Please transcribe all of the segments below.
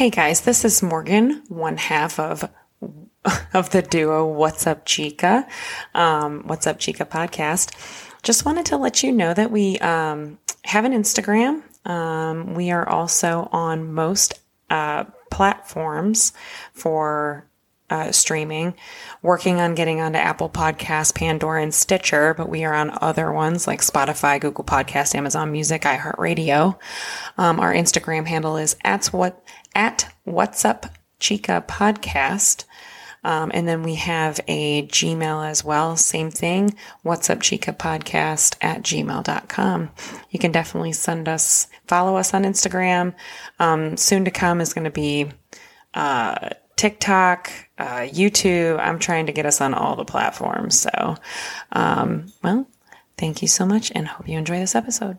Hey guys, this is Morgan, one half of of the duo What's Up Chica, um, What's Up Chica podcast. Just wanted to let you know that we um, have an Instagram. Um, we are also on most uh, platforms for uh, streaming, working on getting onto Apple Podcasts, Pandora, and Stitcher, but we are on other ones like Spotify, Google Podcast, Amazon Music, iHeartRadio. Um, our Instagram handle is at what at What's Up Chica Podcast. Um, and then we have a Gmail as well. Same thing. What's up, Chica podcast at gmail.com. You can definitely send us, follow us on Instagram. Um, soon to come is going to be, uh, TikTok, uh, YouTube. I'm trying to get us on all the platforms. So, um, well, thank you so much and hope you enjoy this episode.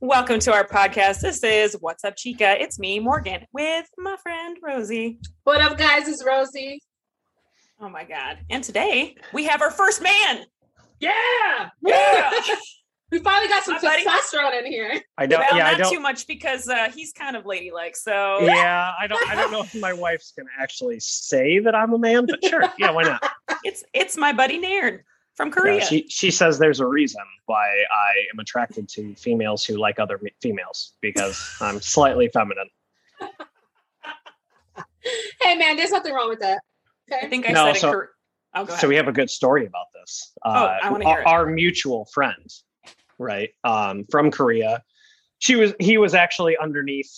Welcome to our podcast. This is What's Up, Chica. It's me, Morgan, with my friend Rosie. What up, guys? It's Rosie. Oh my God. And today we have our first man. Yeah. Yeah. We finally got some Hi, buddy. testosterone in here. I don't. well, yeah, I don't. too much because uh, he's kind of ladylike. So Yeah, I don't. I don't know if my wife's gonna actually say that I'm a man, but sure. Yeah, why not? it's it's my buddy Naren from Yeah, Korea. she she says there's a reason why I am attracted to females who like other me- females because I'm slightly feminine. Hey, man, there's nothing wrong with that. Okay? I think I No, said so- it. Cor- oh. So we have a good story about this. Uh, I wanna hear our, it. our mutual friend, right, um, from Korea. She was. He was actually underneath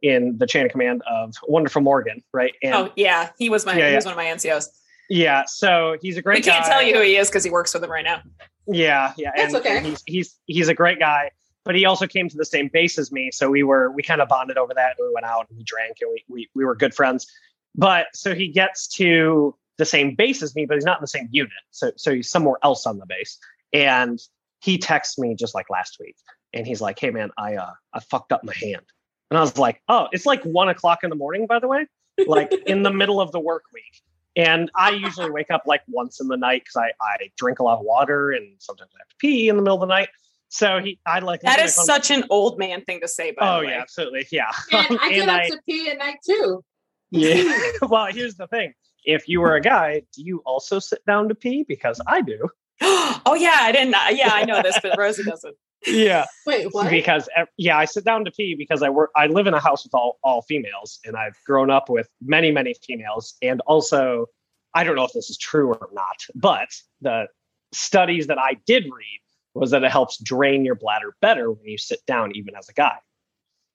in the chain of command of Wonderful Morgan, right? And oh yeah, he was my Yeah, he was yeah. one of my NCOs. Yeah, so he's a great. We can't guy. tell you who he is because he works with him right now. Yeah, yeah, That's and, okay. and he's he's he's a great guy, but he also came to the same base as me, so we were we kind of bonded over that. And we went out and we drank, and we we we were good friends. But so he gets to the same base as me, but he's not in the same unit. So so he's somewhere else on the base, and he texts me just like last week, and he's like, "Hey man, I uh I fucked up my hand," and I was like, "Oh, it's like one o'clock in the morning, by the way, like in the middle of the work week." And I usually wake up like once in the night because I, I drink a lot of water and sometimes I have to pee in the middle of the night. So he, I like That look at is my phone- such an old man thing to say. By Oh the way. yeah, absolutely, yeah. And I get And up I- to pee at night too. yeah. well, here's the thing: if you were a guy, do you also sit down to pee? Because I do. oh yeah, I didn't. Yeah, I know this, but Rosie doesn't. Yeah. Wait, what? Because yeah, I sit down to pee because I work. I live in a house with all all females, and I've grown up with many many females, and also I don't know if this is true or not, but the studies that I did read was that it helps drain your bladder better when you sit down, even as a guy.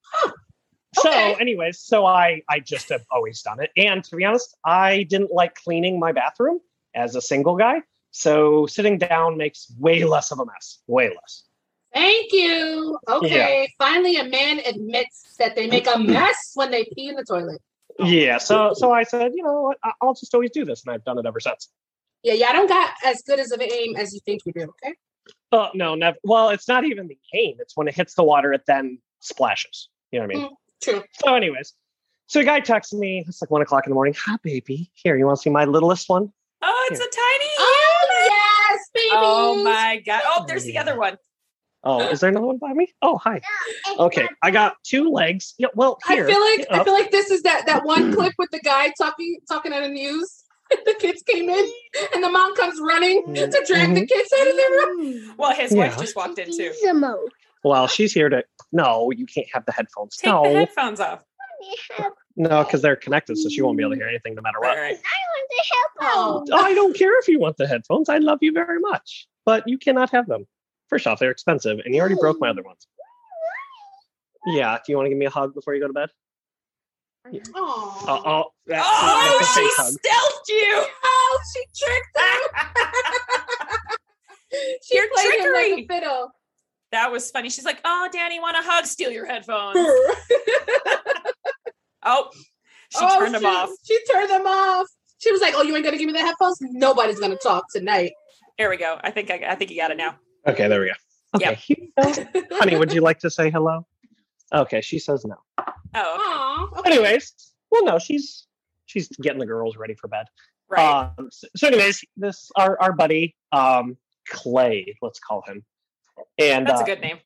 Huh. So, anyways, so I I just have always done it, and to be honest, I didn't like cleaning my bathroom as a single guy. So sitting down makes way less of a mess, way less. Thank you. Okay. Finally, a man admits that they make a mess when they pee in the toilet. Yeah, so so I said, you know what, I- I'll just always do this, and I've done it ever since. Yeah, yeah, I don't got as good as of an aim as you think you do. Okay. Oh no, never. Well, it's not even the aim; it's when it hits the water, it then splashes. You know what I mean? Mm, true. So, anyways, so a guy texts me. It's like one o'clock in the morning. Hi, baby. Here, you want to see my littlest one? Oh, it's a tiny. Oh yes, baby. Oh my god. Oh, there's the other one. Oh, is there another one by me? Oh, hi. Okay, I got two legs. Yeah, well, here, I feel like I feel like this is that that one clip with the guy talking talking on the news. the kids came in, and the mom comes running mm-hmm. to drag the kids out of the room. Mm-hmm. Well, his wife just walked in too. Well, she's here to. No, you can't have the headphones. Take no, the headphones off. no, because they're connected, so she won't be able to hear anything no matter All what. right. Oh, I don't care if you want the headphones. I love you very much, but you cannot have them. First off, they're expensive, and you already broke my other ones. Yeah. Do you want to give me a hug before you go to bed? Aw. Uh, oh, that's, Oh, that's she fake hug. stealthed you. Oh, she tricked him. she Your played him like a fiddle. That was funny. She's like, "Oh, Danny, want a hug? Steal your headphones." Oh, she Oh, turned them she- off. She turned them off. She was like, "Oh, you ain't gonna give me the headphones? Nobody's gonna talk tonight." There we go. I think I, I think you got it now. Okay, there we go. Okay, Yep. here you go. honey, would you like to say hello? Okay, she says no. Oh, Aw, okay. Anyways, well, no, she's she's getting the girls ready for bed. right. Um, so, so anyways, this our our buddy um, Clay, let's call him, and That's uh, a good name.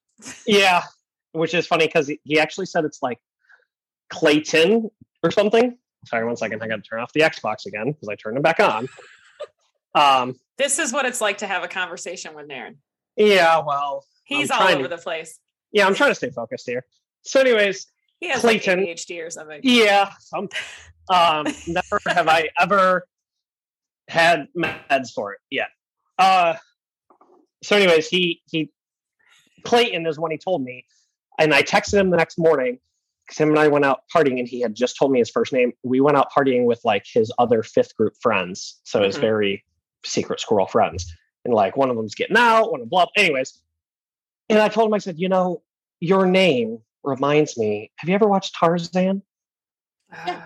yeah, which is funny because he, he actually said it's like Clayton or something. Sorry, one second. I got to turn off the Xbox again because I turned it back on. Um, This is what it's like to have a conversation with Naren. Yeah, well, He's I'm all over to- the place. yeah, I'm trying to stay focused here. So, anyways, He has Clayton. like ADHD or something. Yeah, some, um, never have I ever had meds for it yet. Uh, so, anyways, he he Clayton is when he told me, and I texted him the next morning because him and I went out partying, and he had just told me his first name. We went out partying with like his other fifth group friends, so his Mhm. very secret squirrel friends, and like one of them's getting out, one of them blah. Anyways, and I told him, I said, you know, your name reminds me. Have you ever watched Tarzan? Uh,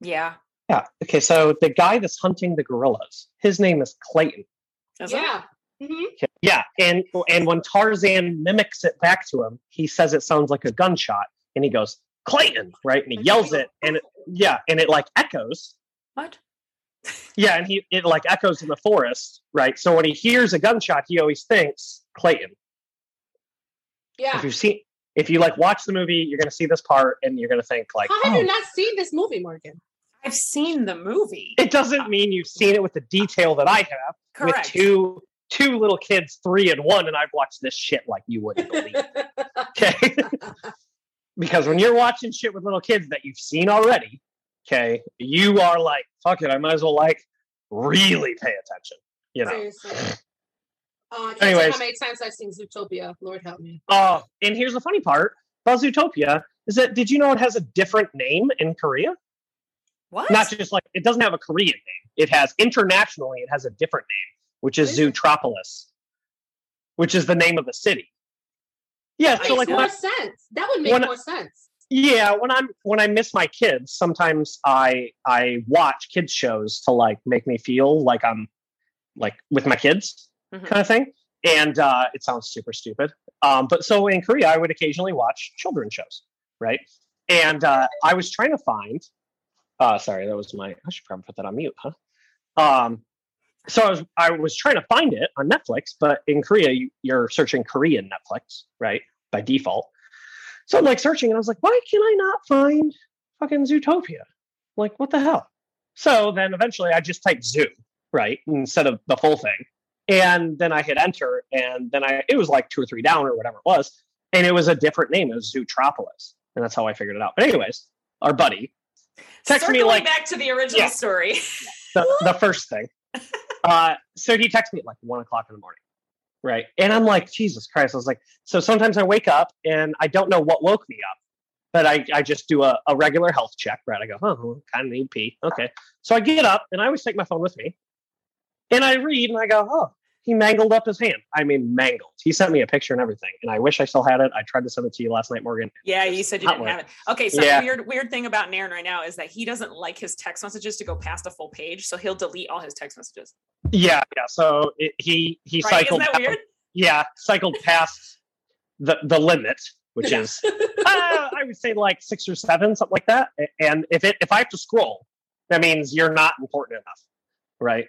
yeah. Yeah. Okay. So the guy that's hunting the gorillas, his name is Clayton. Is it? Yeah. hmm Okay, Yeah. And and when Tarzan mimics it back to him, he says it sounds like a gunshot, and he goes Clayton, right? And he yells it, and it, yeah, and it like echoes. What? Yeah, and he it like echoes in the forest, right? So when he hears a gunshot, he always thinks Clayton. Yeah. If you've seen, if you like watch the movie, you're gonna see this part, and you're gonna think like, How have oh, you not seen this movie, Morgan? I've seen the movie. it doesn't mean you've seen it with the detail that I have. with two two little kids, three and one, and I've watched this shit like you wouldn't believe. Okay. because when you're watching shit with little kids that you've seen already, okay, you are like, fuck it, I might as well like really pay attention. You know. Seriously. Uh, I can't Anyways. how many times I've seen Zootopia. Lord help me. Uh, and here's the funny part about Zootopia is that did you know it has a different name in Korea? What? Not just like it doesn't have a Korean name. It has internationally, it has a different name, which is What is it? Zootropolis, which is the name of the city. Yeah, That so makes like more I- sense. That would make when- more sense. Yeah, when I'm when I miss my kids, sometimes I I watch kids shows to like make me feel like I'm like with my kids Mhm. kind of thing. And uh, it sounds super stupid. Um, but so in Korea, I would occasionally watch children's shows, right? And uh, I was trying to find. Uh, sorry, that was my. I should probably put that on mute, huh? Um, so I was I was trying to find it on Netflix, but in Korea, you, you're searching Korean Netflix, right, by default. So I'm like searching, and I was like, why can I not find fucking Zootopia? Like, what the hell? So then eventually, I just typed zoo, right, instead of the full thing, and then I hit enter, and then I it was like two or three down or whatever it was, and it was a different name. It was Zootropolis, and that's how I figured it out. But anyways, our buddy text me like back to the original Yeah. story. the, the first thing. Uh, so he texted me at like one o'clock in the morning. Right. And I'm like, Jesus Christ. I was like, so sometimes I wake up and I don't know what woke me up, but I, I just do a, a regular health check. Right. I go, oh, kind of need pee. Okay. So I get up and I always take my phone with me and I read and I go, oh, he mangled up his hand. I mean, mangled. He sent me a picture and everything. And I wish I still had it. I tried to send it to you last night, Morgan. Yeah, you said you didn't work. have it. Okay, so Yeah. weird weird thing about Naren right now is that he doesn't like his text messages to go past a full page, so he'll delete all his text messages. Yeah. Yeah. So it, he, he Right? Isn't that down- weird? yeah, cycled past the the limit, which is uh, I would say like six or seven, something like that. And if it if I have to scroll, that means you're not important enough, right?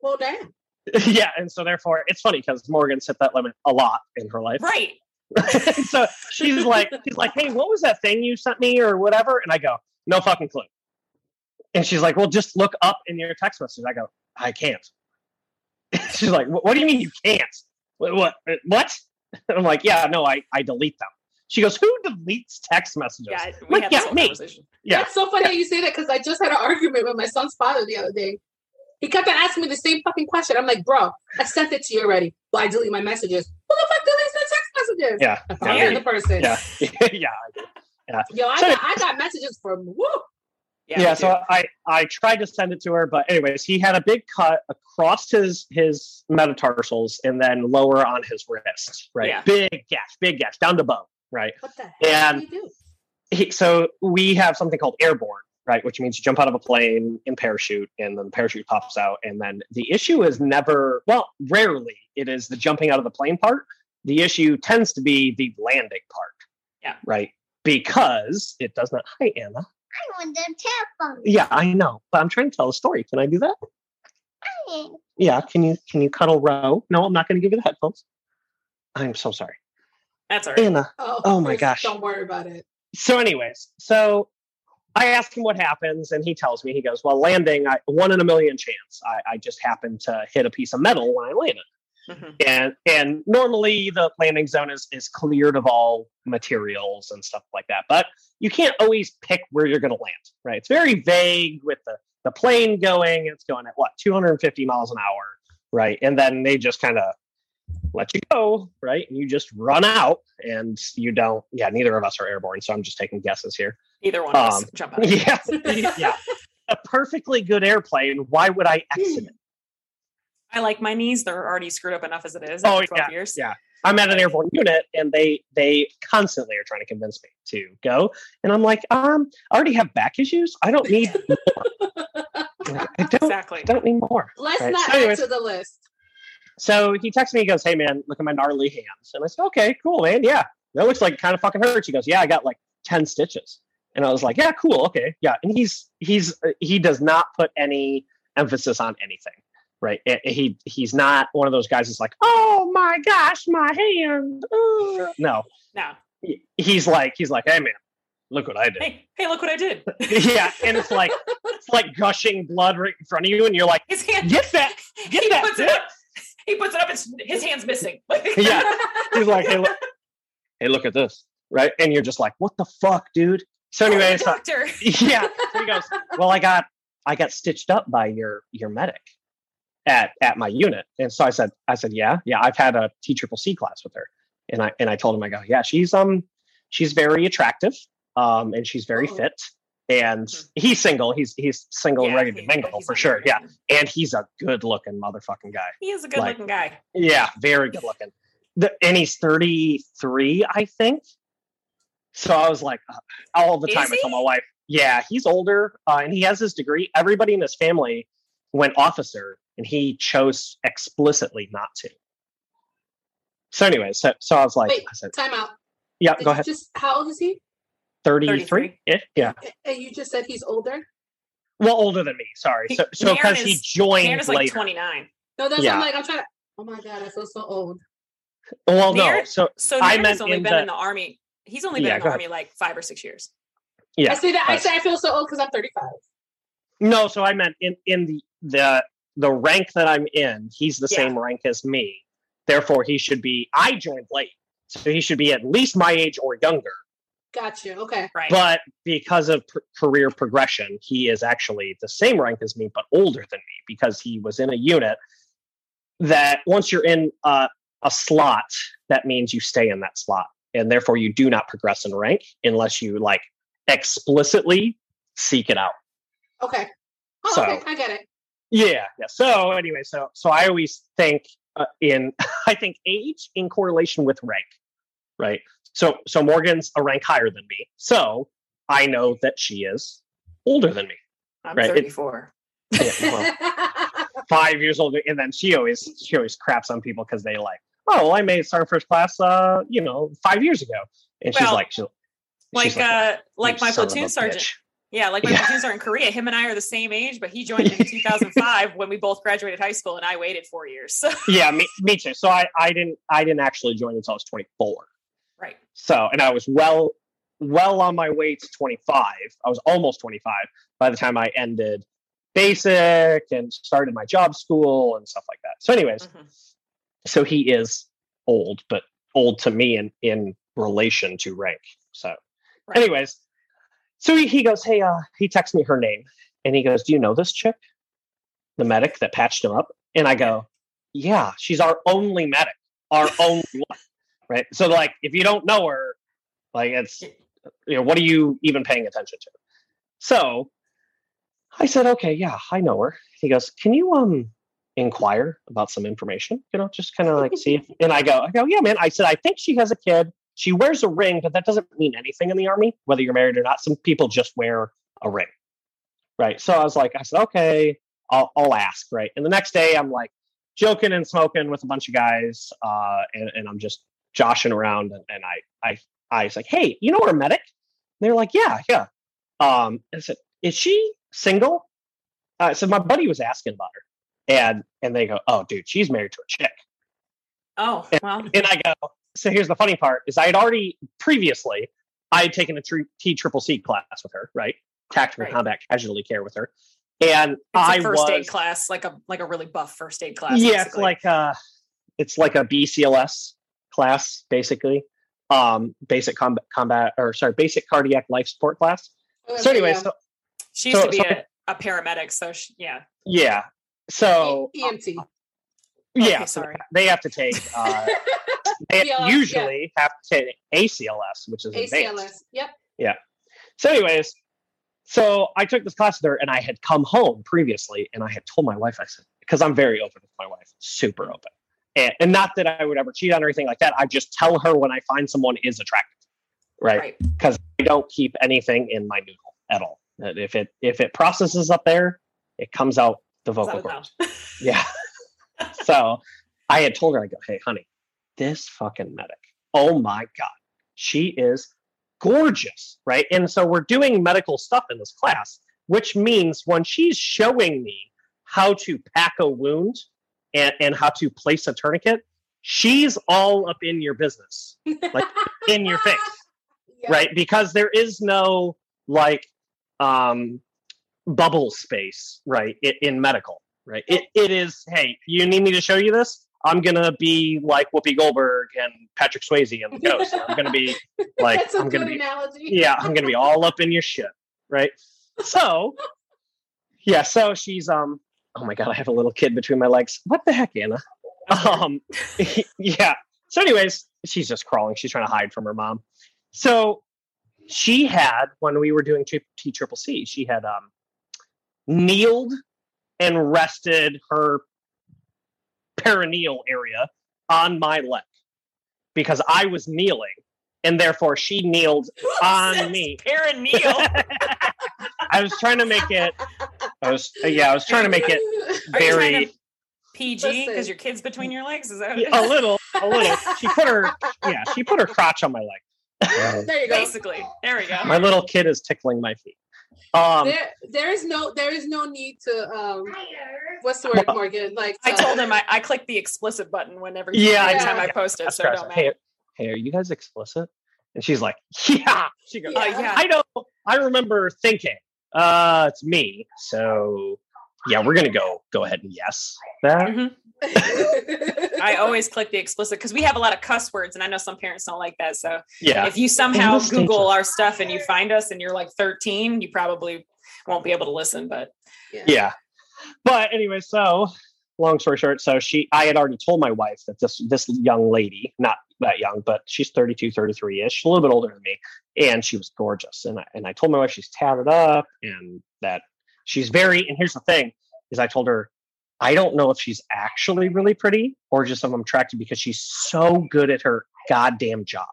Well, damn. yeah, and so therefore it's funny because Morgan's hit that limit a lot in her life. Right. so she's like, she's like, hey, what was that thing you sent me or whatever? And I go, no fucking clue. And she's like, well, just look up in your text message. I go, I can't. she's like, what, what do you mean you can't? What? Uh, what? what? And I'm like, yeah, no, I, I delete them. She goes, who deletes text messages? Yeah, we Like, had yeah, me. Yeah. That's so funny how you say that because I just had an argument with my son's father the other day. He kept on asking me the same fucking question. I'm like, bro, I sent it to you already. Well, I delete my messages. Who the fuck deletes the text messages? Yeah. I found Yeah. the person. Yeah. yeah. I. Yo, I So- got, I got messages from woo. Yeah, yeah, me so. I I tried to send it to her, but anyways, he had a big cut across his his metatarsals and then lower on his wrist, right? Yeah. Big gash, big gash down to bone, right? What the hell And- did you do? He, so we have something called airborne, right? Which means you jump out of a plane in parachute, and then the parachute pops out, and then the issue is never, well, rarely it is the jumping out of the plane part. The issue tends to be the landing part. Yeah. Right. Because it does not. Hi, Anna. I want the telephone. Yeah, I know, but I'm trying to tell a story. Can I do that? Yeah. Can you can you cuddle row? No, I'm not going to give you the headphones. I'm so sorry, That's all right. Anna. Oh, Oh my gosh. Don't worry about it. So, anyways, so I ask him what happens, and he tells me. He goes, "Well, landing, I, one in a million chance. I, I just happened to hit a piece of metal when I landed." Mhm. and and normally the landing zone is is cleared of all materials and stuff like that but you can't always pick where you're going to land right it's very vague with the the plane going it's going at what 250 miles an hour right and then they just kind of let you go right and you just run out and you don't yeah neither of us are airborne so i'm just taking guesses here Either one of us Um, jump out. Yeah yeah a perfectly good airplane why would i exit it I like my knees. They're already screwed up enough as it is. Oh, after 12 yeah, years. yeah. I'm at an airborne unit, and they they constantly are trying to convince me to go, and I'm like, um, I already have back issues. I don't need more. I don't Exactly. I don't need more. Let's Right. not So anyways- add to the list. So he texts me, he goes, Hey man, look at my gnarly hands. And I said, Okay, cool, man. Yeah. That looks like it kind of fucking hurts. He goes, Yeah, I got like 10 stitches. And I was like, Yeah, cool, okay. Yeah. And he's he's uh, he does not put any emphasis on anything. Right. He he's not one of those guys that's like, Oh my gosh, my hand. uh." No. No. He's like, he's like, Hey man, look what I did. Hey, hey, look what I did. yeah. And it's like it's like gushing blood right in front of you, and you're like, His hand. Get that, get he that puts it up. He puts it up. It's his hand's missing. Yeah. he's like, hey, look, hey, look at this, right? And you're just like, what the fuck, dude? So, anyway, so, doctor. yeah. So he goes, well, I got, I got stitched up by your your medic at at my unit, and so I said, I said, yeah, yeah, I've had a T triple C class with her, and I and I told him, I go, yeah, she's um, she's very attractive, um, and she's very Oh. fit. And Mhm. he's single. He's he's single and ready to mingle for sure. Yeah, and he's a good looking motherfucking guy. He is a good Like- looking guy. Yeah, very good looking. The, and he's 33, I think. So I was like, uh, all the Is time I tell my wife, yeah, he's older uh, and he has his degree. Everybody in his family went officer and he chose explicitly not to. So, anyway, so, so I was like, Wait, I said, time out. yeah, go ahead. Just how old is he? 33? Yeah, yeah. And you just said he's older. Well, older than me. Sorry. So, so because he joined Aaron is like later. 29. No, that's Yeah. I'm like I'm trying to. Oh my god, I feel so old. well, no. Darren- So, So I meant has only been the- in the army. He's only been Yeah, in go the ahead. army like five or six years. yeah. I say that I say I feel so old because I'm 35. No, so I meant in in the the the rank that I'm in, he's the Yeah. same rank as me. Therefore, he should be. I joined late, so he should be at least my age or younger. Got you. Okay. Right. But because of pr- career progression, he is actually the same rank as me, but older than me because he was in a unit that once you're in a, a slot, that means you stay in that slot, and therefore you do not progress in rank unless you like explicitly seek it out. Okay. Oh, So- okay. I get it. Yeah, yeah. So anyway, so so I always think uh, in I think age in correlation with rank, right? So so Morgan's a rank higher than me, so I know that she is older than me, I'm right, it- 34. Yeah, well, five years older, and then she always she always craps on people because they like, oh, well, I made Sergeant First Class, uh, you know, five years ago, and she's like, she's, Like, she's uh, like my son of a platoon sergeant. bitch." Yeah, like my Yeah. platoon sergeant in Korea. Him and I are the same age, but he joined in 2005 when we both graduated high school, and I waited four years. So, Yeah, me, me too. So I I didn't I didn't actually join until I was twenty four. right. So, and I was well, well on my way to 25. I was almost 25 by the time I ended basic and started my job school and stuff like that. So, anyways, Mhm. So he is old, but old to me in in relation to rank. So, Right. anyways, so he, he goes, hey, uh, he texts me her name, and he goes, do you know this chick, the medic that patched him up? And I go, yeah, she's our only medic, our only one, right? So, like, if you don't know her, like, it's you know, what are you even paying attention to? So, I said, okay, yeah, I know her. He goes, can you um inquire about some information? You know, just kind of like see if. And I go, I go, yeah, man. I said, I think she has a kid. She wears a ring, but that doesn't mean anything in the army, whether you're married or not. Some people just wear a ring, right? So I was like, I said, okay, I'll, I'll ask, right? And the next day, I'm like joking and smoking with a bunch of guys, uh, and, and I'm just joshing around, and, and I I I was like, hey, you know her medic? And they're like, yeah, yeah. Um, I said, is she single? I said, my buddy was asking about her, and and they go, oh, dude, she's married to a chick. Oh, well. And I go, so here's the funny part: is I had already previously I had taken a T triple C class with her, right? Tactical Right. combat casualty care with her, and It's I a first was aid class, like a like a really buff first aid class. yeah, it's like uh it's like a BCLS class basically. Um basic combat combat or sorry, basic cardiac life support class. So anyway, so she used so- to be so- a, a paramedic, so she, yeah. yeah. So EMT. yeah, Okay, so sorry. they have to take uh they yeah. usually have to take ACLS, which is advanced. ACLS. Yep. Yeah. So, anyways, so I took this class there, and I had come home previously, and I had told my wife, I said, because I'm very open with my wife, super open, and, and not that I would ever cheat on or anything like that. I just tell her when I find someone is attractive, right? Right. Because I don't keep anything in my noodle at all. If it if it processes up there, it comes out the vocal cords. Yeah. so I had told her, I go, hey, honey, this fucking medic, oh my God, she is gorgeous. Right. And so we're doing medical stuff in this class, which means when she's showing me how to pack a wound and, and how to place a tourniquet, she's all up in your business, like in your face Yep. right because there is no like um bubble space right i- in medical right? It, it is hey you need me to show you this? I'm gonna be like Whoopi goldberg and patrick swayze and the ghost. I'm gonna be like That's a i'm good gonna be analogy. yeah i'm gonna be all up in your shit right? So yeah so she's um oh my god i have a little kid between my legs. What the heck anna? Um yeah. So anyways she's just crawling. She's trying to hide from her mom. So she had when we were doing T T triple C, she had um kneeled and rested her perineal area on my leg because I was kneeling, and therefore she kneeled on Says me. Perineal. I was trying to make it. I was yeah, I was trying to make it Are you trying very PG because your kid's between your legs? Is that Yeah, a little, a little. She put her yeah, she put her crotch on my leg. there you go. Basically, there we go. My little kid is tickling my feet. Um, There, there is no, there is no need to. um What's the word, Well, Morgan? Like I to- told him I, I click the explicit button whenever Yeah, every I time know. I post it, That's so don't hey, matter. hey, are you guys explicit? And she's like, yeah. She goes, Uh, yeah. I know. I remember thinking, uh, it's me. So yeah, we're gonna go go ahead and yes that. Mhm. I always click the explicit because we have a lot of cuss words, and I know some parents don't like that. So Yeah, if you somehow Google of- our stuff and you find us and you're like 13, you probably won't be able to listen. But yeah. But anyway, so long story short, so she, I had already told my wife that this this young lady, not that young, but she's 32, 33 ish, a little bit older than me, and she was gorgeous. And I, and I told my wife she's tatted up and that she's very. And here's the thing: is I told her I don't know if she's actually really pretty or just I'm attracted because she's so good at her goddamn job,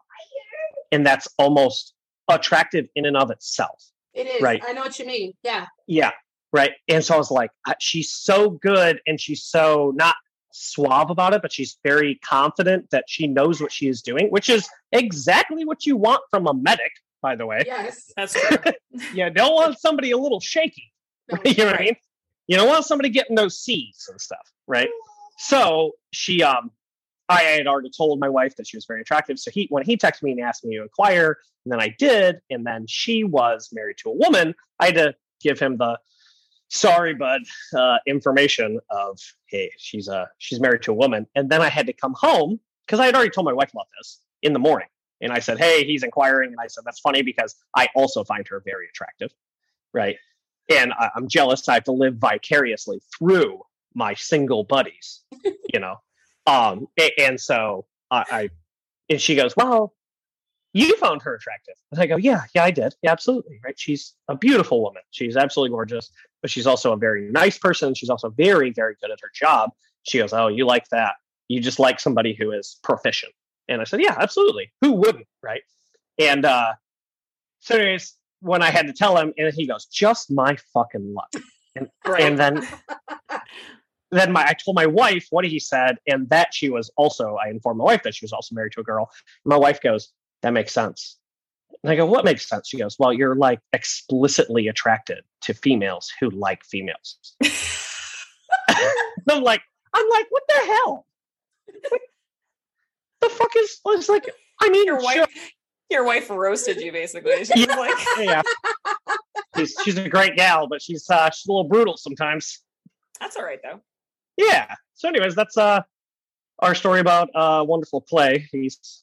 and that's almost attractive in and of itself. it is. Right. I know what you mean. Yeah. Yeah. Right. And so I was like, she's so good and she's so not suave about it, but she's very confident that she knows what she is doing, which is exactly what you want from a medic, by the way. Yes. that's true. You don't want somebody a little shaky. You know Right. You don't want somebody getting those C's and stuff, right? So she, um, I had already told my wife that she was very attractive. So he, when he texted me and asked me to inquire, and then I did, and then she was married to a woman, I had to give him the sorry, bud, uh, information of hey, she's uh she's married to a woman, and then I had to come home because I had already told my wife about this in the morning, and I said, hey, he's inquiring, and I said that's funny because I also find her very attractive, right? And I, I'm jealous. I have to live vicariously through my single buddies, you know. Um, a- and so I, I, and she goes, "Well, you found her attractive." And I go, "Yeah, yeah, I did. Yeah, absolutely. Right? She's a beautiful woman. She's absolutely gorgeous, but she's also a very nice person. She's also very, very good at her job." She goes, "Oh, you like that? You just like somebody who is proficient." And I said, "Yeah, absolutely. Who wouldn't? Right?" And uh, so, anyways, when I had to tell him, and he goes, "Just my fucking luck." And Right. and then then my I told my wife what he said, and that she was also I informed my wife that she was also married to a girl. My wife goes, "That makes sense." And I go, "What makes sense?" She goes, "Well, you're like explicitly attracted to females who like females." I'm like, I'm like, what the hell? What the fuck is? It's like, I mean, Your sure, wife, your wife roasted you basically. She was like, yeah. she's, she's a great gal, but she's uh, she's a little brutal sometimes. "That's all right though." Yeah. So, anyways, that's uh our story about uh wonderful Clay. He's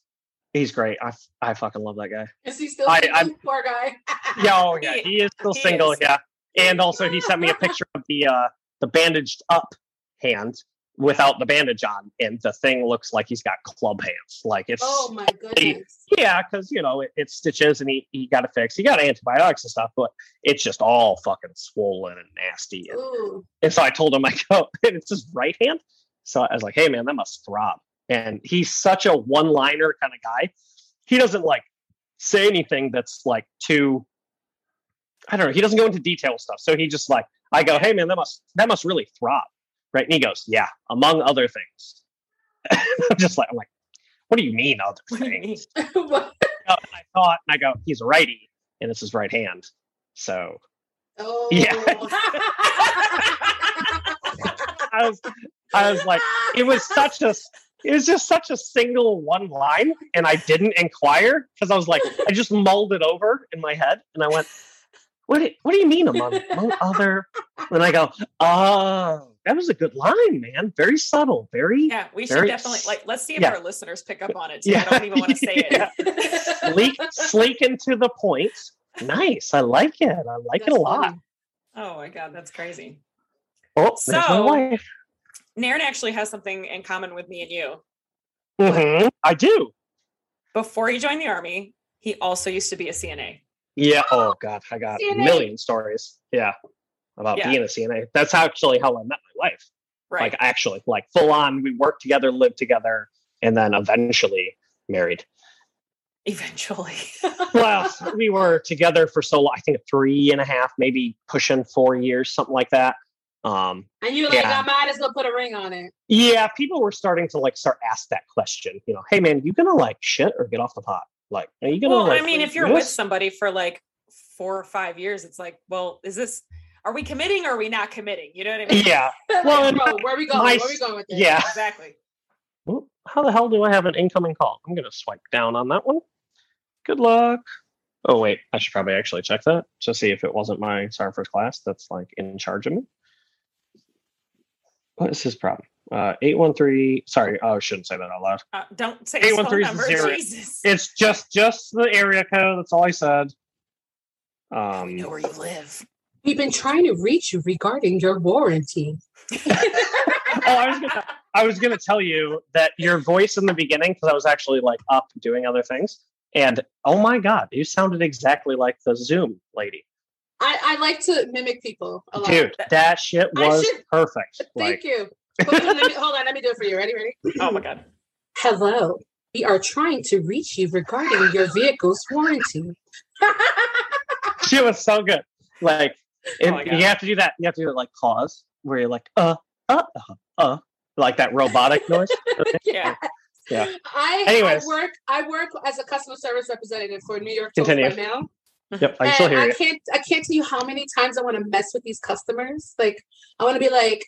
he's great. I I fucking love that guy. Is he still I- single? I'm- Poor guy. Yeah, oh yeah, He- he is still he single. is. Yeah, and also he sent me a picture of the uh the bandaged up hand without the bandage on, and the thing looks like he's got club hands. Like it's oh my goodness. yeah, because you know it, it's stitches and he he got it fixed. He got antibiotics and stuff, but it's just all fucking swollen and nasty. And, Ooh. and so I told him, I go, and it's his right hand. So I was like, hey man, that must throb. And he's such a one-liner kind of guy. He doesn't like say anything that's like too. I don't know. He doesn't go into detail stuff. So he just like, I go, hey man, that must that must really throb, right? And he goes, yeah, among other things. I'm just like, I'm like, what do you mean other things? mean? What? And I thought, and I go, he's righty, and it's his right hand. So oh. Yeah. I was, I was like, it was such a, it was just such a single one line, and I didn't inquire because I was like, I just mulled it over in my head, and I went, what? do- What do you mean among, among other? And I go, oh, that was a good line, man. Very subtle, very Yeah, we should definitely like. Let's see if yeah. our listeners pick up on it. Too. Yeah. I don't even want to say it. Yeah. sleek, sleek and to the point. Nice. I like it. I like it a That's lot. funny. Oh my god, that's crazy. Oh, there's my wife. Naren actually has something in common with me and you. Mhm, I do. Before he joined the army, he also used to be a CNA. Yeah. Oh God, I got a million stories. Yeah, about Yeah. being a CNA. That's actually how I met my wife. Right. Like actually, like full on. We worked together, lived together, and then eventually married. Eventually. Well, we were together for so long. I think three and a half, maybe pushing four years, something like that. Um, And you're like, Yeah. I might as well put a ring on it. yeah, people were starting to like start ask that question. You know, hey man, you gonna like shit or get off the pot? Like, are you gonna? well, like, I mean, if you're with somebody for like four or five years, it's like, well, is this? Are we committing or are we not committing? You know what I mean? yeah, Like, Well, bro, where are we going? my Where are we going with this? yeah. Exactly. Well, how the hell do I have an incoming call? I'm gonna swipe down on that one. Good luck. Oh wait, I should probably actually check that to see if it wasn't my sergeant first class that's like in charge of me. What is his problem? Uh, eight one three. Sorry, oh, I shouldn't say that out loud. Uh, don't say phone 813 number. Jesus. It's just just the area code. That's all I said. we Um, know where you live. We've been trying to reach you regarding your warranty. oh, I was gonna, I was gonna tell you that your voice in the beginning, because I was actually like up doing other things, and oh my god, you sounded exactly like the Zoom lady, I, I like to mimic people a lot. dude. That shit was should- perfect. Thank Like, you. Hold on, me, hold on, let me do it for you. Ready? Ready? Oh my god. Hello. We are trying to reach you regarding your vehicle's warranty. she was so good. Like, and God. you have to do that. You have to do it like pause, where you're like, uh, uh, uh, uh, like that robotic noise. Yeah. Yeah. I, I work I work as a customer service representative for New York Continue. right now. Yep, I still hear I you. can't I can't tell you how many times I want to mess with these customers. Like I want to be like,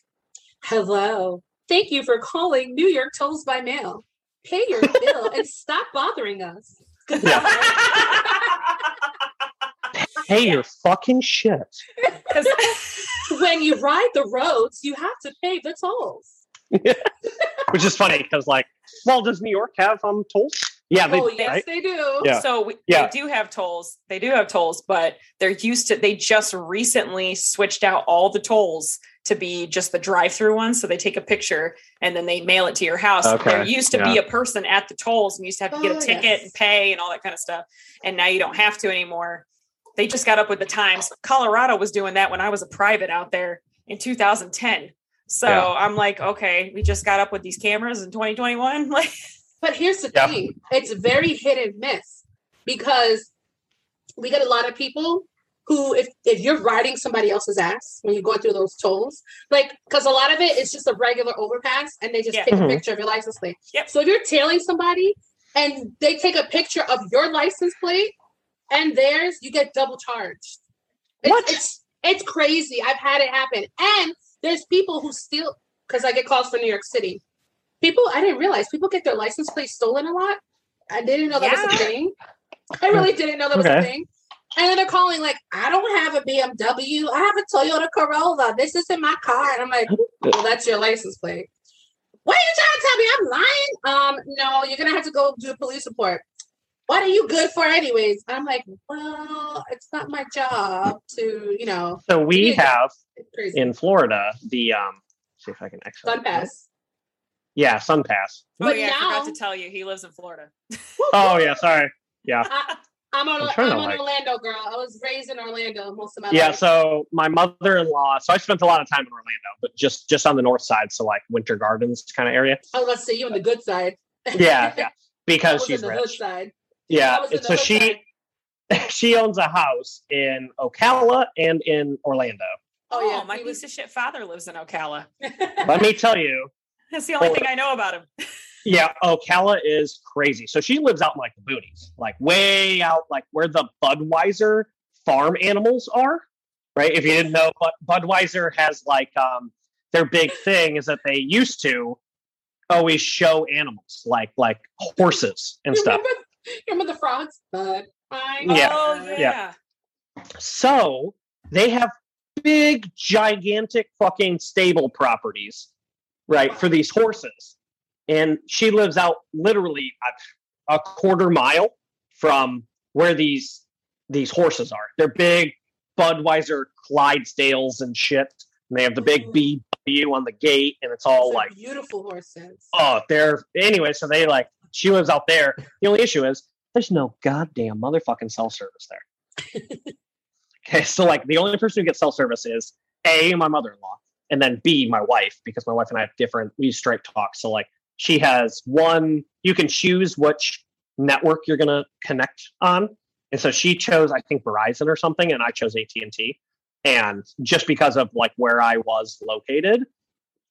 "Hello, thank you for calling New York Tolls by Mail. Pay your bill and stop bothering us." Yeah. Hey, you're fucking shit. 'Cause- when you ride the roads, you have to pay the tolls. Which is funny because, like, well, does New York have um tolls? Yeah, they, oh yes, right? they do. Yeah. So we, Yeah. they do have tolls. They do have tolls, but they're used to. They just recently switched out all the tolls to be just the drive-through ones. So they take a picture and then they mail it to your house. Okay, There used to be a person at the tolls, and you used to have to get Oh, a ticket yes. and pay and all that kind of stuff. And now you don't have to anymore. They just got up with the times. Colorado was doing that when I was a private out there in 2010. So Yeah. I'm like, okay, we just got up with these cameras in 2021. Like, But here's the Yeah. thing it's very hit and miss because we get a lot of people who, if, if you're riding somebody else's ass when you're going through those tolls, like, because a lot of it is just a regular overpass and they just Yeah. take Mhm. a picture of your license plate. Yep. So if you're tailing somebody and they take a picture of your license plate and theirs, you get double charged. It's, What? It's, it's crazy. I've had it happen. And there's people who steal, because I get calls for New York City. People, I didn't realize people get their license plate stolen a lot. I didn't know that was a thing. I really didn't know that was a thing. And then they're calling like, I don't have a BMW. I have a Toyota Corolla. This isn't my car. And I'm like, well, that's your license plate. What are you trying to tell me? I'm lying? Um, no, you're gonna have to go do a police report. What are you good for, anyways? I'm like, well, it's not my job to, you know, So we have in Florida the um. See if I can exit. Sun pass. Yeah, Sun Pass. Oh But yeah, I forgot to tell you, he lives in Florida. Oh yeah, sorry. Yeah, I, I'm, an, I'm I'm, trying an like- Orlando girl. I was raised in Orlando most of my yeah. life. Yeah, so my mother-in-law. So I spent a lot of time in Orlando, but just just on the north side, so like Winter Gardens kind of area. I was about to say you on the good side. Yeah, yeah. Because was she's in the hood rich. Side. Yeah, I was in and the so she side. she owns a house in Ocala and in Orlando. Oh, yeah. my he piece of shit father lives in Ocala. Let me tell you, That's the only Oh. thing I know about him. yeah, Ocala is crazy. So she lives out in like the boonies, like way out, like where the Budweiser farm animals are. Right? If you didn't know, but Budweiser has like um their big thing is that they used to always show animals, like like horses and you stuff. remember, you remember the frogs? But I Yeah. Oh know. yeah. So they have big, gigantic fucking stable properties, right, for these horses. And she lives out literally a, a quarter mile from where these these horses are. They're big Budweiser Clydesdales and shit. And they have the big BW on the gate, and it's all Those are like beautiful horses. oh, they're anyway. So they like she lives out there. The only issue is there's no goddamn motherfucking cell service there. okay, so like the only person who gets cell service is a my mother-in-law, and then b my wife because my wife and I have different. We use straight talk, so like she has one. You can choose which network you're gonna connect on, and so she chose I think Verizon or something, and I chose AT and just because of like where I was located,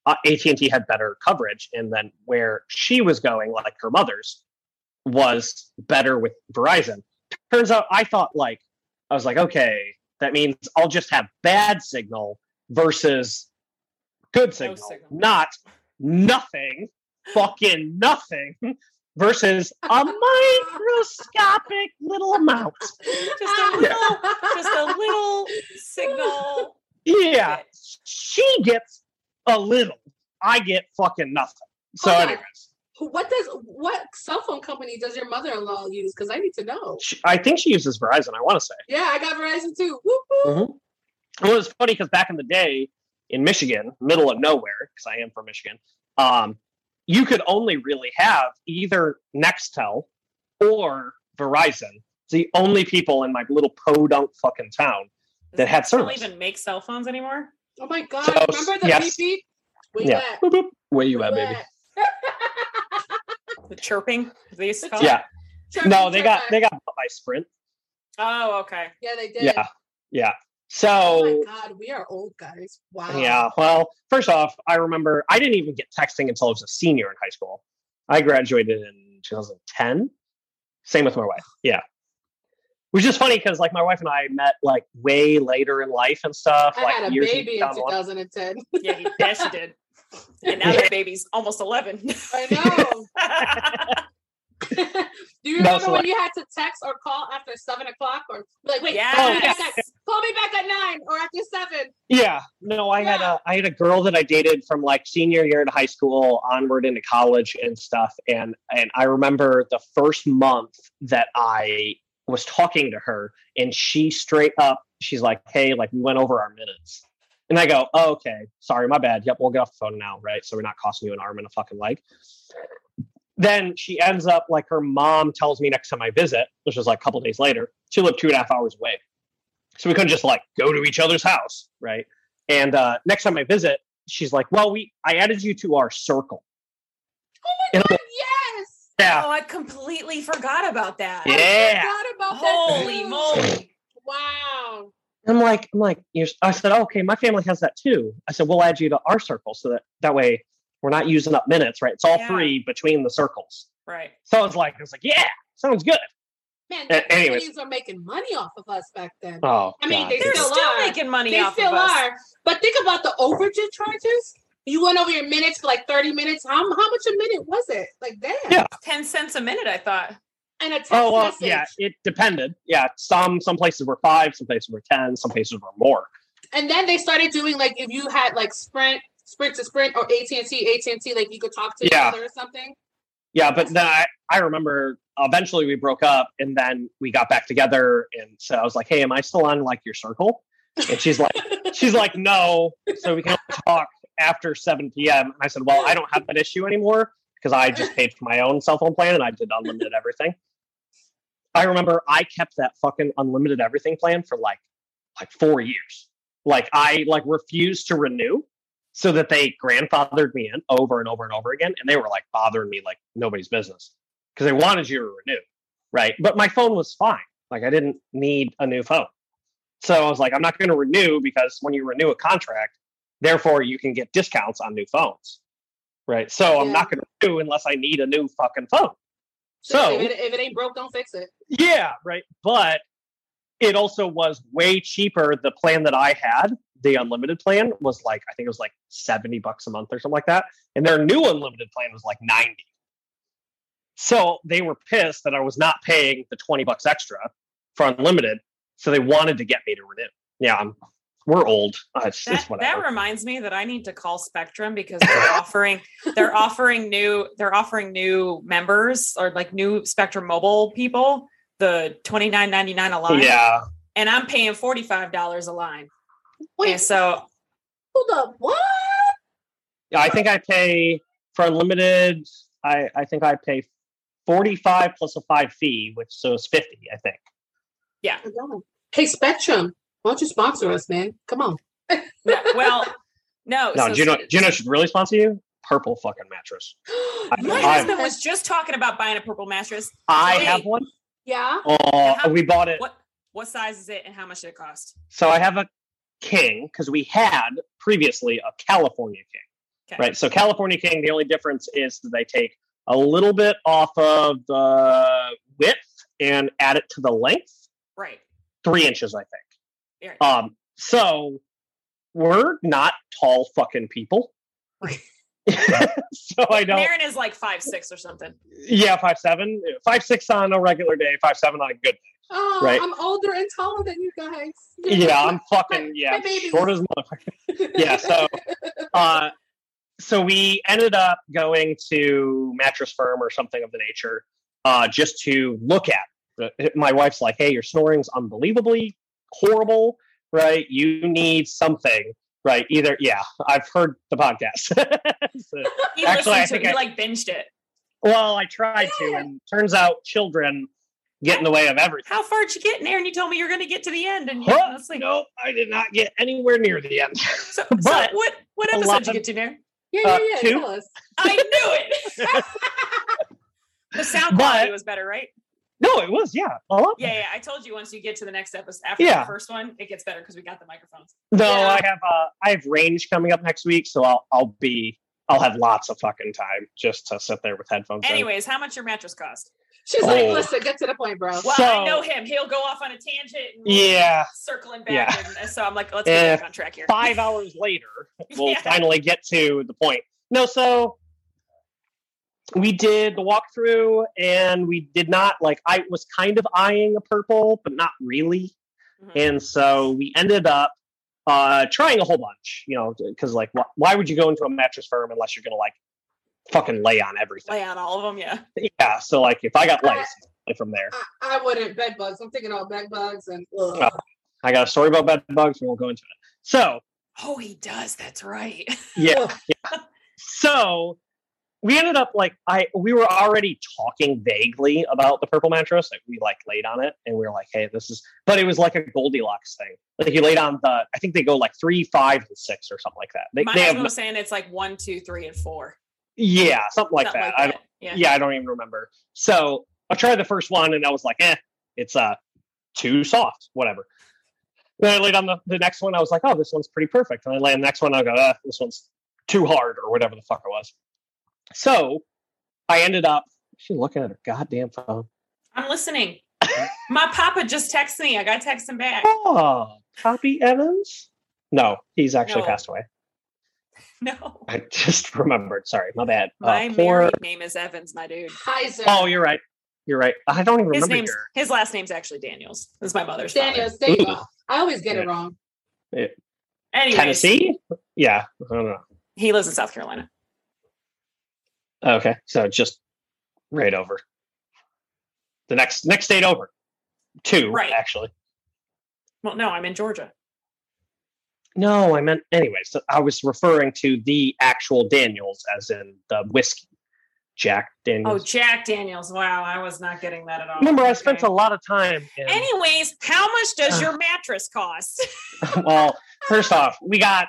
Uh, AT&T had better coverage and then where she was going like her mother's was better with Verizon turns out I thought like I was like okay that means I'll just have bad signal versus good signal, signal. not nothing fucking nothing versus a microscopic little amount Just a little, just a little signal. yeah she gets a little I get fucking nothing so Hold on. anyways What does what cell phone company does your mother-in-law use? Because I need to know. She, I think she uses Verizon. I want to say. Yeah, I got Verizon too. Whoop, whoop. Mm-hmm. Well, it's funny because back in the day in Michigan, middle of nowhere, because I am from Michigan, um, you could only really have either Nextel or Verizon. It's the only people in my little podunk fucking town Does that had it still service. even make cell phones anymore? Oh my god! So, Remember the yes. beep beep? Where Yeah. you at? Boop, boop. Where you at, baby? The chirping? They used to call Yeah. it? Chirpy, No, they got they got bought by Sprint. Oh, okay. Yeah, they did. Yeah, yeah. So. Oh my god, we are old guys. Wow. Yeah. Well, first off, I remember I didn't even get texting until I was a senior in high school. I graduated in 2010. Same with my wife. Yeah. Which is funny because like my wife and I met like way later in life and stuff. I like had a years baby in down the line. 2010. Yeah, he, yeah, she did. And now that baby's almost 11. I know. Do you remember so, when like- you had to text or call after seven o'clock, or like, wait, Yes. call, me back at, call me back at nine or after seven? Yeah. No, I had a I had a girl that I dated from like senior year in high school onward into college and stuff. And and I remember the first month that I was talking to her and she straight up, she's like, Hey, like we went over our minutes. And I go, oh, okay, sorry, my bad. Yep, we'll get off the phone now, right? So we're not costing you an arm and a fucking leg. Then she ends up like her mom tells me next time I visit, which was like a couple days later, she lived two and a half hours away. So we couldn't just like go to each other's house, right? And uh, next time I visit, she's like, "Well, we I added you to our circle." I'm like, Yes. Yeah, Oh, I completely forgot about that. Yeah. I forgot about. Holy too. moly. Wow. I'm like, I'm like, you're, I said, oh, okay, my family has that too. I said, we'll add you to our circle so that that way we're not using up minutes, right? It's all Yeah. free between the circles. Right. So I was like, I was like, yeah, sounds good. Man, A- the anyways. companies were making money off of us back then. Oh, I mean, God. they They're still still are. making money they off still of us. are. But think about the overage charges. You went over your minutes for like 30 minutes. How, how much a minute was it? Like, damn. Yeah. Ten cents a minute, I thought. And a oh, text Oh well, message. yeah, it depended. Yeah, some some places were five, some places were ten, some places were more. And then they started doing like if you had like Sprint, Sprint to Sprint, or AT and T, AT and T, like you could talk to Yeah. each other or something. Yeah, but then I, I remember eventually we broke up and then we got back together and so I was like, Hey, am I still on like your circle? And she's like she's like, No. So we can only talk after 7 p.m. And I said, Well, I don't have that issue anymore because I just paid for my own cell phone plan and I did unlimited everything. I remember I kept that fucking unlimited everything plan for like like four years. Like I like refused to renew so that they grandfathered me in over and over and over again. And they were like bothering me like nobody's business because they wanted you to renew. Right. But my phone was fine. Like I didn't need a new phone. So I was like, I'm not going to renew because when you renew a contract, therefore you can get discounts on new phones. Right. So I'm not going to do unless I need a new fucking phone. So- if, it, if it ain't broke, don't fix it. Yeah, right. But it also was way cheaper. The plan that I had, the unlimited plan, was like I think it was like seventy bucks a month or something like that, and their new unlimited plan was like ninety. So they were pissed that I was not paying the twenty bucks extra for unlimited, so they wanted to get me to renew. Yeah, I'm, we're old. Uh, it's, That, it's that reminds me that I need to call Spectrum because they're offering they're offering new they're offering new members or like new Spectrum mobile people the twenty nine ninety nine a line. yeah, And I'm paying forty five dollars a line. Wait, And so hold up. What? yeah. I think I pay for unlimited. I I think I pay forty five plus a five fee, which so it's fifty. I think. yeah. Hey, Spectrum, why don't you sponsor us, man? Come on. No, well, no. No, so Juno, Sp- Juno should really sponsor you. Purple fucking mattress. My I- husband was just talking about buying a purple mattress. I Wait. have one. Yeah. Oh, how- we bought it. What what size is it and how much did it cost? So I have a king because we had previously a California king. Okay. Right. So California king, the only difference is that they take a little bit off of the width and add it to the length, Right. three inches, I think. Yeah. Um, so we're not tall fucking people. So I don't. Marin is like five six or something. Yeah, five seven, five six on a regular day, five seven on a good. Day. Oh, Right. I'm older and taller than you guys. Yeah, I'm fucking My- yeah, my short as motherfucker. Yeah, so uh, so we ended up going to mattress firm or something of the nature, uh, just to look at. The, my wife's like, "Hey, your snoring's unbelievably horrible, right? You need something." Right, either yeah, I've heard the podcast. So- He Actually, I listened to think it. He I- like binged it. well, I tried to, and turns out children get in the way of everything. How far did you get in there? And you told me you're going to get to the end. And you Huh? it's like, Nope, I did not get anywhere near the end. so, so but what what episode did you get to there? Yeah, yeah, Uh, yeah. two? Tell us. I knew it. the sound But- quality was better, right? No, it was yeah. A lot. Yeah, yeah. I told you once you get to the next episode after Yeah. the first one, it gets better because we got the microphones. No, Yeah. I have uh, I have range coming up next week, so I'll I'll be I'll have lots of fucking time just to sit there with headphones. in. Anyways, how much your mattress cost? She's like, Oh. listen, get to the point, bro. Well, So- I know him. He'll go off on a tangent. And Yeah. circling back. Yeah. And, so I'm like, let's get Eh, back on track here. five hours later, we'll Yeah. finally get to the point. No, so we did the walkthrough, and we did not like. I was kind of eyeing a purple, but not really. Mhm. And so we ended up uh, trying a whole bunch, you know, because like, wh- why would you go into a mattress firm unless you're going to like fucking lay on everything? Lay on all of them, yeah. Yeah. So like, if I got I- lice like, from there, I, I wouldn't bed bugs. I'm thinking about bed bugs and ugh. Oh. I got a story about bed bugs. We won't go into it. So Oh, he does. That's right. yeah, yeah. So we ended up like I we were already talking vaguely about the purple mattress. Like we like laid on it, and we were like, hey, this is. But it was like a Goldilocks thing. Like you laid on the. I think they go like three, five, and six, or something like that. They, My they have was saying it's like one, two, three, and four. Yeah, something like Something that. like I don't, Yeah. yeah. I don't even remember. So I tried the first one and I was like, eh, it's uh too soft, whatever. Then I laid on the, the next one. I was like, oh, this one's pretty perfect. And I lay on the next one. I go, ah, this one's too hard or whatever the fuck it was. So I ended up, she's looking at her goddamn phone. I'm listening. My papa just texted me. I got to text him back. Oh, Poppy Evans? No, he's actually No. passed away. No. I just remembered. Sorry, my bad. Uh, My poor. name is Evans, my dude. Heiser. Oh, you're right. You're right. I don't even His remember name's your. his last name's actually Daniels. This is my mother's father. Daniels. There you go. I always get it Yeah. wrong. Anyways, Tennessee? Yeah. I don't know. He lives in South Carolina. Okay, so just right over. The next next state over. Two, Right. actually. Well, no, I'm in Georgia. No, I meant anyway. So I was referring to the actual Daniels, as in the whiskey, Jack oh, Daniels. Oh, Jack Daniels. Wow, I was not getting that at all. Remember, I spent a lot of time. In, Anyways, how much does your mattress cost? well, first off, we got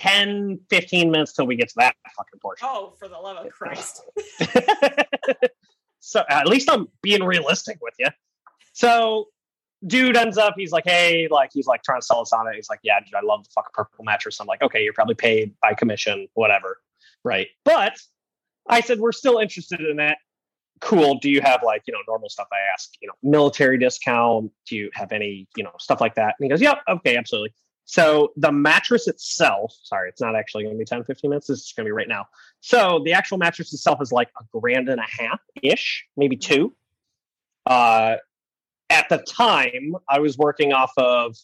10, 15 minutes till we get to that fucking portion. oh, for the love of Christ. so at least I'm being realistic with you. So dude ends up, he's like, hey, like he's like trying to sell us on it. He's like, yeah, dude, I love the fucking purple mattress. I'm like, okay, you're probably paid by commission, whatever. Right. But I said, we're still interested in that. Cool. Do you have like, you know, normal stuff? I ask, you know, military discount. Do you have any, you know, stuff like that? And he goes, yep. Okay. Absolutely. So the mattress itself, sorry, it's not actually going to be 10, 15 minutes. This is going to be right now. So the actual mattress itself is like a grand and a half ish, maybe two. Uh, at the time, I was working off of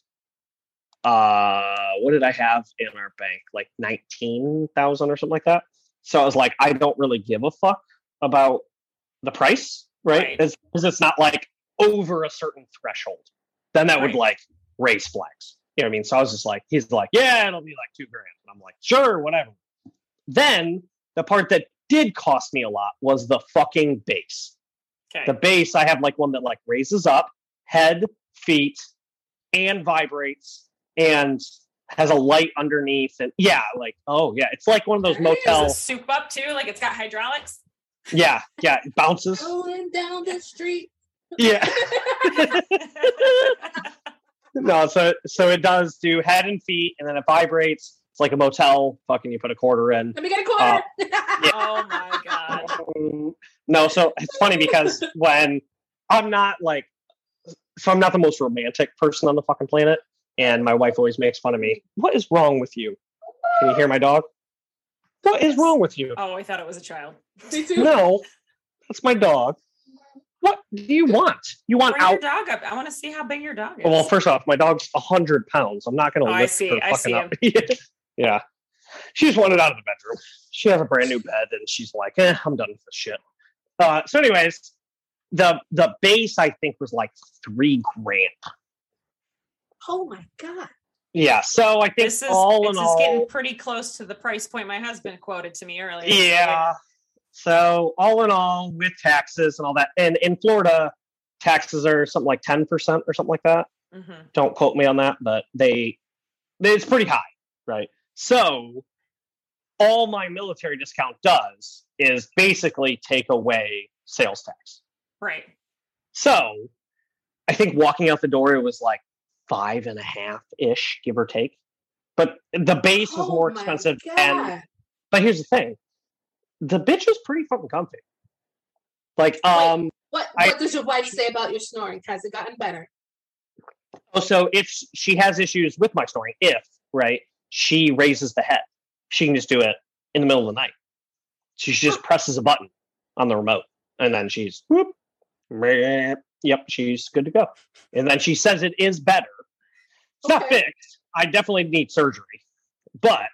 uh, what did I have in our bank? Like nineteen thousand or something like that. So I was like, I don't really give a fuck about the price, right? Right. Because it's not like over a certain threshold. Then that would like raise flags. You know what I mean? So I was just like, he's like, yeah, it'll be like two grand. And I'm like, sure, whatever. Then the part that did cost me a lot was the fucking base. Okay. The base, I have like one that like raises up, head, feet, and vibrates, and has a light underneath. And yeah, like oh yeah, it's like one of those Does it motel. soup up too? Like it's got hydraulics? Yeah, yeah, it bounces. Rolling down the street. Yeah, no, so so it does do head and feet, and then it vibrates. It's like a motel. Fucking, you put a quarter in. Let me get a quarter. oh my god. Um, no, so it's funny because when I'm not like, so I'm not the most romantic person on the fucking planet, and my wife always makes fun of me. What is wrong with you? Can you hear my dog? What is wrong with you? Oh, I thought it was a child. Me too. No, that's my dog. What do you want? You want Bring your dog up. I want to see how big your dog is. Well, first off, my dog's hundred pounds. I'm not going to Oh, I lift see, her I fucking see up. yeah, she just wanted out of the bedroom. She has a brand new bed, and she's like, "Eh, I'm done with this shit." Uh, so, anyways, the the base I think was like three grand. Oh my god. Yeah, so I think this is all this is all, getting pretty close to the price point my husband quoted to me earlier. yeah. So all in all, with taxes and all that, and in Florida, taxes are something like ten percent or something like that. hmm don't quote me on that, but they, they it's pretty high, right? So all my military discount does is basically take away sales tax. Right. So I think walking out the door it was like five and a half ish, give or take. But the base was Oh more expensive. God. And but here's the thing. The bitch is pretty fucking comfy. Like, um, what I- what does your wife say about your snoring? Has it gotten better? Oh, so if she has issues with my snoring, if right, she raises the head, she can just do it in the middle of the night. She just presses a button on the remote, and then she's whoop, yep, she's good to go. And then she says it is better. It's not fixed. I definitely need surgery, but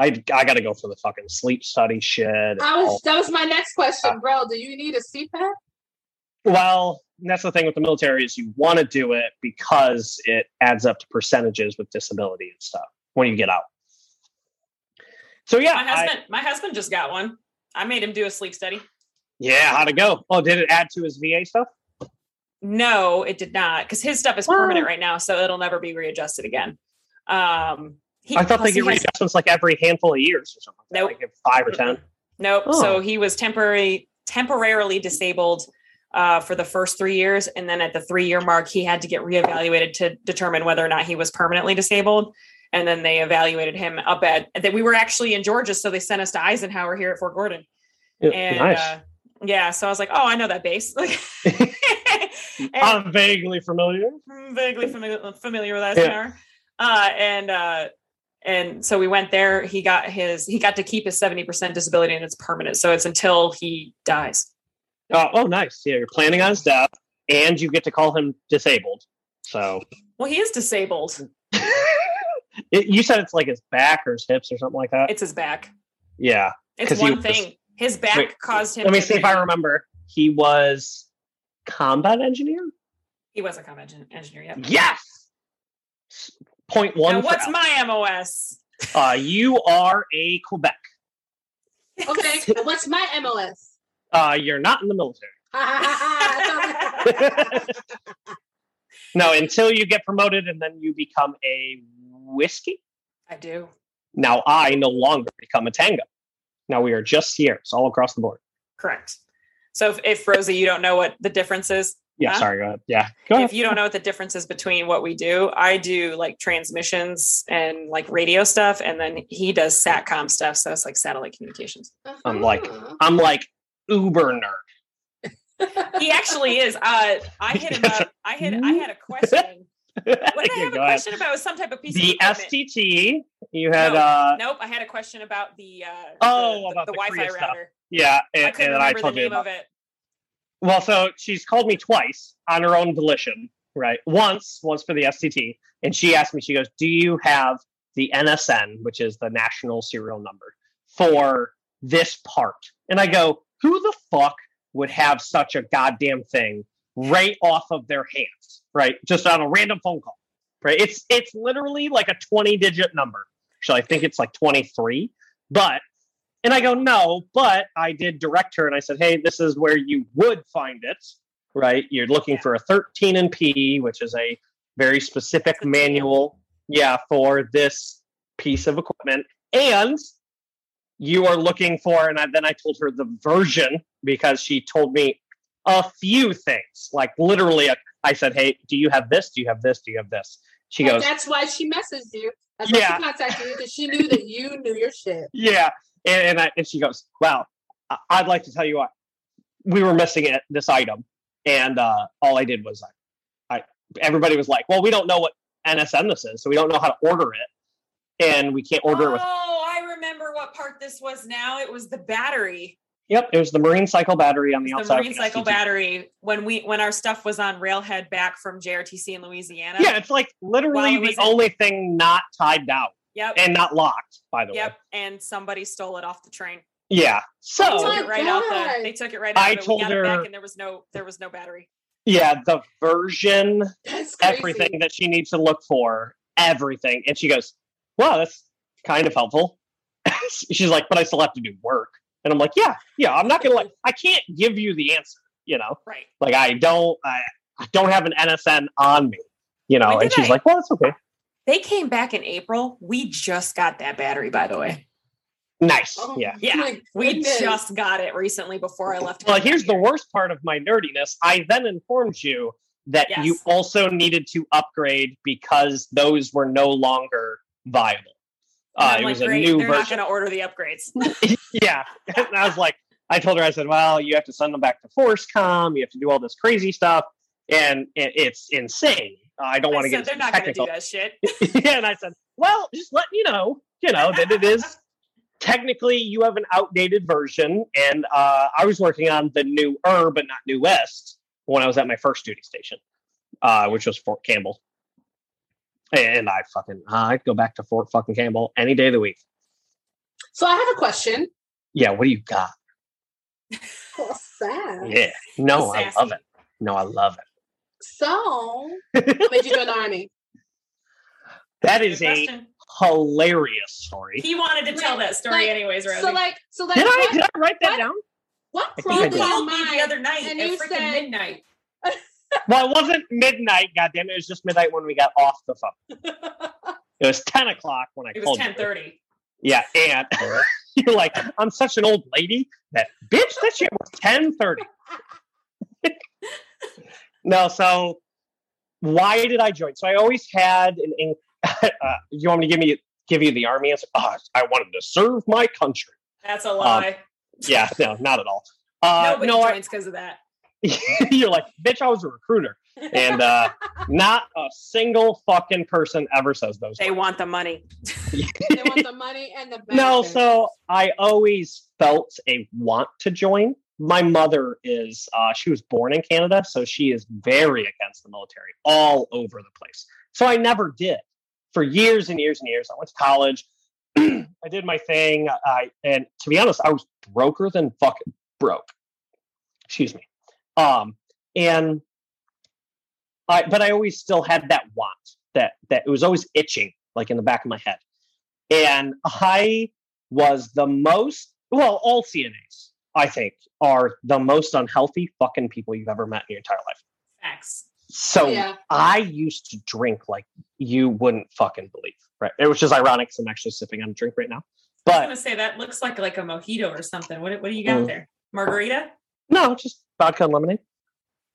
I I got to go for the fucking sleep study shit. I was that was my next question, Uh, bro. Do you need a CPAP? Well, that's the thing with the military is you want to do it because it adds up to percentages with disability and stuff when you get out. So yeah, My I- husband, my husband just got one. I made him do a sleep study. yeah, how'd it go? Oh, did it add to his VA stuff? No, it did not, because his stuff is Wow. permanent right now, so it'll never be readjusted again. Um, he, I thought they get he has- readjustments like every handful of years or something. Nope. Like five or ten. Nope. Oh. So he was temporary, temporarily disabled uh, for the first three years, and then at the three year mark, he had to get reevaluated to determine whether or not he was permanently disabled. And then they evaluated him up at that we were actually in Georgia, so they sent us to Eisenhower here at Fort Gordon. Yeah, And nice. uh, yeah, so I was like, oh, I know that base. and, I'm vaguely familiar. vaguely familiar familiar with Yeah. Eisenhower. Uh, and uh, and so we went there. He got his he got to keep his seventy percent disability, and it's permanent. So it's until he dies. Oh, oh, nice. Yeah, you're planning on his death, and you get to call him disabled. So Well, he is disabled. it, you said it's like his back or his hips or something like that. It's his back. yeah. it's one was- thing. His back Wait, caused him. Let me see if I remember. He was combat engineer. He was a combat engineer. Yep. Yes. Point one. Now, what's my MOS? Uh, you are a Quebec. Okay, what's my MOS? Uh, you're not in the military. No, until you get promoted and then you become a whiskey. I do. Now I no longer become a tango. Now we are just Sierras all across the board. Correct. So if, if Rosie, you don't know what the difference is, Yeah, Huh? sorry. Go ahead. Yeah, go ahead. if you don't know what the difference is between what we do, I do like transmissions and like radio stuff, and then he does satcom stuff. So it's like satellite communications. I'm like- Uh-huh. I'm like uber nerd. He actually is. Uh, I hit him up. I had I had a question. What did I have a go ahead. question about? Was some type of piece The of equipment. STT. You had No. uh Nope, I had a question about the uh, Oh, the, about the, the Wi-Fi Korea stuff. router. yeah, I and, couldn't and I remember the told you name about of it. Well, so she's called me twice on her own volition, right? Once was for the STT, and she asked me, she goes, Do you have the NSN, which is the national serial number, for this part? And I go, Who the fuck would have such a goddamn thing right off of their hands, right? Just on a random phone call, right? It's it's literally like a 20 digit number. Actually, I think it's like 23, but and I go, no, but I did direct her and I said, hey, this is where you would find it, right? You're looking Yeah. for a 13 and P, which is a very specific manual, yeah, for this piece of equipment. And you are looking for, and I, then I told her the version because she told me a few things, like literally, a, I said, hey, do you have this? Do you have this? Do you have this? She And goes, that's why she messaged you. That's why Yeah. she contacted you because she knew that you knew your shit. yeah and and, I, and she goes well i'd like to tell you what we were missing it this item and uh all i did was i i everybody was like well we don't know what nsn this is so we don't know how to order it and we can't order it with Oh, I remember what part this was now. It was the battery. yep it was the marine cycle battery on the outside. the marine cycle battery when we when our stuff was on railhead back from JRTC in Louisiana. yeah it's like literally the in- only thing not tied down Yep. and not locked by the way Yep. And somebody stole it off the train. yeah so Oh Took it right out God. the they took it right out I of told we got it back her- and there was no there was no battery. yeah the version everything that she needs to look for, everything. And she goes, Wow, that's kind of helpful. She's like, But I still have to do work. And I'm like, Yeah, yeah, I'm not gonna like I can't give you the answer, you know. Right. Like I don't I, I don't have an NSN on me, you know. When And she's I- like, Well, that's okay. They came back in April. We just got that battery, by the way. Nice. Oh Yeah. Yeah, We just got it recently before I left. Well, home here's the worst part of my nerdiness. I then informed you that you also needed to upgrade because those were no longer viable. Uh, it like, was a "Great, new They're not going to order the upgrades. yeah. And I was like, I told her, I said, well, you have to send them back to FORSCOM. You have to do all this crazy stuff. And it's insane. I don't want I to said, get they're into not going to do that shit. yeah, and I said, well, just let you know, you know, that it is technically you have an outdated version. And uh, I was working on the new Er, but not new West when I was at my first duty station, uh, which was Fort Campbell. And I fucking, uh, I'd go back to Fort fucking Campbell any day of the week. So I have a question. Yeah, what do you got? Oh, sad. Yeah. No, I love it. No, I love it. So, what made you join the army? That is a hilarious story. He wanted to tell that story Like, anyways, Rosie. So, like, so like, Did I, what, did I write that what? down? what I think I he prompted did. called me the other night and at you freaking said- midnight. Well, it wasn't midnight, goddamn it. It was just midnight when we got off the phone. It was 10 o'clock when I called. It was called ten you. thirty. Yeah, and you're like, I'm such an old lady that bitch, that shit was 10:30. No, so why did I join? So I always had an. in- Uh, you want me to give me give you the army answer? Oh, I wanted to serve my country. That's a lie. Yeah, no, not at all. Uh, Nobody no, joins because of that. you're like, bitch, I was a recruiter. And uh, not a single fucking person ever says those. They words. want the money. They want the money and the no, so I always felt a want to join. My mother is, uh, she was born in Canada, so she is very against the military all over the place. So I never did for years and years and years. I went to college. I did my thing. I, and to be honest, I was broker than fucking broke. Excuse me. Um, and I, but I always still had that want that, that it was always itching, like in the back of my head. And I was the most, well, all CNAs, I think, are the most unhealthy fucking people you've ever met in your entire life. Facts. So yeah. I used to drink like you wouldn't fucking believe. Right. It was just ironic because I'm actually sipping on a drink right now. But I was gonna say that looks like like a mojito or something. What what do you got Mm. there? Margarita? no, just vodka and lemonade.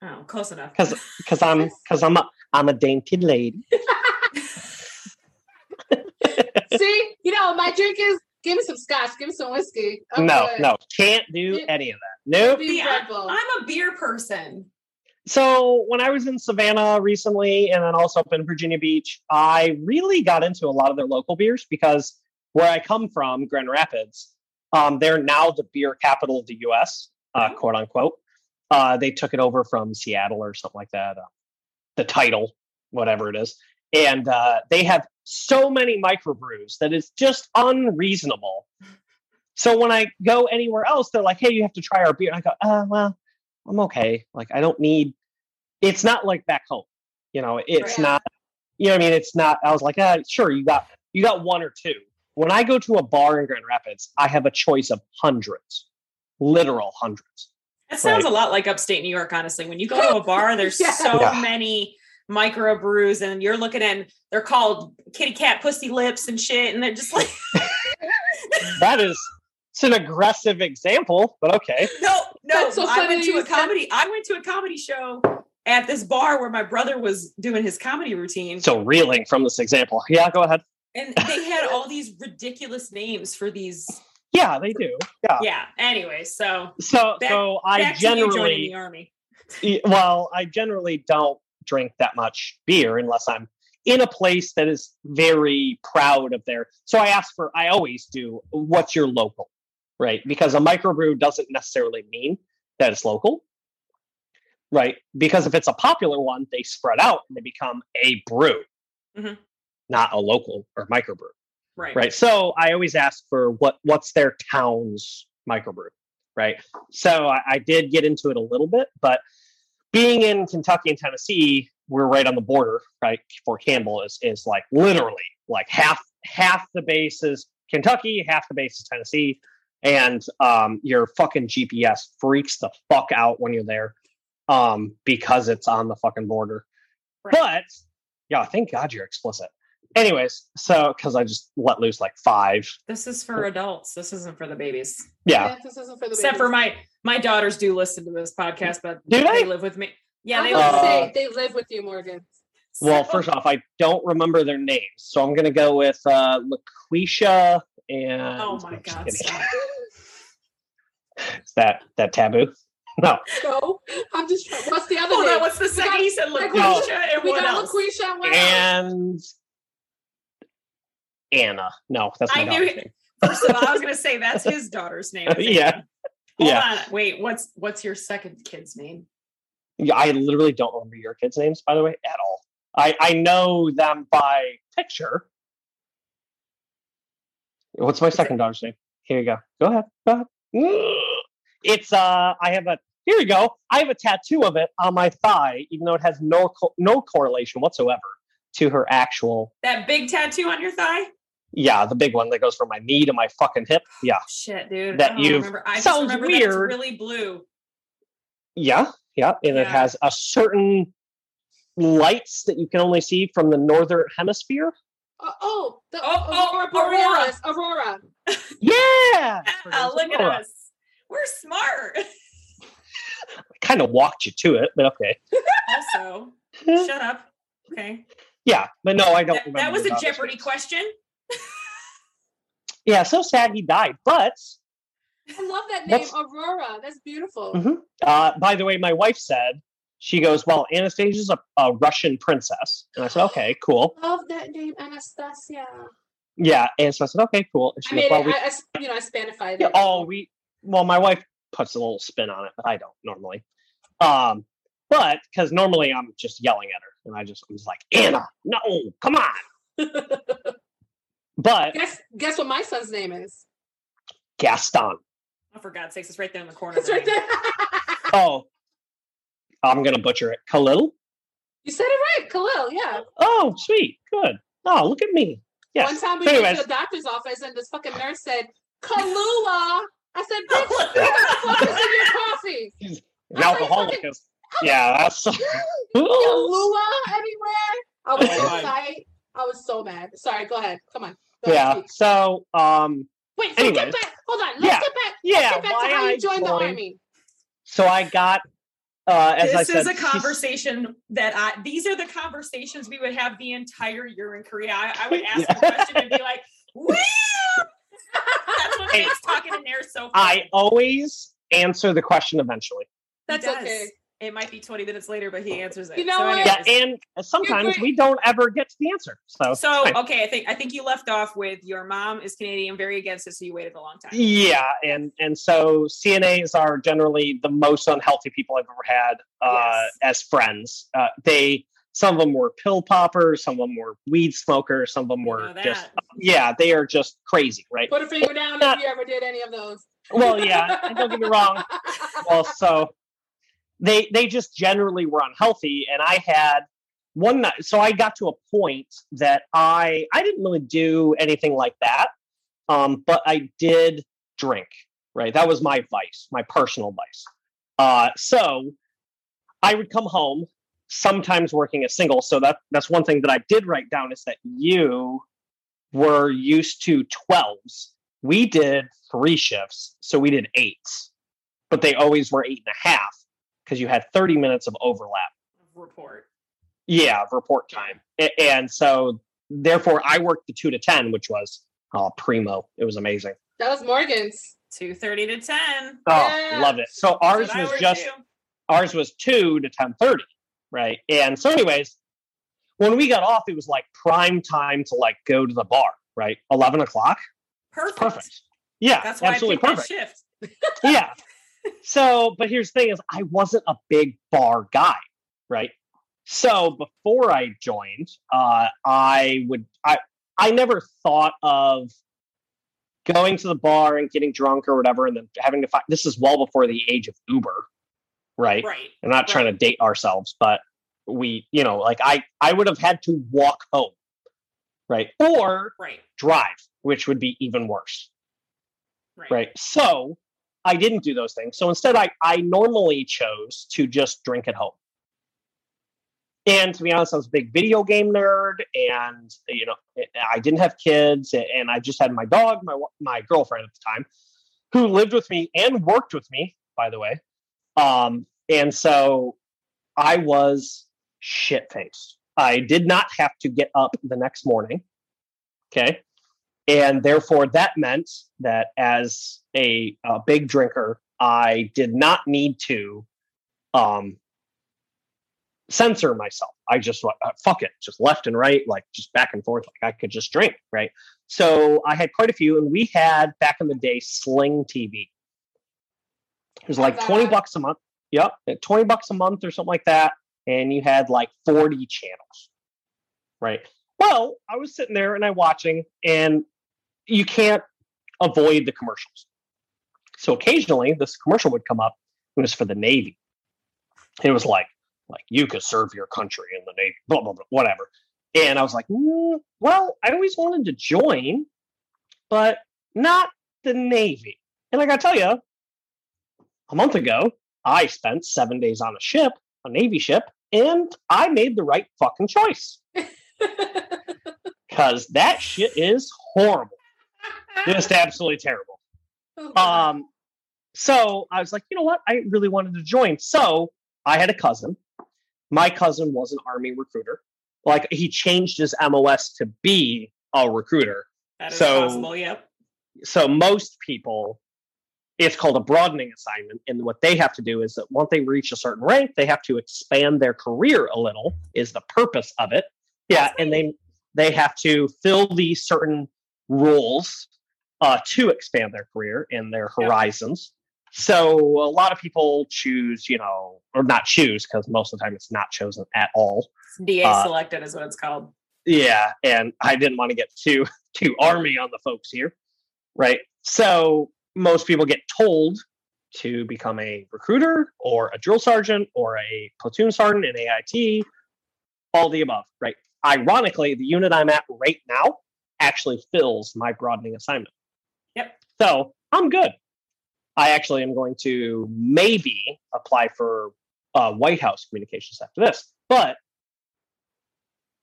Oh, close enough. Because because I'm because I'm a I'm a dainty lady. See, you know, my drink is give me some scotch, give me some whiskey. I'm no, good. no, can't do You- any of that. Nope. Be See, I, I'm a beer person. So when I was in Savannah recently, and then also up in Virginia Beach, I really got into a lot of their local beers because where I come from, Grand Rapids, um, they're now the beer capital of the U.S., uh, Oh. quote unquote. Uh, they took it over from Seattle or something like that. Uh, the title, whatever it is, and uh, they have so many microbrews that it's just unreasonable. So when I go anywhere else, they're like, "Hey, you have to try our beer." And I go, "Uh, well." I'm okay. Like I don't need. It's not like back home. You know, it's Right. not. You know, what I mean, it's not. I was like, ah, sure, you got you got one or two. When I go to a bar in Grand Rapids, I have a choice of hundreds, literal hundreds. That sounds Right. a lot like upstate New York, honestly. When you go to a bar, there's Yeah. so Yeah. many microbrews, and you're looking at they're called kitty cat pussy lips and shit, and they're just like That is, it's an aggressive example, but okay. no, no. That's so I went to you a said- comedy. I went to a comedy show at this bar where my brother was doing his comedy routine, So reeling from this example, yeah, go ahead. and they had all these ridiculous names for these. Yeah, they do. Yeah. Yeah. Anyway, so So, Back- so I back to you joining generally the army. Well, I generally don't drink that much beer unless I'm in a place that is very proud of their. So I ask for, I always do, what's your local, right? Because a microbrew doesn't necessarily mean that it's local, right? Because if it's a popular one, they spread out and they become a brew, Mhm. not a local or microbrew Right. right so i always ask for what what's their town's microbrew right so I, I did get into it a little bit but being in kentucky and tennessee we're right on the border right fort campbell is is like literally like half half the base is kentucky half the base is tennessee and um your fucking gps freaks the fuck out when you're there um because it's on the fucking border Right. but yeah thank god you're explicit anyways so because i just let loose like five This is for adults. This isn't for the babies. yeah Yeah, this isn't for the Except for my my daughters do listen to this podcast, but Do they? live with me. Yeah, they live. Uh, say they live with you, Morgan. well So- first off i don't remember their names so i'm gonna go with uh laquisha and Oh my god! is that that taboo no No, I'm just. trying- What's the other Hold name? on. What's the second? got- he said we got- LaQuisha and we what got else? LaQuisha. and and anna no that's my I knew daughter's it. name First of all, I was gonna say that's his daughter's name. Yeah. Hold Yeah. on. Wait. What's what's your second kid's name? Yeah, I literally don't remember your kids' names, by the way, at all. I, I know them by picture. What's my second daughter's name? Here you go. Go ahead. Go ahead. It's uh I have a here you go. I have a tattoo of it on my thigh, even though it has no co- no correlation whatsoever to her actual That big tattoo on your thigh? Yeah, the big one that goes from my knee to my fucking hip. Yeah. Shit, dude. That I you've- remember. I just sounds remember that it's weird. really blue. Yeah, yeah. And it has a certain lights that you can only see from the northern hemisphere. Oh, oh, the Oh, oh, Aurora Aurora. Borealis, Aurora. Yeah. Ah, look at us. We're smart. I kind of walked you to it, but okay. Also, shut up. Okay. Yeah, but no, I don't That, remember. that was a Jeopardy question. Yeah, so sad he died. But I love that name, Aurora. That's beautiful. Mhm. uh, by the way, my wife said she goes, "Well, Anastasia's a, a Russian princess," and I said, "Okay, cool." I love that name, Anastasia. Yeah, and so I said, "Okay, cool." And I she made goes, "Well, it. we, I, I you know, I spanified yeah, it. oh, we, well, my wife puts a little spin on it, but I don't normally. Um, but because normally I'm just yelling at her, and I just I was like, "Anna, no, come on!" But guess guess what my son's name is? Gaston. Oh, for God's sakes, it's right there in the corner. It's right there. Oh, I'm gonna butcher it. Khalil. you said it right, Khalil. Yeah. Oh, sweet, good. Oh, look at me. Yes. One time we So went to the doctor's office and this fucking nurse said, Kahlua. I said, bitch, what the fuck is in your coffee? He's an was like, fucking- Yeah, that's. Kahlua everywhere. I was Oh so tight. I was so mad. Sorry, go ahead. Come on. Go yeah. speak. So, um, Wait, so get back. Hold on. Let's Yeah. get back. yeah. Let's get back why to how you joined the joined- army. So I got. Uh, as I this said, is a conversation that I. These are the conversations we would have the entire year in Korea. I, I would ask Yeah. a question and be like, "Woo!" That's what makes talking in there so. Fun. I always answer the question eventually. That's okay. It might be 20 minutes later, but he answers it. You know so what? Yeah, and sometimes we don't ever get to the answer. So, So okay, I think I think you left off with your mom is Canadian, very against it, so you waited a long time. yeah, and and so CNAs are generally the most unhealthy people I've ever had uh, Yes. as friends. Uh, they some of them were pill poppers, some of them were weed smokers, some of them were just that. yeah, they are just crazy, right? Put a finger down if you ever did any of those. Well, yeah, and don't get me wrong. Well, so they they just generally were unhealthy, and I had one night. So I got to a point that I I didn't really do anything like that, um, but I did drink. Right, that was my vice, my personal vice. Uh, so I would come home, sometimes working a single. So that that's one thing that I did write down is that you were used to twelves. We did three shifts, so we did eights, but they always were eight and a half because you had 30 minutes of overlap. Report. Yeah, of report time. And so therefore I worked the two to 10, which was oh, primo. It was amazing. That was Morgan's. 230 to 10. Oh, Yeah. loved it. So ours That's what I was just too. ours was two to ten thirty, right? And so, anyways, when we got off, it was like prime time to like go to the bar, right? Eleven o'clock, perfect. perfect. Yeah, That's why absolutely I picked perfect. that shift. yeah. So, but here's the thing: is I wasn't a big bar guy, right? So before I joined, uh, I would I I never thought of going to the bar and getting drunk or whatever, and then having to find. This is well before the age of Uber, right? Right. I'm not trying to date ourselves, but we, you know, like I I would have had to walk home, right, or Right. drive, which would be even worse Right. right so i didn't do those things. So instead i i normally chose to just drink at home. And to be honest i was a big video game nerd and you know i didn't have kids and i just had my dog my my girlfriend at the time who lived with me and worked with me by the way. Um and so i was shit faced i did not have to get up the next morning okay? And therefore that meant that as a, a big drinker i did not need to um censor myself. I just uh, fuck it just left and right like just back and forth like i could just drink right? So i had quite a few and we had back in the day sling tv it was like 20 bucks a month yep 20 bucks a month or something like that and you had like 40 channels right? Well i was sitting there and i watching and you can't avoid the commercials. So occasionally this commercial would come up. It was for the Navy. It was like, like you could serve your country in the Navy, blah blah blah, whatever. And I was like, "Mm, well, I always wanted to join, but not the Navy. And I gotta tell you, a month ago, I spent seven days on a ship, a Navy ship, and I made the right fucking choice because that shit is horrible, just absolutely terrible. Oh, Um, So I was like, you know what? I really wanted to join. So I had a cousin. My cousin was an army recruiter. Like he changed his MOS to be a recruiter. That is So- possible. Yep. So most people, it's called a broadening assignment. And what they have to do is that once they reach a certain rank, they have to expand their career a little, is the purpose of it. Yeah. And they they have to fill these certain roles uh, to expand their career and their horizons. So a lot of people choose, you know, or not choose because most of the time it's not chosen at all. DA Uh, selected is what it's called. Yeah, and I didn't want to get too too army on the folks here, right? So most people get told to become a recruiter or a drill sergeant or a platoon sergeant in AIT, all the above, right? Ironically, the unit I'm at right now actually fills my broadening assignment. So I'm good. I actually am going to maybe apply for uh, White House communications after this, but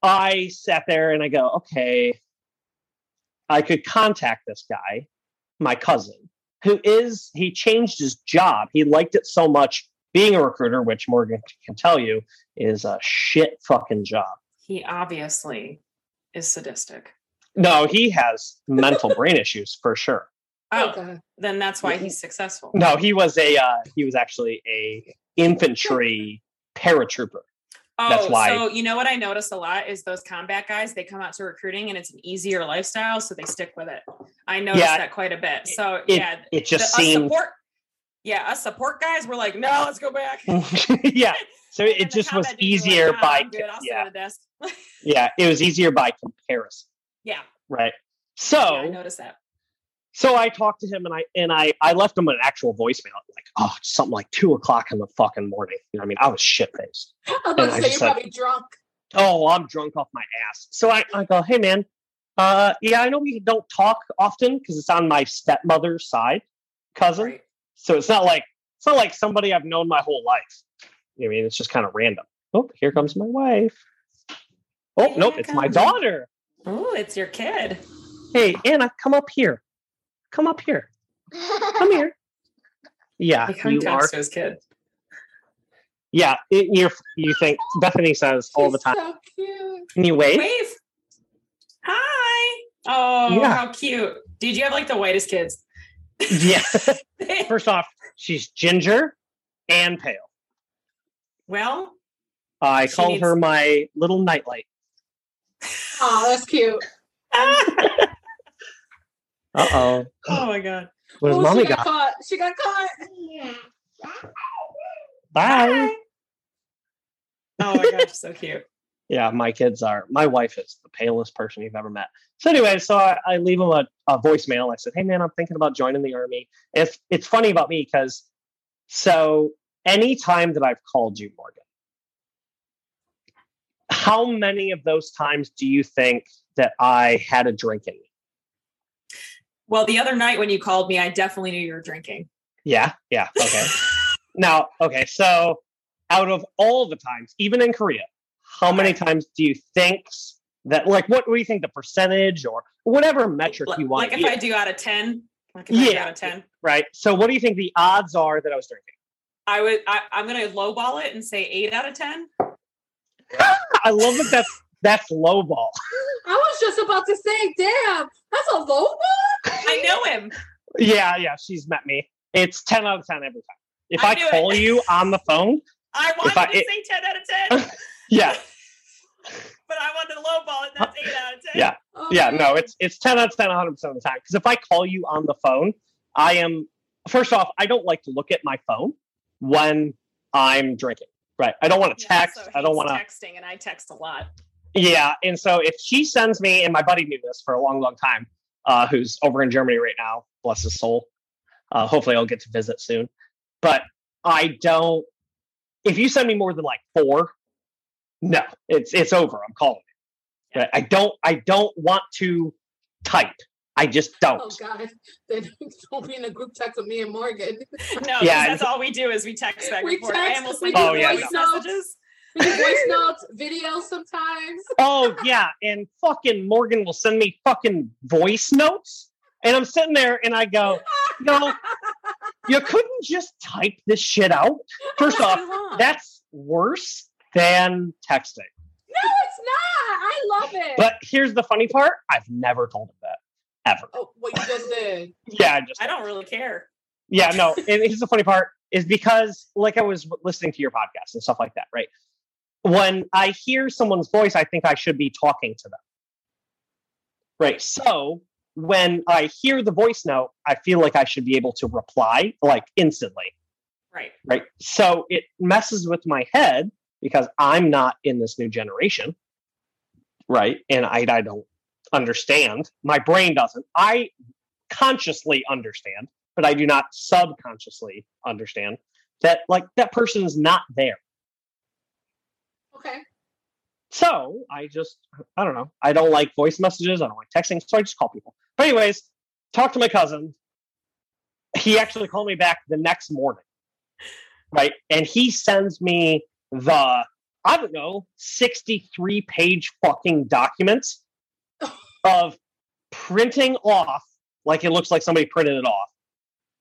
I sat there and I go, okay, I could contact this guy, my cousin, who is, he changed his job. He liked it so much being a recruiter, which Morgan can tell you is a shit fucking job. He obviously is sadistic. No, he has mental brain issues for sure. Oh, God. then that's why he's successful. No, he was a, uh, he was actually a infantry paratrooper. Oh, That's why- So you know what I notice a lot is those combat guys. They come out to recruiting, and it's an easier lifestyle, so they stick with it. I noticed Yeah, that quite a bit. So It, yeah, it just the, us seemed, support. Yeah, us support guys were like, no, let's go back. yeah. So it just was combat dudes were easier like, "Nah, by, good. I'll yeah, at desk. yeah, it was easier by comparison, yeah, right? yeah, So, I noticed that. So I talked to him and I and I I left him an actual voicemail like oh something like two o'clock in the fucking morning. You know what I mean I was shit faced. I was And about I to say you're said- probably drunk. Oh I'm drunk off my ass. So I, I go hey man, uh yeah I know we don't talk often because it's on my stepmother's side cousin. Right. So it's not like it's not like somebody I've known my whole life. You know I mean it's just kind of random. Oh here comes my wife. Oh Here nope it's my daughter. Oh, it's your kid. Hey Anna come up here. Come up here. Come here. Yeah, you are talks to his kid. Yeah, it, you you think Bethany says all the time. So cute. Can you wait? Wave. Hi. Oh, Yeah. how cute. Dude, you have like the whitest kids. Yeah. First off, she's ginger and pale. well, I call needs- her my little nightlight. Oh, that's cute. Uh oh. oh my god. Where's oh, mommy she got, got? caught. She got caught. Bye. Oh my gosh, so cute. Yeah, my kids are. My wife is the palest person you've ever met. So anyway, so I, I leave him a, a voicemail. I said, "Hey man, I'm thinking about joining the army." It's it's funny about me because so any time that I've called you, Morgan, how many of those times do you think that I had a drink in me? Well, the other night when you called me, I definitely knew you were drinking. Yeah, yeah, okay. now, okay, so out of all the times, even in Korea, how many times do you think that, like, what do you think the percentage or whatever metric you want? like if I do out of 10, like if I do Yeah. out of 10, right? So, what do you think the odds are that I was drinking? I would, I, I'm going to lowball it and say eight out of 10. I love that that's that's low ball. I was just about to say, damn, that's a low ball. I know him. yeah, yeah, she's met me. It's ten out of ten every time. If I I, knew it. call you on the phone, I wanted I- to it- say 10 out of 10, yeah, but I wanted to lowball it. That's eight out of 10. Yeah. Oh, yeah, man. no, it's it's ten out of 10 100 percent of the time. Because if I call you on the phone, I am first off, I don't like to look at my phone when I'm drinking. Right, I don't want to Yeah, text. so I don't want to. texting, and I text a lot. Yeah, and so if she sends me, and my buddy knew this for a long, long time, uh, who's over in Germany right now, bless his soul. Uh, hopefully, I'll get to visit soon. But I don't. If you send me more than like four, no, it's it's over. I'm calling it. Right? I don't. I don't want to type. I just don't. Oh God! Then don't be in a group text with me and Morgan. No, yeah, that's all we do is we text back We and forth. I text, almost we like do voice yeah, voice notes. messages. We do voice notes, videos sometimes. oh yeah, and fucking Morgan will send me fucking voice notes, and I'm sitting there and I go, no, you couldn't just type this shit out. First off, that's worse than texting. No, it's not. I love it. But here's the funny part: I've never told him that ever. oh, what you just did. Yeah, I just I don't really care. yeah, no. And here's the funny part: is because like I was listening to your podcast and stuff like that, right? When I hear someone's voice, I think I should be talking to them, right? So when I hear the voice note, I feel like I should be able to reply like instantly. Right. right? So it messes with my head because I'm not in this new generation, right? And I, I don't understand. My brain doesn't. I consciously understand, but I do not subconsciously understand that like that person is not there. Okay. So I just, I don't know. I don't like voice messages. I don't like texting. So I just call people. But, anyways, talk to my cousin. He actually called me back the next morning. Right. And he sends me the, I don't know, 63 page fucking documents of printing off, like it looks like somebody printed it off,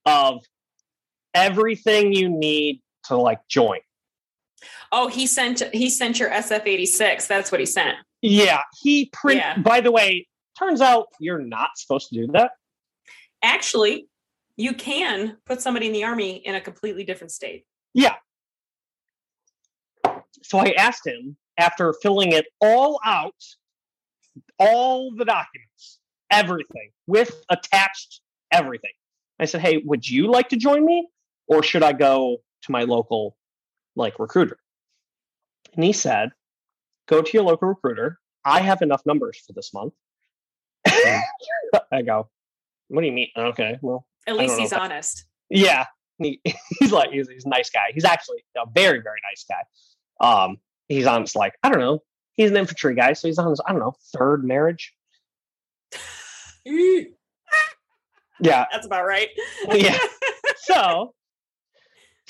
of everything you need to like join. Oh, he sent he sent your SF86. That's what he sent. Yeah, he print. Yeah. By the way, turns out you're not supposed to do that. Actually, you can put somebody in the army in a completely different state. Yeah. So I asked him after filling it all out, all the documents, everything with attached everything. I said, "Hey, would you like to join me, or should I go to my local like recruiter?" And he said, "Go to your local recruiter. I have enough numbers for this month." I go, "What do you mean?" Okay, well, At least he's I- honest. yeah, he, he's like he's, he's a nice guy. He's actually a very very nice guy. Um, he's on it's like I don't know. He's an infantry guy, so he's on his I don't know third marriage. Yeah, That's about right. yeah. So,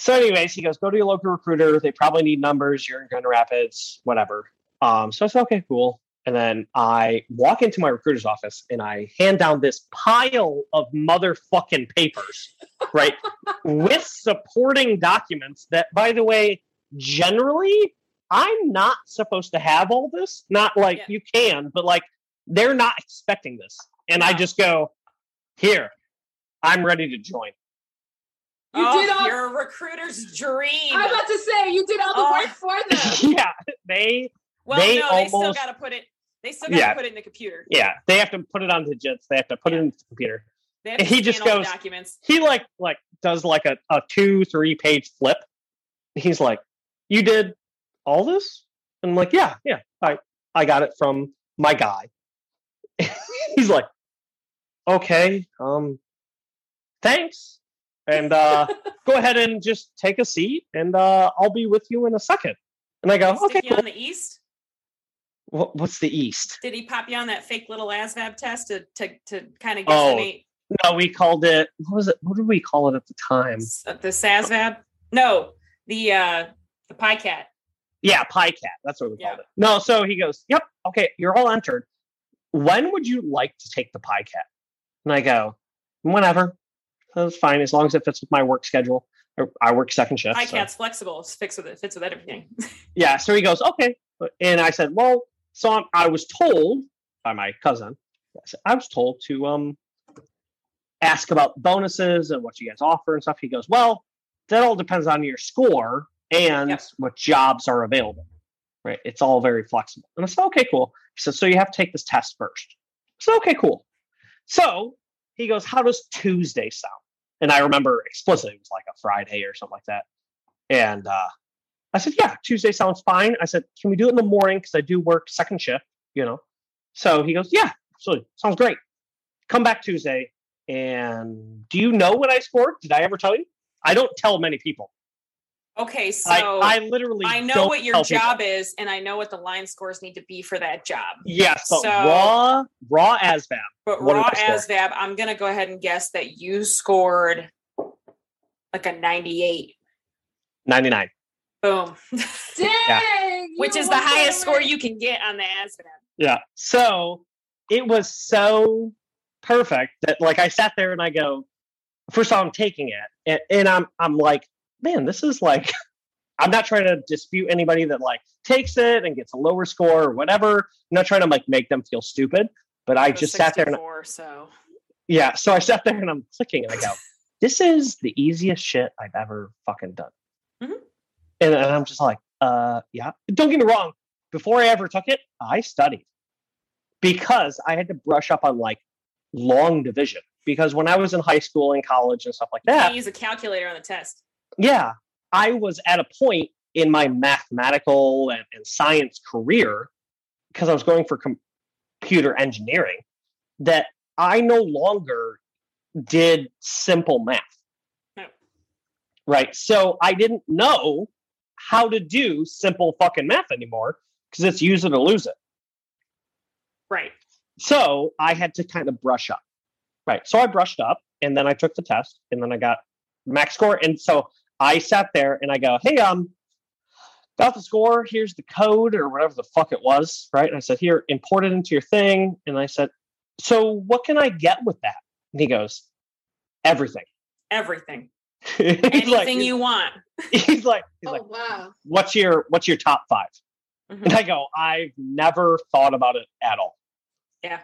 so anyways, he goes go to your local recruiter. They probably need numbers. You're in Grand Rapids, whatever. Um, so I said okay, cool. And then I walk into my recruiter's office and I hand down this pile of motherfucking papers, right? with supporting documents that, by the way, generally I'm not supposed to have all this. Not like Yeah. you can, but like they're not expecting this. And I just go, here, I'm ready to join. You oh, did all- you're a recruiter's dream. I'm about to say you did all the Oh. work for them. yeah, they well, they no, they still got to put it. They still got to Yeah. put it in the computer. yeah, they have to put it on digits. They have to put it Yeah. in the computer. They have And to he just scan all the goes- documents. He like like does like a, a two, three page flip. He's like, You did all this? And I'm like, Yeah, yeah. I I got it from my guy. He's like, Okay, um thanks. And uh go ahead and just take a seat and uh I'll be with you in a second. And I go, Stick Okay, you cool. on the east. What, what's the east? Did he pop you on that fake little ASVAB test to to, to kind of Oh. guesstimate No, we called it. What was it? What did we call it at the time? uh, the SASVAB? No, the uh the PiCAT. Yeah, PiCAT. That's what we Yeah. called it. No, so he goes, "Yep, okay, you're all entered. When would you like to take the PiCAT?" And I go, "Whenever. That's fine as long as it fits with my work schedule. I work second shift." so- PiCAT's flexible. It fits with it. Fits with everything. Yeah. So he goes, "Okay," and I said, "Well, so I'm, I was told by my cousin. I was told to um ask about bonuses and what you guys offer and stuff." He goes, "Well, that all depends on your score and Yep. what jobs are available. Right? It's all very flexible." And I said, "Okay, cool." He said, "So you have to take this test first. So "Okay, cool." So he goes, "How does Tuesday sound?" And I remember explicitly it was like a Friday or something like that. And uh, I said, "Yeah, Tuesday sounds fine." I said, "Can we do it in the morning? Because I do work second shift, you know." So he goes, "Yeah, absolutely, sounds great." Come back Tuesday, and do you know what I scored? Did I ever tell you? I don't tell many people. Okay, so I, I literally I know what your tell people. job is, and I know what the line scores need to be for that job. Yes, but So- raw raw ASVAB. But What raw I score? ASVAB, I'm gonna go ahead and guess that you scored like a 98. ninety nine. Boom. Dang! you Which is the highest so score you can get on the ASVAB. Yeah. So it was so perfect that like I sat there and I go, first of all, I'm taking it. and, and I'm I'm like, man, this is like I'm not trying to dispute anybody that like takes it and gets a lower score or whatever. I'm not trying to like make them feel stupid, but I a just sat there and so yeah, so I sat there and I'm clicking and I go, this is the easiest shit I've ever fucking done. Mhm. And, and I'm just like, uh, yeah. Don't get me wrong. Before I ever took it, I studied because I had to brush up on like long division. Because when I was in high school and college and stuff like that, can't use a calculator on the test. Yeah, I was at a point in my mathematical and, and science career because I was going for com- computer engineering that I no longer did simple math. No. Right. So I didn't know how to do simple fucking math anymore because it's use it or lose it. Right. So I had to kind of brush up. Right. So I brushed up and then I took the test and then I got max score. And so I sat there and I go, hey, um, got the score. Here's the code or whatever the fuck it was. Right. And I said, here, import it into your thing. And I said, so what can I get with that? And he goes, everything. Everything. he's Anything like, you want. he's like, he's Oh like, wow. what's your, what's your top 5 Mhm. And I go, I've never thought about it at all. Yeah.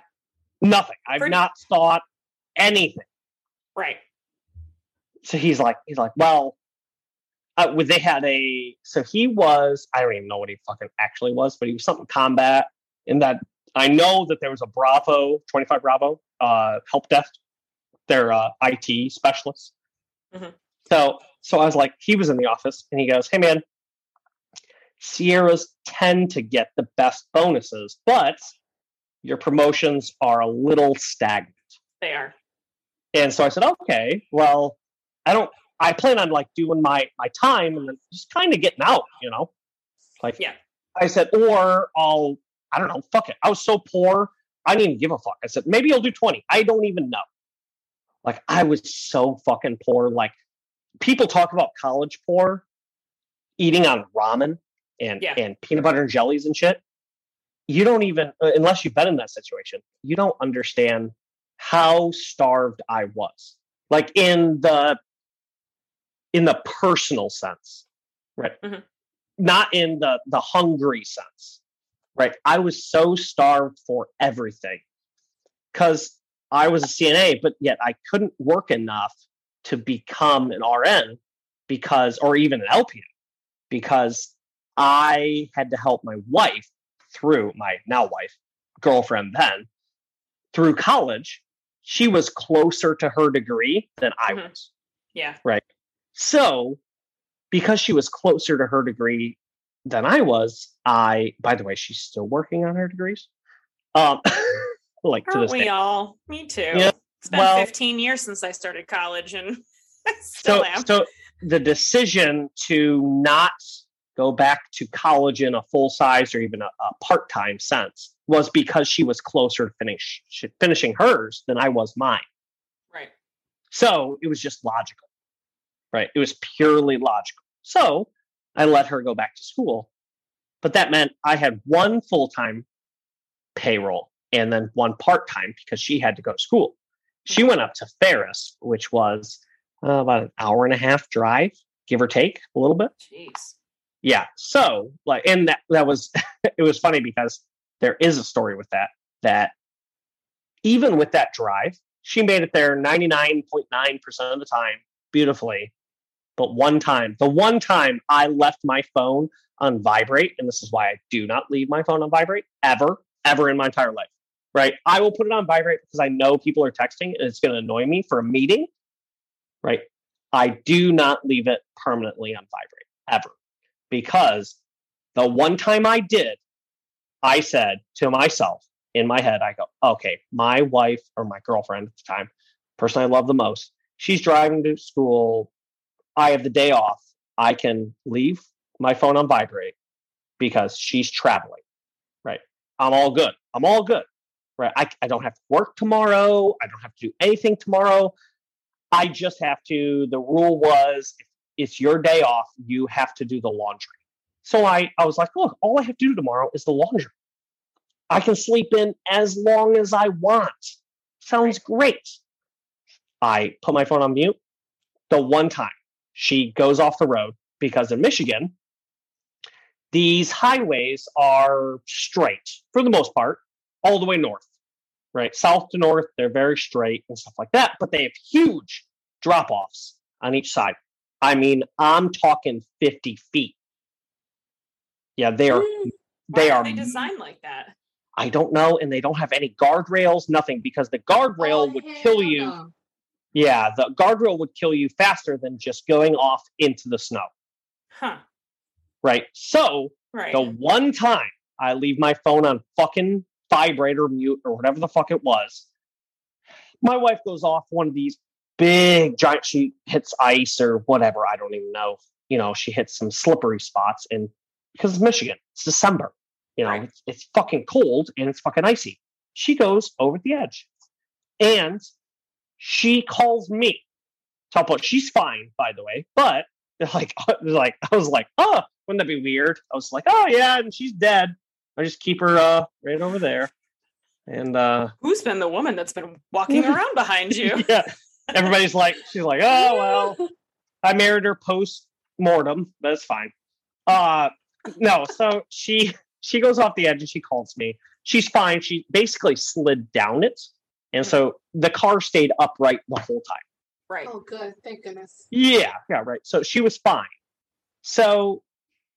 Nothing. I've Pretty- not thought anything. Right. so he's like he's like well uh, they had a so he was i don't even know what he fucking actually was but he was something combat in that i know that there was a bravo 25 bravo uh help desk their uh it specialists Mhm. so so i was like he was in the office and he goes hey man sierras tend to get the best bonuses but your promotions are a little stagnant They are. and so I said, okay, well, I don't, I plan on like doing my, my time and then just kind of getting out, you know? Like, Yeah. I said, or I'll, I don't know, fuck it. I was so poor. I didn't even give a fuck. I said, maybe I'll do 20. I don't even know. Like, I was so fucking poor. Like, people talk about college poor, eating on ramen and, Yeah. and peanut butter and jellies and shit. You don't even, uh, unless you've been in that situation, you don't understand how starved I was. Like in the in the personal sense, right? Mhm. Not in the the hungry sense, right? I was so starved for everything because I was a CNA, but yet I couldn't work enough to become an RN because, or even an LPN, because I had to help my wife through my now wife, girlfriend then, through college. She was closer to her degree than I Mhm. was. Yeah. So, because she was closer to her degree than I was, I, by the way, she's still working on her degrees. Um, like Aren't this we day. all? Me too. Yeah, It's been well- 15 years since I started college and still So, am. so the decision to not go back to college in a full size or even a, a part time sense was because she was closer to finish finishing hers than I was mine. right. So it was just logical, right? It was purely logical. So I let her go back to school, but that meant I had one full time payroll and then one part time because she had to go to school. She went up to Ferris, which was uh, about an hour and a half drive, give or take a little bit. Jeez. Yeah. So like, and that that was it was funny because there is a story with that that even with that drive, she made it there 99.9% of the time beautifully. But one time, the one time I left my phone on vibrate, and this is why I do not leave my phone on vibrate ever, ever in my entire life. Right. I will put it on vibrate because I know people are texting and it's going to annoy me for a meeting. Right. I do not leave it permanently on vibrate ever because the one time I did, I said to myself in my head, I go, okay, my wife or my girlfriend at the time, person I love the most, she's driving to school. I have the day off. I can leave my phone on vibrate because she's traveling. Right. I'm all good. I'm all good. Right. I, I don't have to work tomorrow. I don't have to do anything tomorrow. I just have to. The rule was if it's your day off, you have to do the laundry. So I, I was like, look, all I have to do tomorrow is the laundry. I can sleep in as long as I want. Sounds great. I put my phone on mute. the one time she goes off the road because in Michigan, these highways are straight for the most part, all the way north, right? South to north, they're very straight and stuff like that, but they have huge drop offs on each side. I mean, I'm talking 50 feet. Yeah, they are. Mm. They are. They designed like that. I don't know, and they don't have any guardrails, nothing, because the guardrail Oh, would kill you. no. Yeah, the guardrail would kill you faster than just going off into the snow, Huh. right? So Right. the one time I leave my phone on fucking vibrator mute or whatever the fuck it was, my wife goes off one of these big giant. She hits ice or whatever. I don't even know. You know, she hits some slippery spots, and because it's Michigan, it's December. You know, Right. it's, it's fucking cold and it's fucking icy. She goes over the edge, and she calls me. Top. She's fine, by the way, but like, like I was like, oh, wouldn't that be weird? I was like, oh yeah, and she's dead. I just keep her uh, right over there, and uh, Who's been the woman that's been walking around behind you? yeah, everybody's like, she's like, oh well, I married her post mortem, but it's fine. Uh, no, so she she goes off the edge and she calls me. She's fine. She basically slid down it, and so the car stayed upright the whole time. Right. Oh, good. Thank goodness. Yeah, yeah, right. So she was fine. So,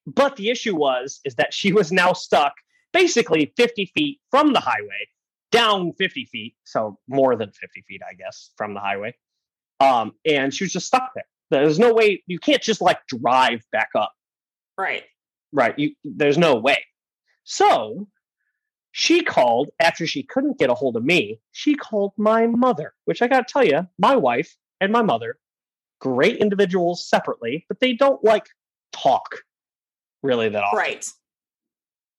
but the issue was is that she was now stuck basically 50 feet from the highway, down 50 feet, so more than 50 feet, I guess, from the highway. Um, and she was just stuck there. There's no way you can't just like drive back up, Right. right? You there's no way. So she called after she couldn't get a hold of me. She called my mother, which I got to tell you, my wife and my mother, great individuals separately, but they don't like talk really that often. Right.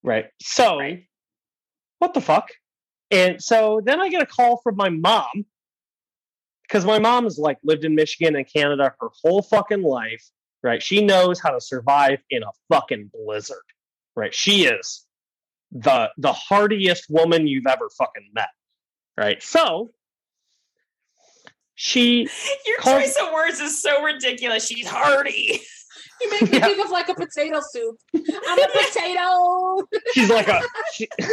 Right. So, Right. what the fuck? And so then I get a call from my mom because my mom has like lived in Michigan and Canada her whole fucking life. Right. She knows how to survive in a fucking blizzard. Right. She is the the hardiest woman you've ever fucking met. Right. So she Your Call- choice of words is so ridiculous. She's hardy. You make me Yeah. think of like a potato soup. I'm a potato. she's like a she,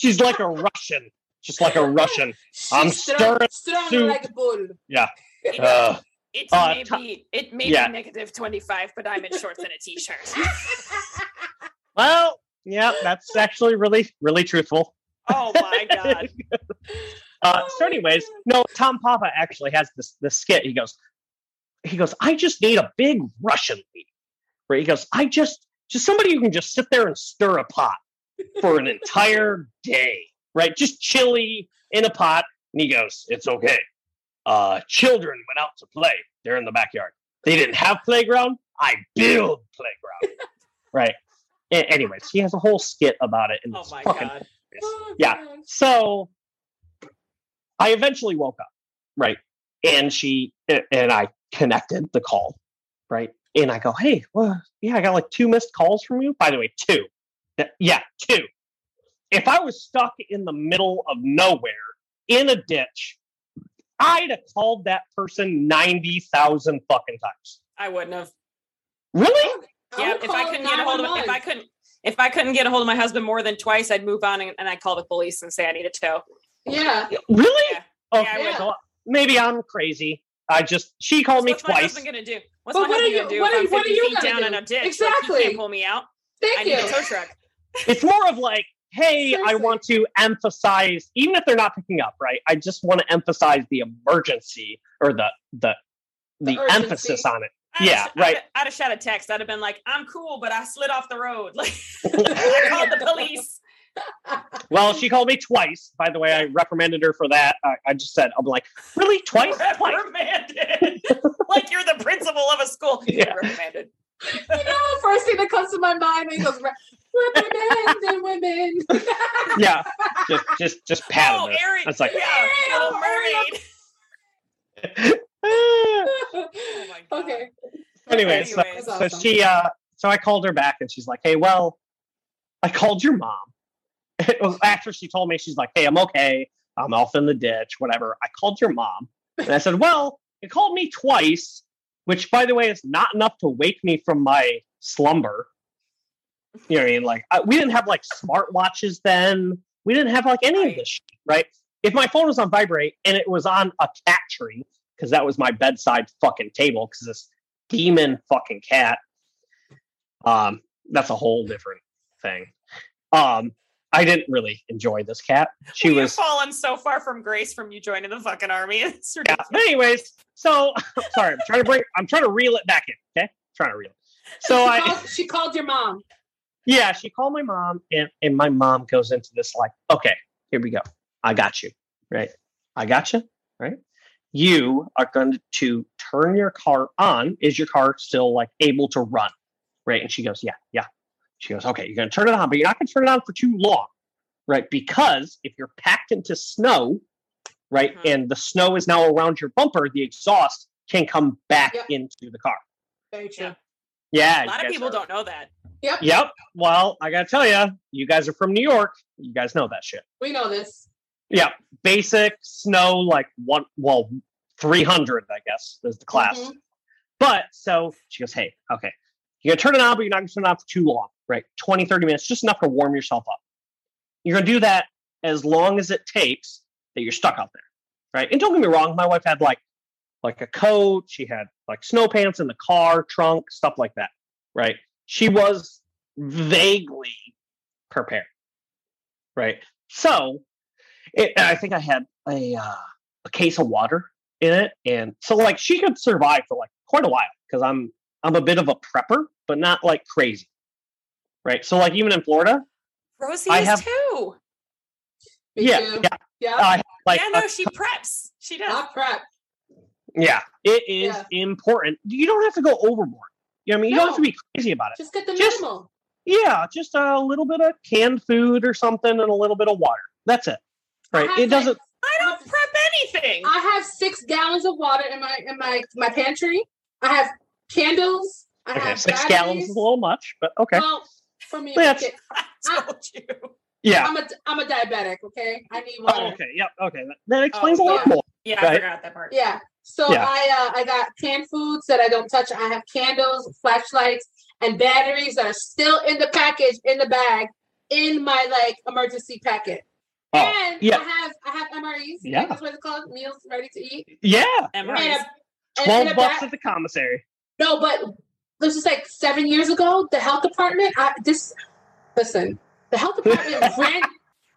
she's like a Russian. Just like a Russian. I'm She's strong, stirring strong soup. like a bull. Uh, It Uh, may t- be it may yeah. be negative twenty five, but I'm in shorts and a t shirt. Well, yeah, that's actually really, really truthful. Oh my god. Uh, Oh so, anyways, no, Tom Papa actually has this this skit. He goes, he goes, I just need a big Russian lady. Right? He goes, I just just somebody who can just sit there and stir a pot for an entire day, right? Just chili in a pot. And he goes, it's okay. Uh, children went out to play. They're in the backyard. They didn't have playground. I build playground. right. Anyways, he has a whole skit about it. And Oh my fucking god. Oh, Yeah. gosh. so I eventually woke up, right? And she and I connected the call, right? And I go, hey, well, yeah, I got like two missed calls from you. By the way, two. Yeah, two. If I was stuck in the middle of nowhere in a ditch, I'd have called that person 90,000 fucking times. I wouldn't have. Really? I Yeah, if I couldn't get a hold of if I couldn't if I couldn't get a hold of my husband more than twice, I'd move on and, and I'd call the police and say I need a tow. Yeah. Really? Yeah. Okay, Yeah, I maybe I'm crazy. I just, she called me What's my twice. husband gonna do? What's But my what are husband you- gonna do what if are- I'm what are you feet gonna down do? in a ditch? Like, he Exactly. can't pull me out. I Thank need you. a tow truck. it's more of like hey i want to emphasize even if they're not picking up right i just want to emphasize the emergency or the the the, The emphasis on it I'd have Yeah, sh- right. I'd, I'd have shot a text. I'd have been like, "I'm cool, but I slid off the road." Like, I called the police. well she called me twice by the way i reprimanded her for that i, I just said i'm like really twice twice Reprimanded. like you're the principal of a school. Yeah. Reprimanded. You know, the first thing that comes to my mind when he goes, reprimanding women. yeah just just just patted Oh, her Ariel. It's like- yeah, Little Ariel. Mermaid. Oh okay. anyway so, Anyways. so she uh so i called her back and she's like hey well i called your mom after she told me she's like hey i'm okay i'm off in the ditch whatever i called your mom and i said well it called me twice, which, by the way, is not enough to wake me from my slumber. You know what I mean? Like, I, we didn't have like smartwatches then. We didn't have like any of this shit, right? If my phone was on vibrate and it was on a cat tree, because that was my bedside fucking table, because this demon fucking cat, um, that's a whole different thing. Um, I didn't really enjoy this cat. She we was fallen so far from grace from you joining the fucking army. It's yeah. ridiculous. But anyways, so sorry, I'm trying to bring I'm trying to reel it back in. Okay. trying to reel it. So she, I called, she called your mom. yeah, she called my mom and, and my mom goes into this like, okay, here we go. I got you. Right. I got you. Right. You are going to turn your car on. Is your car still like able to run? Right. And she goes, yeah, yeah. She goes, okay, you're going to turn it on, but you're not going to turn it on for too long. Right. Because if you're packed into snow, right, Mhm. and the snow is now around your bumper, the exhaust can come back Yep. into the car. Very true. Yeah. Yeah. A lot of people are- don't know that. Yep. Yep. Well, I gotta tell you, you guys are from New York. You guys know that shit. We know this. Yeah. Basic snow, like one, well, 300, I guess, is the class. Mhm. But so she goes, hey, okay, you're gonna turn it on, but you're not gonna turn it on for too long, right? 20, 30 minutes, just enough to warm yourself up. You're gonna do that as long as it takes that you're stuck out there, right? And don't get me wrong, my wife had like like a coat, she had like snow pants in the car, trunk, stuff like that, right? She was vaguely prepared, right? So, it, I think I had a uh, a case of water in it, and so like she could survive for like quite a while because I'm I'm a bit of a prepper, but not like crazy, right? So like even in Florida, Rosie I is have- too. Me yeah, yeah, Yeah. I have, like yeah, a no, she preps. She does. I prep. Yeah, it is Yeah. important. You don't have to go overboard. You know, what I mean, you don't have to be crazy about it. Just get the Just- minimal. Yeah, just a little bit of canned food or something and a little bit of water. That's it. I Right? have, It doesn't. I don't prep anything. I have six gallons of water in my in my my pantry. I have candles. I Okay, have six batteries. gallons is a little much, but okay. Well, for me, That's- okay, I told you. Yeah. I'm a I'm a diabetic. Okay, I need Oh, water. okay. Yep. Okay. That, that explains Oh, a lot yeah. more. Yeah, Right. I forgot that part. Yeah. So Yeah. I uh, I got canned foods that I don't touch. I have candles, flashlights, and batteries that are still in the package in the bag in my like emergency packet. Oh, and yeah. I have I have MREs. Yeah. That's what it's called. Meals ready to eat. Yeah. And yeah. Right. And a, Twelve and bucks ba- at the commissary. No, but this is like seven years ago. The health department. I, this listen. The health department ran,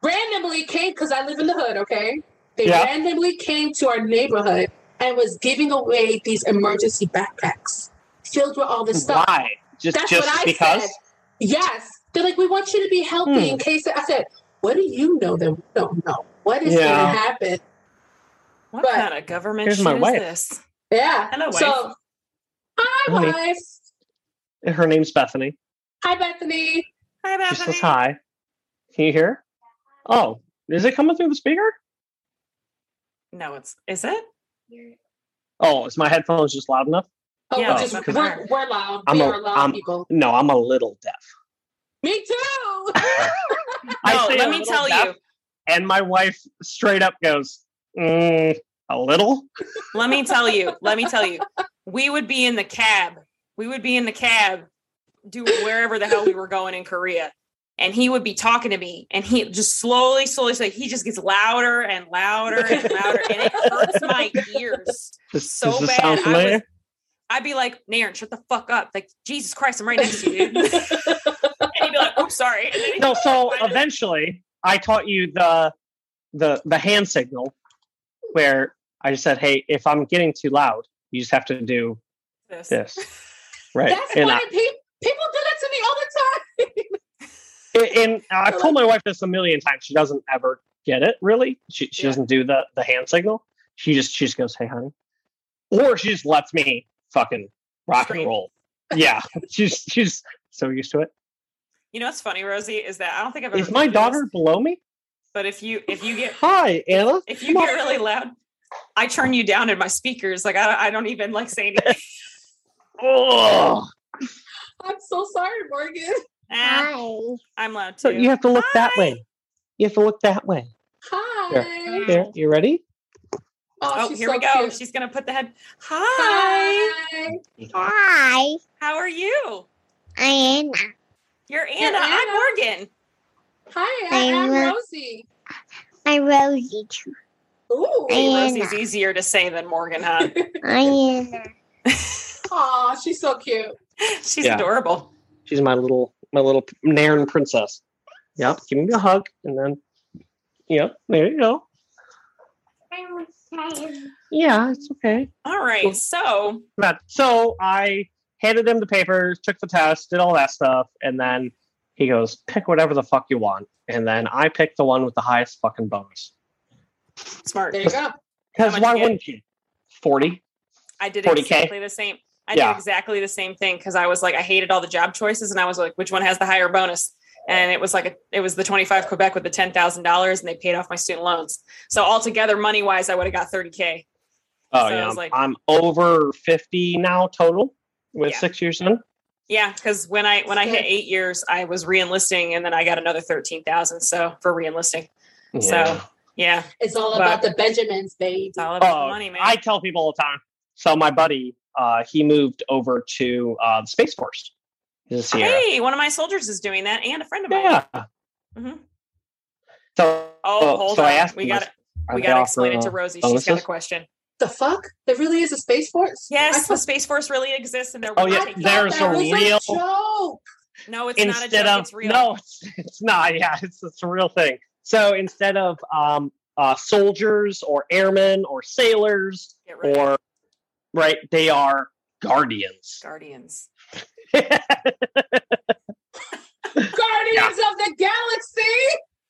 randomly came because I live in the hood. Okay, they Yeah. randomly came to our neighborhood and was giving away these emergency backpacks filled with all this stuff. Why? Just That's just what I because? said. Yes, they're like, we want you to be healthy hmm. in case. I said, what do you know that we don't know? What is going to happen? What But- kind of government Here's my is wife. this? Yeah. Hello, wife. So, hi, Honey. wife. Her name's Bethany. Hi, Bethany. Hi, Bethany. She Bethany. says hi. Can you hear? Oh, is it coming through the speaker? No, it's is it? Oh, is my headphones just loud enough? Oh, Yeah, we're, just, we're, we're loud. I'm we a- are loud I'm- people. No, I'm a little deaf. Me too. I No, say let me tell you. And my wife straight up goes, mm, a little? Let me tell you. Let me tell you. We would be in the cab. We would be in the cab, do wherever the hell we were going in Korea, and he would be talking to me, and he just slowly, slowly, slowly, he just gets louder and louder and louder, and it hurts my ears. So this bad. I was- I'd be like, Naren, shut the fuck up! Like Jesus Christ, I'm right next to you, dude. and he'd be like, "Oops, sorry." And then he'd no, so eventually I taught you the the the hand signal where I just said, Hey, if I'm getting too loud, you just have to do this. this. Right. That's and, why I, pe- people do that to me all the time. and I've told my wife this a million times. She doesn't ever get it really. She she Yeah. doesn't do the the hand signal. She just she just goes, Hey honey. Or she just lets me fucking rock Scream. and roll. Yeah. she's she's so used to it. You know what's funny, Rosie, is that I don't think I've ever. Is my told you this, daughter below me? but if you if you get Hi, Anna. if you get really loud, I turn you down in my speakers. Like I, I don't even like say anything. Oh, I'm so sorry, Morgan. Ah, Hi. I'm loud too. so you have to look that way. You have to look that way. Hi. There, you ready? Oh, she's here so we go. cute. She's gonna put the head. Hi. Hi. Hi, How are you? Anna. You're You're Anna. I'm Morgan. Hi, I I'm am Rosie. I'm Rosie too. Ooh. Anna. Rosie's easier to say than Morgan, huh? I am. Aw, she's so cute. She's Yeah. adorable. She's my little my little Naren princess. Yep. Give me a hug and then Yep, there you go. I'm excited. Yeah, it's okay. All right. So But so I handed him the papers, took the test, did all that stuff, and then he goes, pick whatever the fuck you want. And then I picked the one with the highest fucking bonus. smart. There you go. Because why you wouldn't you? 40? I did 40K? exactly the same. I Yeah. did exactly the same thing because I was like, I hated all the job choices, and I was like, which one has the higher bonus? And it was like a, it was the twenty five Quebec with the ten thousand dollars, and they paid off my student loans. So altogether, money wise, I would have got thirty k. Oh, So I yeah. was like- I'm over 50 now total with Yeah. six years in. Yeah, because when I when I hit eight years, I was reenlisting, and then I got another thirteen thousand. So for reenlisting, Yeah. so yeah, It's all But- about the Benjamins, baby. it's all about Oh, the money, man. I tell people all the time. So my buddy, uh, he moved over to uh, the Space Force. He's a Sierra. hey, one of my soldiers is doing that, and a friend of mine. Yeah. Mm-hmm. So, Oh, hold so on. I asked we got to we got to explain it uh, to Rosie. She's got a question. The fuck? There really is a space force? Yes, I the thought, Space Force really exists, and they're Oh, yeah, I there's that a was real- joke. No, it's not a instead joke. of it's real. no, it's, it's not. Yeah, it's it's a real thing. So instead of um, uh, soldiers or airmen or sailors Get or right, they are guardians. Guardians. Guardians of the Galaxy.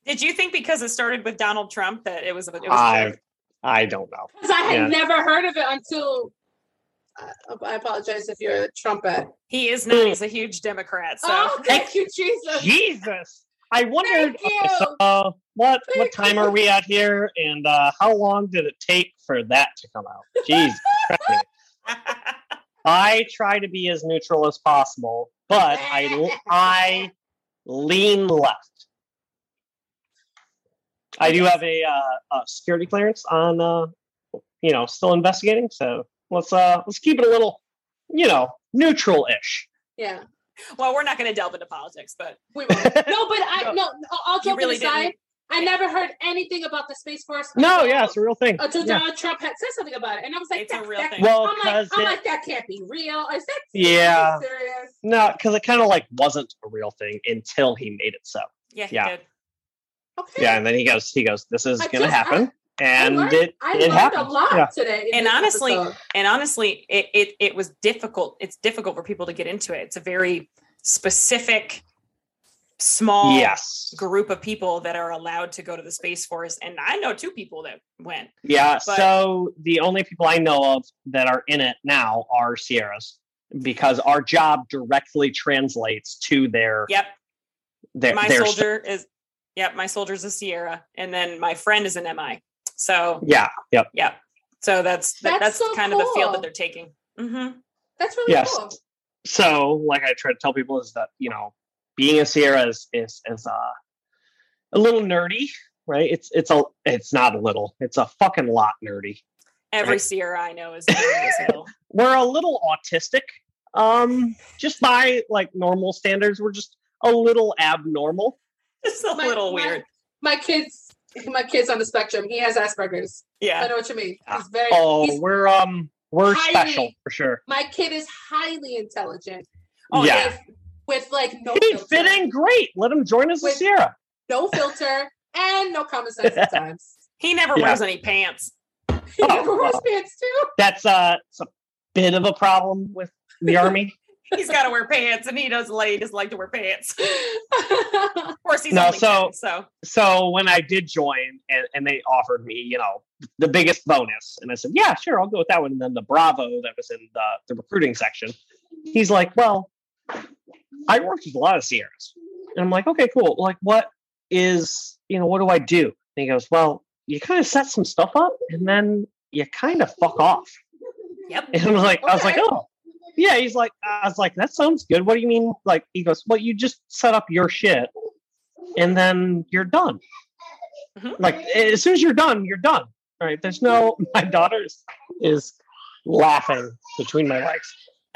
Did you think because it started with Donald Trump that it was a, it was a I joke? I don't know. Because I had Yeah. never heard of it until. Uh, I apologize if you're a trumpet. He is not. He's a huge Democrat. So oh, thank you, Jesus. Jesus, I wondered. Okay, so, uh, what what time you. are we at here, and uh, how long did it take for that to come out? Jesus. I try to be as neutral as possible, but I I lean left. I do have a, uh, a security clearance on, uh, you know, still investigating. So let's uh let's keep it a little, you know, neutral-ish. Yeah, well, we're not going to delve into politics, but we won't. No, but I No. All joking really aside, didn't. I never heard anything about the space force. No, yeah, it's a real thing. Until Yeah. Donald Trump had said something about it, and I was like, It's a that- real that- thing. Well, I'm like, 'cause I'm like, that can't be real. Is that Yeah. serious? No, because it kind of like wasn't a real thing until he made it so. yeah, he Yeah. did. Okay. Yeah, and then he goes, he goes, this is gonna just- happen, and I learned, it I it learned happened. a lot Yeah. today. And honestly, episode. And honestly, it, it it was difficult. It's difficult for people to get into it. It's a very specific, small Yes. group of people that are allowed to go to the space force. And I know two people that went. Yeah. But- so the only people I know of that are in it now are Sierras because our job directly translates to their Yep, their, my their soldier is. Yep, my soldier's a Sierra, and then my friend is an MI. So Yeah. Yep. yeah, so that's That's that's so kind of the field that they're taking. hmm that's really Yes. cool. So like I try to tell people is that you know being a Sierra is is is uh, a little nerdy, right? It's it's a it's not a little, it's a fucking lot nerdy. Every Right. Sierra I know is nerdy as hell. We're a little autistic, um, just by like normal standards. We're just a little abnormal. It's a My- little weird. My kids, my kids on the spectrum. He has Asperger's. Yeah, I know what you mean. He's very. Oh, he's- we're um we're highly- special for sure. my kid is highly intelligent. Oh, yeah. With, with like no He'd filter, fit in great. Let him join us With- Sierra. no filter, and no common sense sometimes. He never Yeah. wears any pants. He never wears well. pants too. That's uh a bit of a problem with the army. He's got to wear pants, and he doesn't like, he doesn't like to wear pants. Of course, he's No, only so- 10, so so when I did join and, and they offered me, you know, the biggest bonus, and I said, Yeah, sure, I'll go with that one. And then the Bravo that was in the, the recruiting section, he's like, Well, I worked with a lot of Sierras. And I'm like, Okay, cool. Like, what is, you know, what do I do? And he goes, Well, you kind of set some stuff up and then you kind of fuck off. yep. And I was like, I was like, oh, yeah. He's like, I was like, that sounds good. What do you mean? Like, he goes, well, you just set up your shit, and then you're done. Mhm. Like, as soon as you're done, you're done. All right. There's no. My daughter is, is laughing between my legs.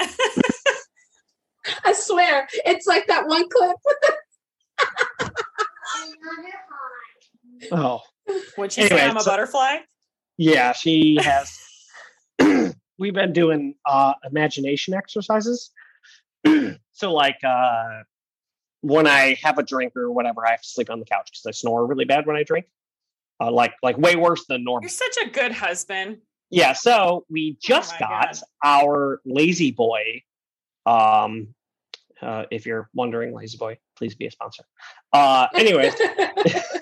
I swear, it's like that one clip. Oh, Would she say Anyway, I'm a so- butterfly? yeah. She has. We've been doing uh, imagination exercises. so, like, uh, when I have a drink or whatever, I have to sleep on the couch because I snore really bad when I drink. Uh, like, like way worse than normal. You're such a good husband. Yeah, so we just my got God. our La-Z-Boy. Um, uh, if you're wondering, La-Z-Boy, please be a sponsor. Uh, anyways,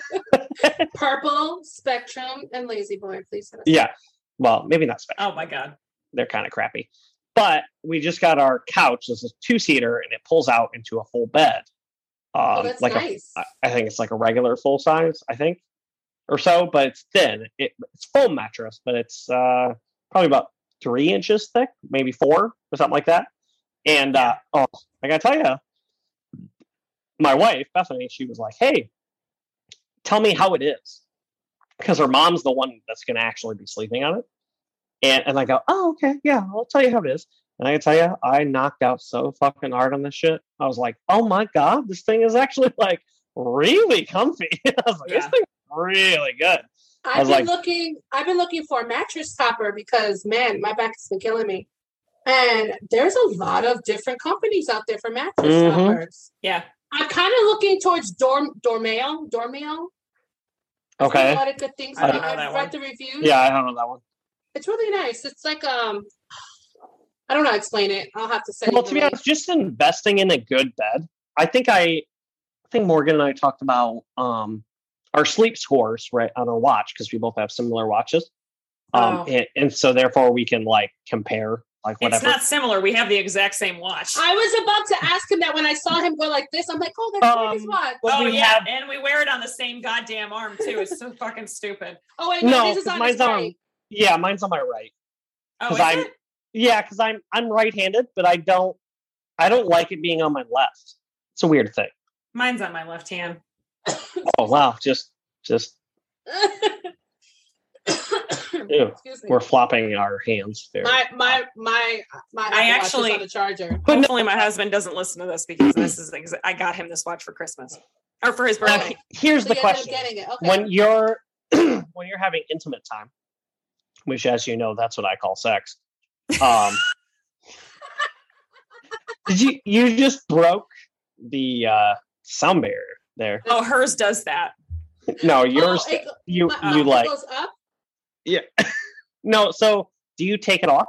Purple, Spectrum, and La-Z-Boy. Please hit yeah. Well, maybe not special. Oh my god. They're kind of crappy. But we just got our couch. This is two seater, and it pulls out into a full bed. Um, Oh, that's like nice. a, I- think it's like a regular full size. I think, or so, but it's thin. It, it's foam mattress, but it's uh, probably about three inches thick, maybe four or something like that. And uh, oh, I gotta tell you, my wife Bethany, she was like, "Hey, tell me how it is," because her mom's the one that's gonna actually be sleeping on it. And and I go, "Oh, okay, yeah, I'll tell you how it is." And I can tell you, I knocked out so fucking hard on this shit. I was like, "Oh my god, this thing is actually like really comfy." I was like, "This Yeah. thing's really good." I I've been like- looking. I've been looking for a mattress topper because man, my back has been killing me. And there's a lot of different companies out there for mattress Mhm. toppers. Yeah. I'm kind of looking towards Dorm Dormeo. Dormeo. Okay. A lot of good things. I don't about it. know I've that read one. the reviews. Yeah, I don't know that one. It's really nice. It's like um, I don't know how to explain it. I'll have to say. Well, to be honest, just investing in a good bed. I think I, I think Morgan and I talked about um our sleep scores right on our watch because we both have similar watches. Um, Oh. and, and so therefore we can like compare like whatever It's not similar. We have the exact same watch. I was about to ask him that when I saw him go like this. I'm like, oh, that's um, his Um, watch. well, oh we yeah, have- and we wear it on the same goddamn arm too. It's so fucking stupid. Oh wait, no, no, this is 'cause on mine's his on. Right. Yeah, mine's on my right. Oh, 'Cause is I'm- it? Yeah, because I'm I'm right-handed, but I don't I don't like it being on my left. It's a weird thing. Mine's on my left hand. Oh wow, just just Ew. Excuse me. we're flopping our hands there. My my my my I Apple Watch actually- on the charger. But no- Hopefully, my husband doesn't listen to this because this is exa- I got him this watch for Christmas or for his birthday. he- here's So the you ended up question. Getting it. Okay. when you're when you're having intimate time, which as you know, that's what I call sex. Um, did you you just broke the uh, sound barrier there? Oh, hers does that. No, yours it you you it like up. no. So do you take it off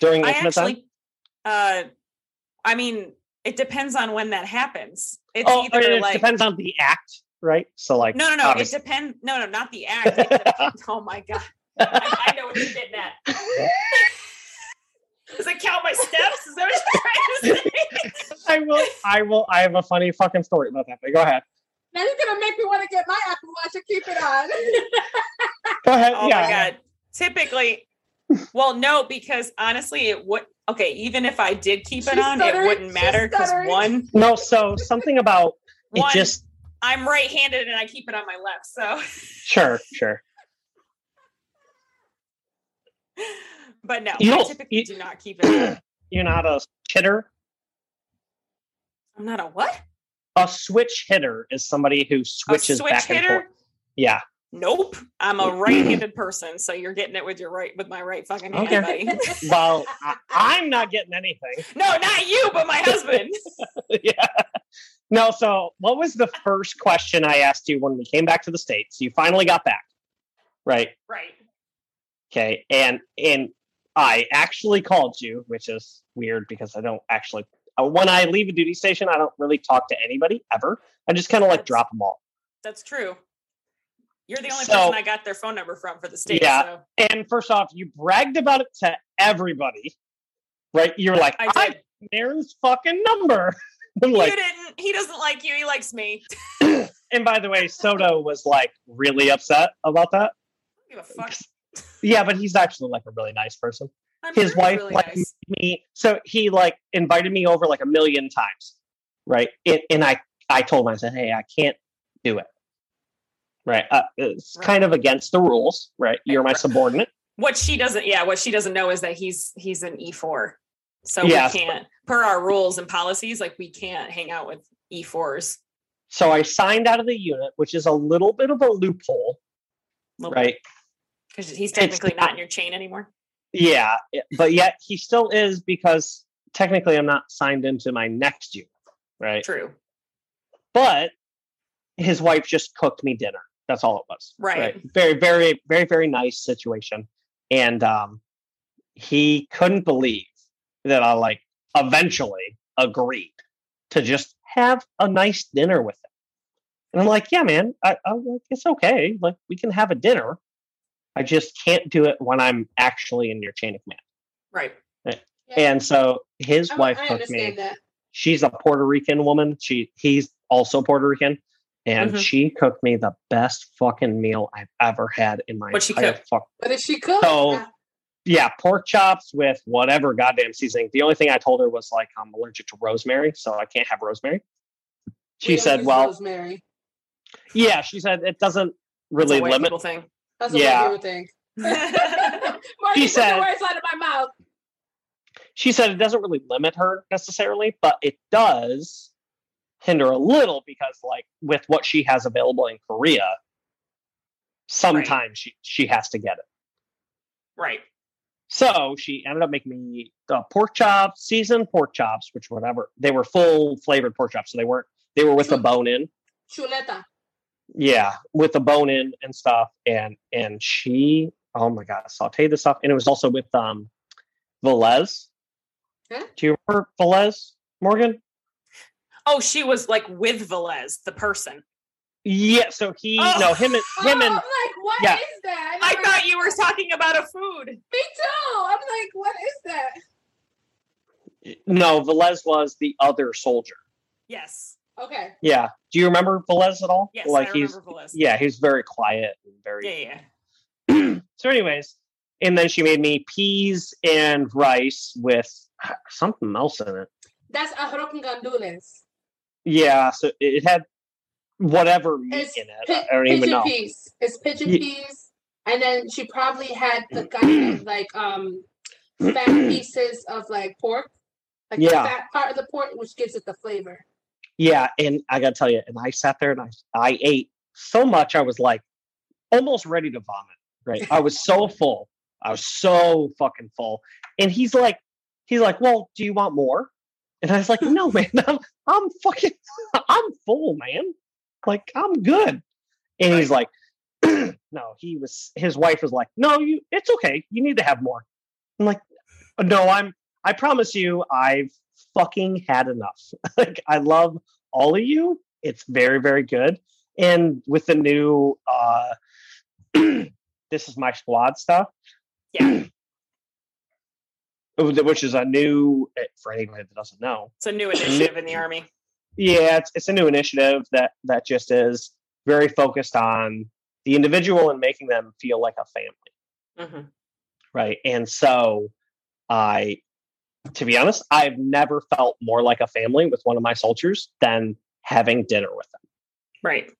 during I intimate time? actually, uh, I mean, it depends on when that happens. It's Oh, either it like depends on the act, right? So like no, no, no. It obviously- depends. No, no, not the act. It depends- oh my god, I, I know what you're getting at. Does it count my steps? Is that what you're trying to say? I will. I will. I have a funny fucking story about that. But go ahead. Now you're gonna make me want to get my Apple Watch and keep it on. Go ahead. Oh yeah. my god. Typically, well, no, because honestly, it would. Okay, even if I did keep it She's on, it wouldn't matter because one, No. So something about it one, just I'm right-handed and I keep it on my left. So, sure, sure. But no, You I typically you- do not keep it. You're not a hitter. I'm not a what? A switch hitter is somebody who switches switch back and hitter? forth. Yeah. Nope. I'm a right-handed person, so you're getting it with your right with my right fucking hand, Okay. buddy. Well, I, I'm not getting anything. No, not you, but my husband. yeah. No. So, what was the first question I asked you when we came back to the states? You finally got back, right? right. Okay. And and I actually called you, which is weird because I don't actually. uh, When I leave a duty station, I don't really talk to anybody ever. I just kind of like drop them all. That's true. You're the only So- person I got their phone number from for the state. Yeah. So And first off, you bragged about it to everybody, right? You're like, I I did. Aaron's fucking number. I'm you like, didn't. He doesn't like you. He likes me. and by the way, Soto was like really upset about that. Give a fuck. Yeah, but he's actually like a really nice person. I'm His sure wife really like nice. me, so he like invited me over like a million times, right? And, and I I told him I said, hey, I can't do it. right? Uh, it's Right. kind of against the rules, right? You're my subordinate. What she doesn't, yeah, what she doesn't know is that he's he's an E four, so Yeah. we can't, per our rules and policies, like we can't hang out with E fours. So I signed out of the unit, which is a little bit of a loophole, right? Because he's technically not not- in your chain anymore. Yeah, but yet he still is because technically I'm not signed into my next unit, right? True. But his wife just cooked me dinner. That's all it was. Right. Very, very, very, very nice situation. And um he couldn't believe that I like eventually agreed to just have a nice dinner with him. And I'm like, yeah, man, I, I like it's okay. Like we can have a dinner. I just can't do it when I'm actually in your chain of command. Right. And so his I, wife I cooked me that. she's a Puerto Rican woman. She he's also Puerto Rican, and Mhm. she cooked me the best fucking meal I've ever had in my Oh, she entire fuck. But if she could, So- Yeah, pork chops with whatever goddamn seasoning. The only thing I told her was like I'm allergic to rosemary, so I can't have rosemary. She said, "Well, Rosemary. yeah." She said it doesn't really limit. thing. That's what Yeah. I would think. right. She put said- the words out of my mouth? She said it doesn't really limit her necessarily, but it does hinder a little because, like, with what she has available in Korea, sometimes she she has to get it. Right. So she ended up making me uh, pork chops, seasoned pork chops, which whatever they were full flavored pork chops, so they weren't they were with the Hmm. bone in. Chuleta. Yeah, with the bone in and stuff, and and she oh my god, sauteed the stuff, and it was also with um Velez. Huh? Do you remember Velez Morgan? Oh, she was like with Velez, the person. Yeah, so he Oh. no him and him oh, and I'm like, what is yeah. that? I never- thought you were talking about a food. Me too. I'm like, what is that? no Velez was the other soldier. Yes. Okay. Yeah, do you remember Velez at all? Yes, like I he's remember Velez. yeah, he's very quiet and very Yeah, yeah. so anyways and then she made me peas and rice with something else in it That's arroz con gandules. yeah so it, it had whatever meat It's in it pi- i don't even pigeon know peas. It's pigeon Ye- peas. And then she probably had the kind of like um fat pieces of like pork. Like the fat part of the pork, which gives it the flavor. Yeah and i gotta tell you and i sat there and i i ate so much i was like almost ready to vomit right? I was so full. I was so fucking full. And he's like he's like well do you want more? And i was like no man i'm, I'm fucking i'm full man. Like i'm good. And he's like no he was his wife was like no you it's okay. You need to have more. I'm like no i'm i promise you i've fucking had enough. Like i love all of you. It's very very good. And with the new uh this is my squad stuff. Yeah. which is a new eh, for anybody that doesn't know. It's a new initiative in the army. yeah it's, it's a new initiative that that just is very focused on the individual and making them feel like a family. Hmm right and so i to be honest i've never felt more like a family with one of my soldiers than having dinner with them Right.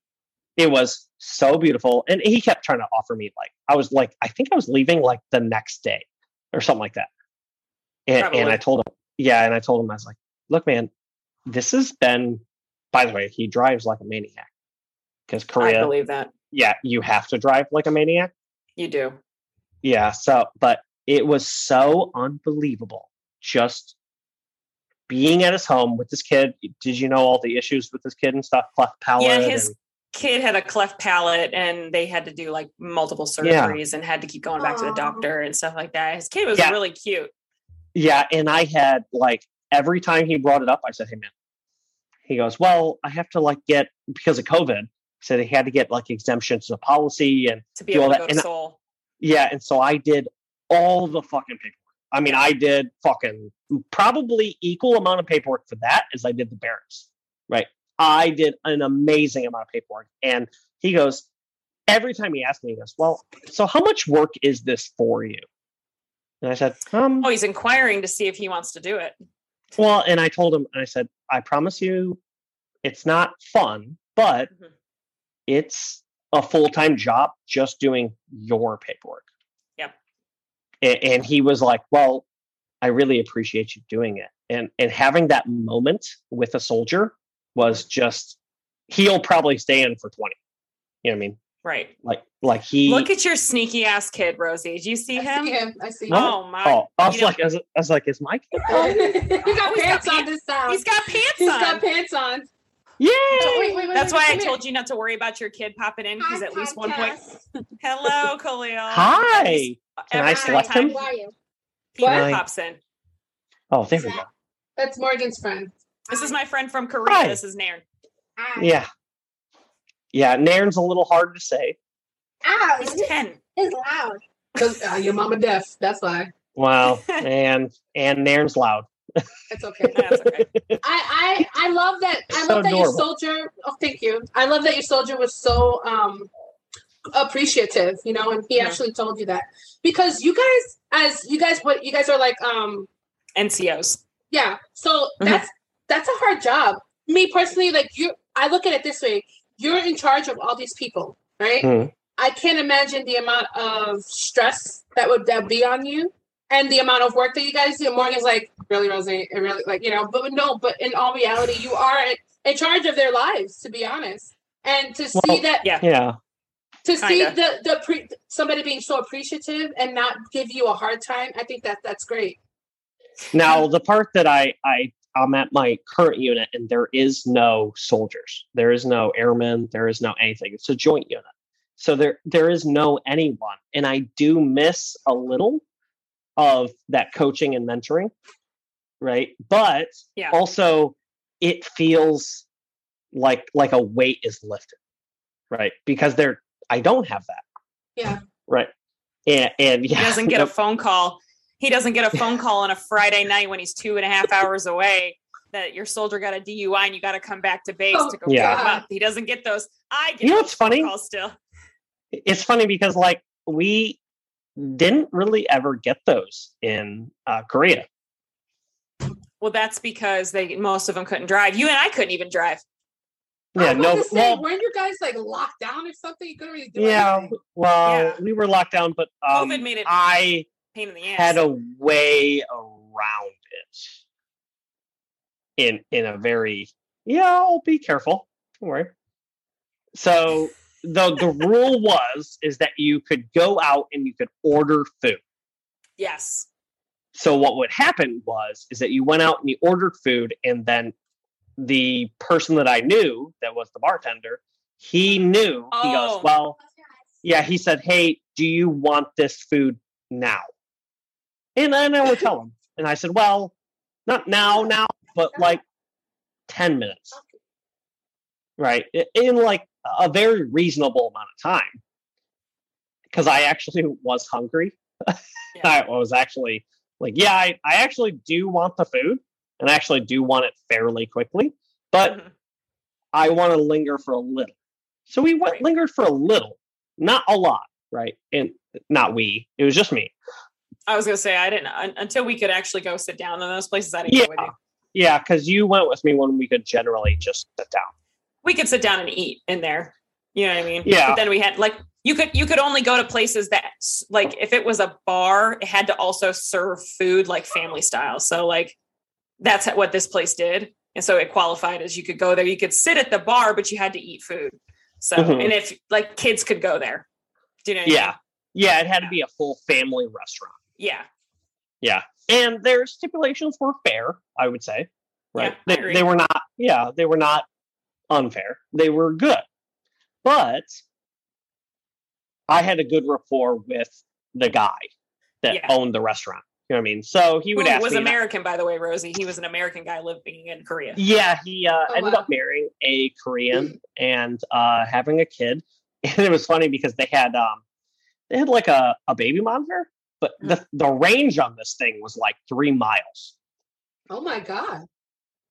it was so beautiful and he kept trying to offer me like i was like i think i was leaving like the next day or something like that and, and i told him yeah and i told him i was like look man this has been by the way he drives like a maniac because I korea believe that. yeah you have to drive like a maniac You do. yeah so but it was so unbelievable just being at his home with this kid did you know all the issues with this kid and stuff cleft palate Yeah, his and- kid had a cleft palate and they had to do like multiple Yeah. surgeries and had to keep going back to the doctor and stuff like that. His kid was Yeah. really cute. Yeah, and I had like every time he brought it up, I said, "Hey, man." He goes, "Well, I have to like get because of COVID." He said he had to get like exemptions to policy, and to be Do all able to that, go to and I- yeah, and so I did all the fucking paperwork. I mean, I did fucking probably equal amount of paperwork for that as I did the barracks. Right? I did an amazing amount of paperwork, and he goes every time he asked me, he goes, "Well, so how much work is this for you?" And I said, "Um, Oh, he's inquiring to see if he wants to do it. Well, and I told him, and I said, I promise you, it's not fun, but Mhm. it's a full time job just doing your paperwork. Yep. And, and he was like, "Well, I really appreciate you doing it." And and having that moment with a soldier was just he'll probably stay in for twenty. You know what I mean? Right. Like like he. Look at your sneaky ass kid, Rosie. Do you see I him? see him. I see him. What? Oh my! oh, I was you like, I was, I was like, is my kid? Oh, he got Oh, he's got pants on pants. this time. he's got pants He's on. got pants on. Yay! Oh, wait, wait, wait, That's wait, why I come here. told you not to worry about your kid popping in because at least one point. Hello, Khalil. Hi. Can I select him? time Who are you? Peter Can I- pops in. Oh, there we go. That's Morgan's friend. This is my friend from Korea. Hi. This is Naren. Ow. Yeah. Yeah, Naren's a little hard to say. Ow, He's ten. is loud. Cause uh, your mama deaf. That's why. Well, and and Naren's loud. It's okay. That's okay. I, I I love that. I So love that your soldier. Oh, thank you. I love that your soldier was so um appreciative. You know, and he Yeah. actually told you that because you guys, as you guys, what you guys are like, um, NCOs. yeah. So Mhm. that's that's a hard job. Me personally, like you, I look at it this way: you're in charge of all these people, right? Mhm. I can't imagine the amount of stress that would that be on you and the amount of work that you guys do. Morgan's like, really, Rosie, it really like, you know, but no, but in all reality, you are in, in charge of their lives, to be honest. And to see Well, that Yeah. Yeah. to see kinda. the the pre, somebody being so appreciative and not give you a hard time, I think that that's great. Now the part that I I I'm at my current unit and there is no soldiers. There is no airmen, there is no anything. It's a joint unit. So there there is no anyone. And I do miss a little of that coaching and mentoring. Right? But Yeah. also it feels like like a weight is lifted. Right? Because there I don't have that. Yeah. Right. And and yeah. He doesn't get a phone call. He doesn't get a phone call on a Friday night when he's two and a half hours away that your soldier got a DUI and you got to come back to base Oh, to go Yeah. pick him up. He doesn't get those. I get You know what's funny? still. it's funny because like we didn't really ever get those in uh, Korea. Well, that's because they most of them couldn't drive. You and I couldn't even drive. Yeah, I was no. say, Well, weren't you guys like locked down or something? You couldn't really do yeah, anything. well, Yeah. we were locked down, but um, COVID made it I Pain in the ass. had a way around it in in a very yeah. I'll be careful. Don't worry. So the the rule was is that you could go out and you could order food. yes. So what would happen was is that you went out and you ordered food, and then the person that I knew that was the bartender, he knew. He Oh. goes, "Well, yeah." He said, "Hey, do you want this food now?" And then I would tell him, and I said, "Well, not now, now, but like ten minutes, right? In like a very reasonable amount of time." Because I actually was hungry. I was actually like, yeah, I, I actually do want the food and I actually do want it fairly quickly, but Mhm. I want to linger for a little. So we went Right. lingered for a little, not a lot, right? And not we, it was just me. I was gonna say I didn't un- until we could actually go sit down in those places. I didn't Yeah. you. Yeah, because you went with me when we could generally just sit down. We could sit down and eat in there. You know what I mean? Yeah. But then we had like you could you could only go to places that like if it was a bar, it had to also serve food like family style. So like that's what this place did. And so it qualified as you could go there. You could sit at the bar, but you had to eat food. So Mhm. and if like kids could go there. Do you know what I mean? Yeah. Yeah, it had to be a full family restaurant. Yeah. Yeah. And their stipulations were fair, I would say. Right. Yeah, they, they were not, yeah, they were not unfair. They were good. But I had a good rapport with the guy that Yeah. owned the restaurant. You know what I mean? So he would Who ask was me. American, by the way, Rosie. He was an American guy living in Korea. yeah, he uh, Oh, ended wow. up marrying a Korean and uh, having a kid. And it was funny because they had um, they had like a, a baby monitor, but the, the range on this thing was like three miles. Oh my god.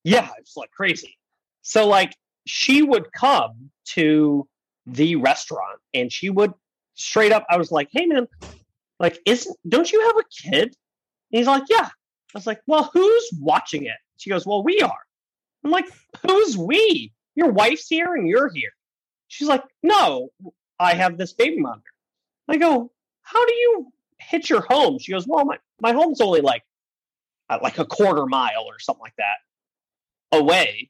Yeah, it's like crazy. So like she would come to the restaurant and she would straight up I was like, "Hey man, like isn't don't you have a kid?" And he's like, "Yeah." I was like, "Well, who's watching it?" She goes, "Well, we are." I'm like, "Who's we? Your wife's here and you're here." She's like, "No, I have this baby monitor. I go, how do you hit your home? She goes, well, my, my home's only like uh, like a quarter mile or something like that away.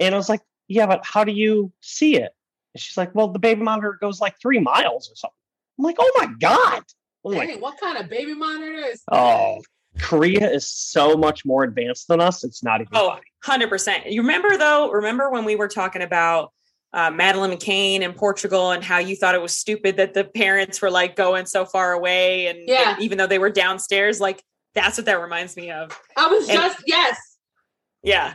And I was like, yeah, but how do you see it? And she's like, well, the baby monitor goes like three miles or something. I'm like, oh my god. I was like, Dang, what kind of baby monitor is oh, Korea is so much more advanced than us. It's not even Oh, 100%. You remember though, remember when we were talking about uh, Madeleine McCann in Portugal and how you thought it was stupid that the parents were like going so far away and, Yeah. and even though they were downstairs, like that's what that reminds me of. I was And- just yes. Yeah.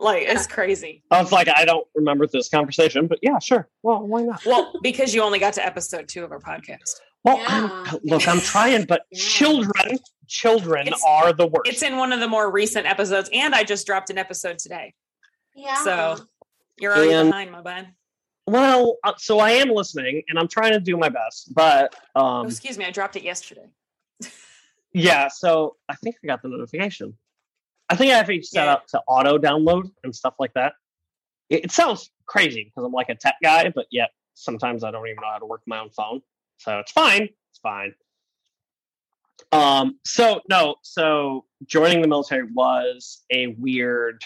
Like it's crazy. I was like, I don't remember this conversation, but yeah, sure. Well, why not? Well, because you only got to episode two of our podcast. Well, Yeah. I'm, look, I'm trying, but Yeah. children, children It's- are the worst. It's in one of the more recent episodes, and I just dropped an episode today. Yeah. So you're already And- behind, my bud. well, uh, so I am listening, and I'm trying to do my best, but Oh, um, excuse me, I dropped it yesterday. yeah. So I think I got the notification. I think I have to set Yeah. up to auto download and stuff like that. It, it sounds crazy because I'm like a tech guy, but yet sometimes I don't even know how to work my own phone. So it's fine. It's fine. Um. So no. So joining the military was a weird.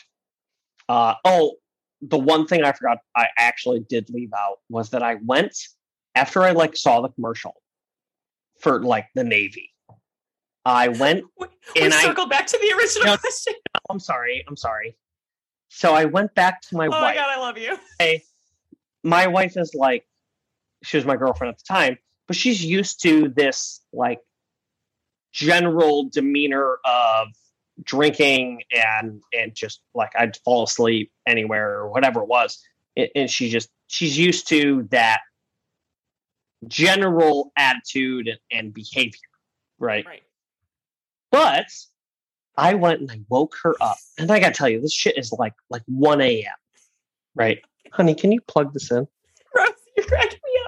Uh. Oh, the one thing I forgot I actually did leave out was that I went after I like saw the commercial for like the Navy. I went We, we And I- circled back to the original No. question. I'm sorry. I'm sorry. So I went back to my Oh my wife. god, I love you. My wife is like, she was my girlfriend at the time, but she's used to this like general demeanor of drinking and and just like I'd fall asleep anywhere or whatever it was, and, and she just she's used to that general attitude and, and behavior, right? Right. But I went and I woke her up, and I gotta tell you, this shit is like like one a.m. Right, honey? Can you plug this in? Rose, you're cracking me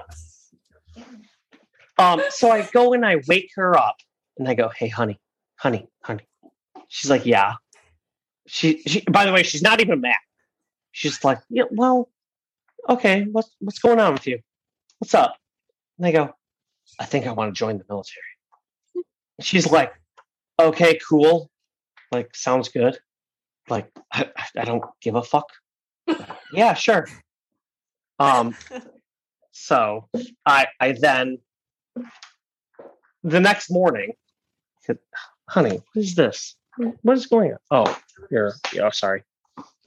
up. Um, so I go and I wake her up, and I go, "Hey, honey, honey, honey." She's like, "Yeah." She, she. By the way, she's not even mad. She's like, "Yeah, well, okay. What's what's going on with you? What's up?" And I go, "I think I want to join the military." She's like, "Okay, cool. Like, sounds good. Like, I, I- don't give a fuck." yeah, sure. Um, so I I then the next morning, said, honey, what is this? What is going on? Oh, you're oh sorry.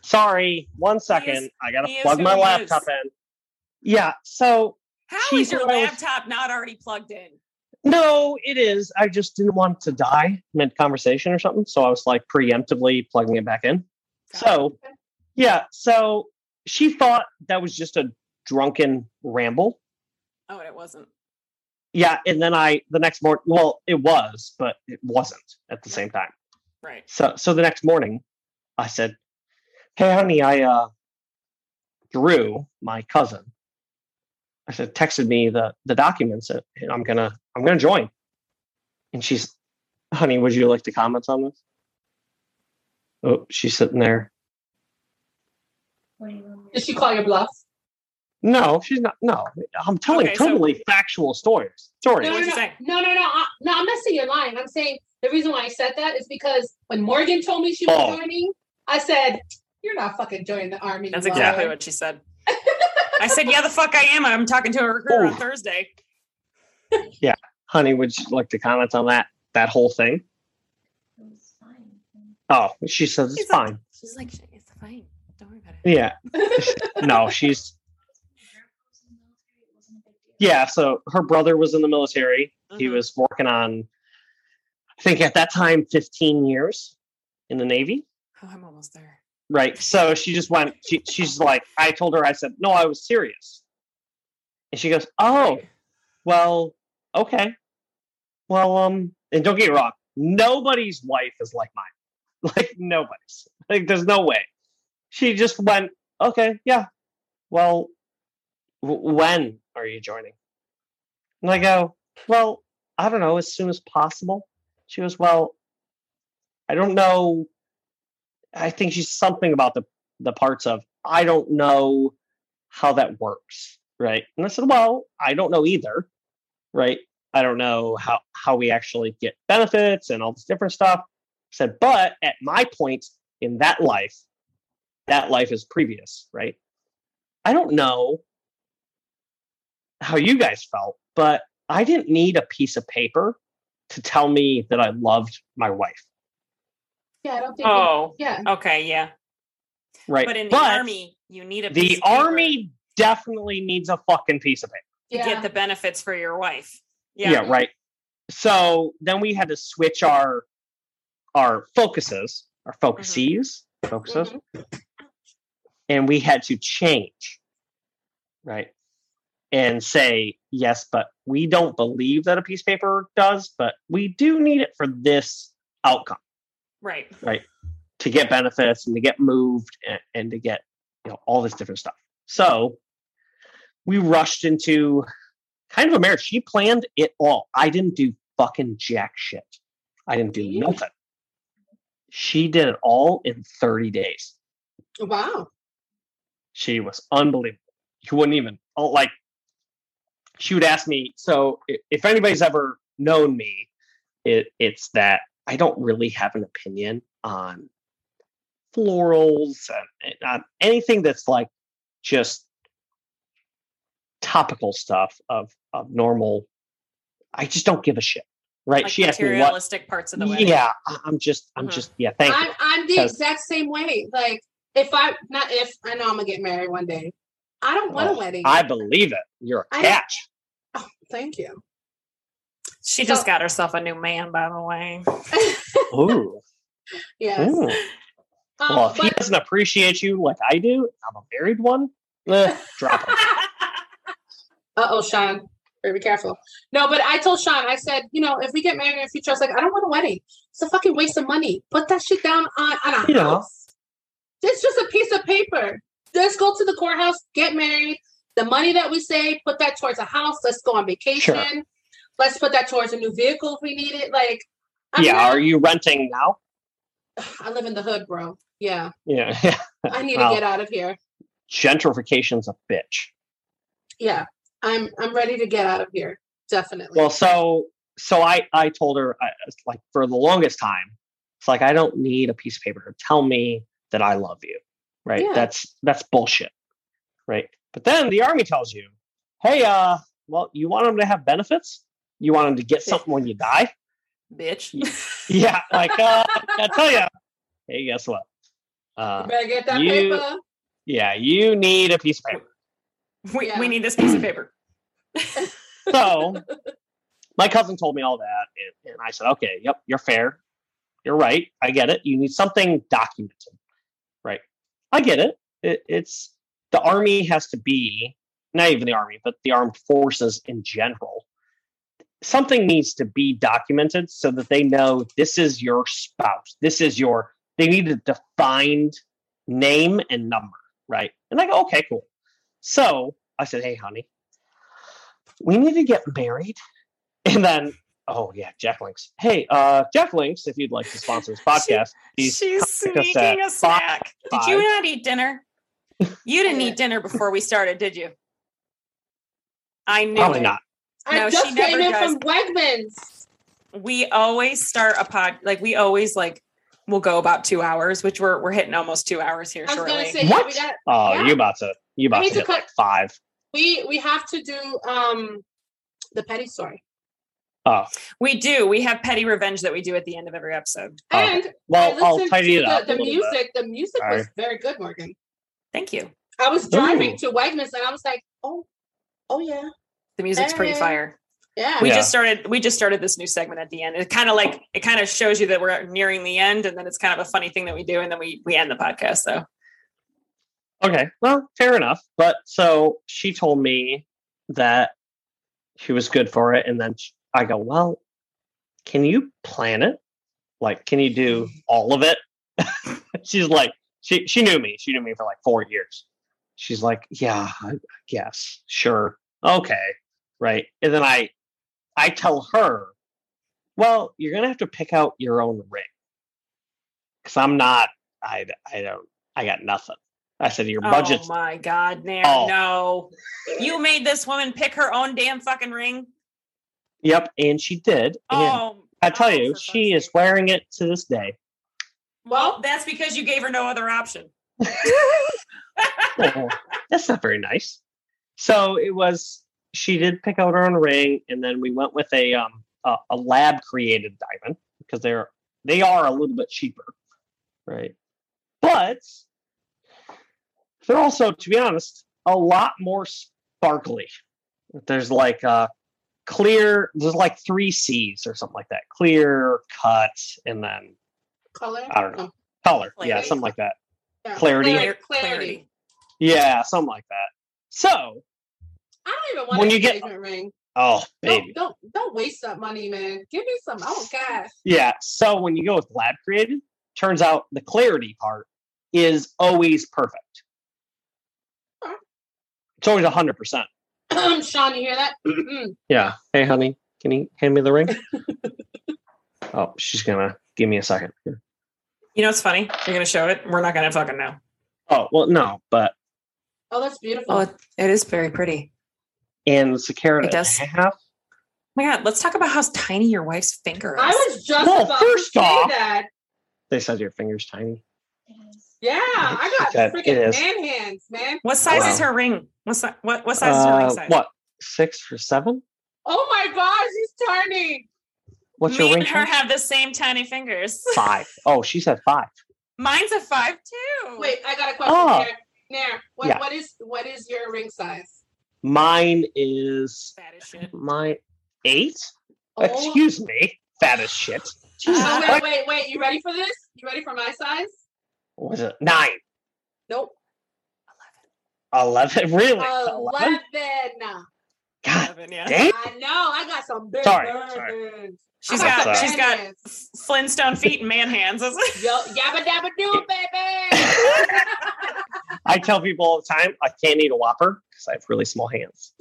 Sorry, one second. I gotta plug my laptop is. in. Yeah, so how is your laptop not already plugged in? No, it is. I just didn't want to die mid conversation or something. So I was like preemptively plugging it back in. So yeah, so she thought that was just a drunken ramble. Oh, it wasn't. Yeah, and then I the next morning, well, it was, but it wasn't at the same time. Right. So so the next morning, I said, "Hey, honey, I uh, Drew, my cousin, texted me the the documents, and and I'm gonna I'm gonna join." And she's, "Honey, would you like to comment on this?" Oh, she's sitting there. Did she call your bluff? No, she's not. No, I'm telling Okay, so- totally factual stories. Stories. No, no, What'd you no, no, no, no. I, no, I'm not saying you're lying. I'm saying the reason why I said that is because when Morgan told me she was Oh. joining, I said, "You're not fucking joining the army." That's you exactly what she said. I said, "Yeah, the fuck I am. I'm talking to a recruiter on Thursday. yeah. Honey, would you like to comment on that that whole thing? Oh, she says it's She's like- fine. She's like, "It's fine. Don't worry about it." Yeah. no, she's yeah. So her brother was in the military. He Mhm. was working on, I think at that time, 15 years in the Navy. Oh, I'm almost there. Right. So she just went, she, she's like, I told her, I said, no, I was serious. And she goes, oh, well, okay. Well, um, and don't get me wrong, nobody's wife is like mine. Like nobody's. Like there's no way. She just went, okay, yeah. Well, w- when are you joining? And I go, well, I don't know, as soon as possible. She goes, well, I don't know. I think she's something about the the parts of I don't know how that works. right? And I said, well, I don't know either, right? I don't know how how we actually get benefits and all this different stuff. I said, but at my point in that life, that life is previous, right? I don't know how you guys felt, but I didn't need a piece of paper to tell me that I loved my wife, Yeah, I don't think. we- Oh, yeah. okay, yeah. right? But in the army, you need a piece the of paper army definitely needs a fucking piece of paper. to yeah. get the benefits for your wife. Yeah. Yeah. right. So then we had to switch our our focuses, our focuses, focuses, Mhm. and we had to change, right? And say yes, but we don't believe that a piece of paper does, but we do need it for this outcome, Right. right? To get benefits and to get moved and, and to get you know all this different stuff. So we rushed into kind of a marriage. She planned it all. I didn't do fucking jack shit. I didn't do nothing. She did it all in 30 days. Wow. She was unbelievable. You wouldn't even oh, like. She would ask me. So if anybody's ever known me, it it's that I don't really have an opinion on florals and, and on anything that's like just topical stuff of of normal. I just don't give a shit. Right? Like she asked me what. materialistic parts of the wedding. Yeah, I- I'm just. I'm Mhm. just. Yeah. Thank you. I'm I'm the 'Cause- exact same way. Like if I not if I know I'm gonna get married one day. I don't want Oh, a wedding. I believe it. You're a don't- catch. oh, thank you. She So- just got herself a new man, by the way. Ooh. yes. Ooh. Um, Well, if he doesn't appreciate you like I do, I'm a married one. Eh, drop him. uh oh, Sean. Better be careful. No, but I told Sean, I said, you know, if we get married in the future, I was like, I don't want a wedding. It's a fucking waste of money. Put that shit down on, on a Yeah. house. It's just a piece of paper. Let's go to the courthouse, get married. The money that we save, put that towards a house. Let's go on vacation. Let's put that towards a new vehicle if we need it. Like, I'm yeah, not- are you renting now? I live in the hood, bro. Yeah, Yeah. I need to get out of here. Gentrification's a bitch. Yeah, I'm I'm ready to get out of here. Definitely. Well, so so I I told her I, like for the longest time, it's like I don't need a piece of paper to tell me that I love you. Right? Yeah. That's that's bullshit. Right? But then the army tells you, "Hey, uh, well, you want them to have benefits? You want them to get something when you die?" Bitch. Yeah, like uh, I tell you, hey, guess what? Uh, you better get that you- paper. yeah, you need a piece of paper. We, Yeah. we need this piece of paper. So my cousin told me all that, and, and I said, okay, yep, you're fair. You're right. I get it. You need something documented, right? I get it. it it's the army has to be not even the army, but the armed forces in general. Something needs to be documented so that they know this is your spouse. This is your. They need a defined name and number, right? And I go, okay, cool. So I said, hey, honey, we need to get married. And then, oh yeah, Jack Links. Hey, uh, Jack Links, if you'd like to sponsor this podcast, please She's us sneaking a five- snack. Did you not eat dinner? You didn't eat dinner before we started, did you? I knew Probably it. not. I No, just she came never in does. from Wegmans. We always start a pod like we always like we'll go about two hours, which we're we're hitting almost two hours here I was shortly. gonna say, yeah, What? we got Oh, Yeah. you about to you about to to hit cut- like five. we we have to do um the petty story. Oh, we do. We have petty revenge that we do at the end of every episode. And I well, I'll tidy to it up. the, a the little bit. music. The music was Sorry. very good, Morgan. Thank you. I was driving Ooh. to Wegmans and I was like, oh, oh yeah, The music's pretty fire. yeah. We Yeah. just started we just started this new segment at the end. It kind of like it kind of shows you that we're nearing the end and then it's kind of a funny thing that we do and then we we end the podcast so. Okay, well, fair enough. But so she told me that she was good for it, and then sh- I go, "Well, can you plan it? Like, can you do all of it?" She's like, she she knew me. She knew me for like four years. She's like, "Yeah, I I guess, sure, okay, right." And then I, I tell her, "Well, you're gonna have to pick out your own ring, because I'm not. I I don't. I got nothing." I said, your budget. Oh my god, Nair, Oh. no. You made this woman pick her own damn fucking ring. Yep, and she did. And Oh, I tell oh, you, she is wearing it to this day. Well, that's because you gave her no other option. Oh, that's not very nice. So it was. She did pick out her own ring, and then we went with a um a, a lab created diamond because they're they are a little bit cheaper, right? But they're also, to be honest, a lot more sparkly. There's like uh clear. There's like three C's or something like that. Clear, cut, and then Color? I don't know. Oh, color. Yeah, something like that. yeah. Clarity. Clarity. clarity. Yeah, something like that. So, I don't even want When an you get- engagement ring. oh Don't, don't don't waste that money, man. Give me some. Oh want cash. Yeah. So when you go with lab created, turns out the clarity part is always perfect. Alright. It's always hundred percent. Sean, you hear that? Mm. Yeah. Hey, honey, can you hand me the ring? oh, she's gonna give me a second. here. You know what's funny? You're gonna show it. We're not gonna fucking know. Oh well, no, but Oh, that's beautiful. Oh, it, it is very pretty. And it's a carat It and does. a half. Oh my god, let's talk about how tiny your wife's finger is. I was just Well, about first to say off- that. They said your finger's tiny. Yeah, I got That- freaking man hands, man. what size is her ring? What si- what what size is her ring Uh, size? what six for seven? Oh my gosh, he's tiny. What's Me your ring? and her size? have the same tiny fingers. five. Oh, she said five. Mine's a five too. Wait, I got a question. Oh. Nair, Nair, what, Yeah. what is what is your ring size? Mine is fat as my eight. Oh, Excuse me, fat as shit. Jesus oh, wait, wait, wait. You ready for this? You ready for my size? What was it? Nine. Nope. Eleven. Eleven. Really? Eleven? Eleven. God Eleven, yeah. damn. I know. I got some big Sorry, burns. sorry. She's I got some she's man got Flintstone feet and man hands. Yo, yabba dabba do, baby. I tell people all the time I can't eat a Whopper because I have really small hands.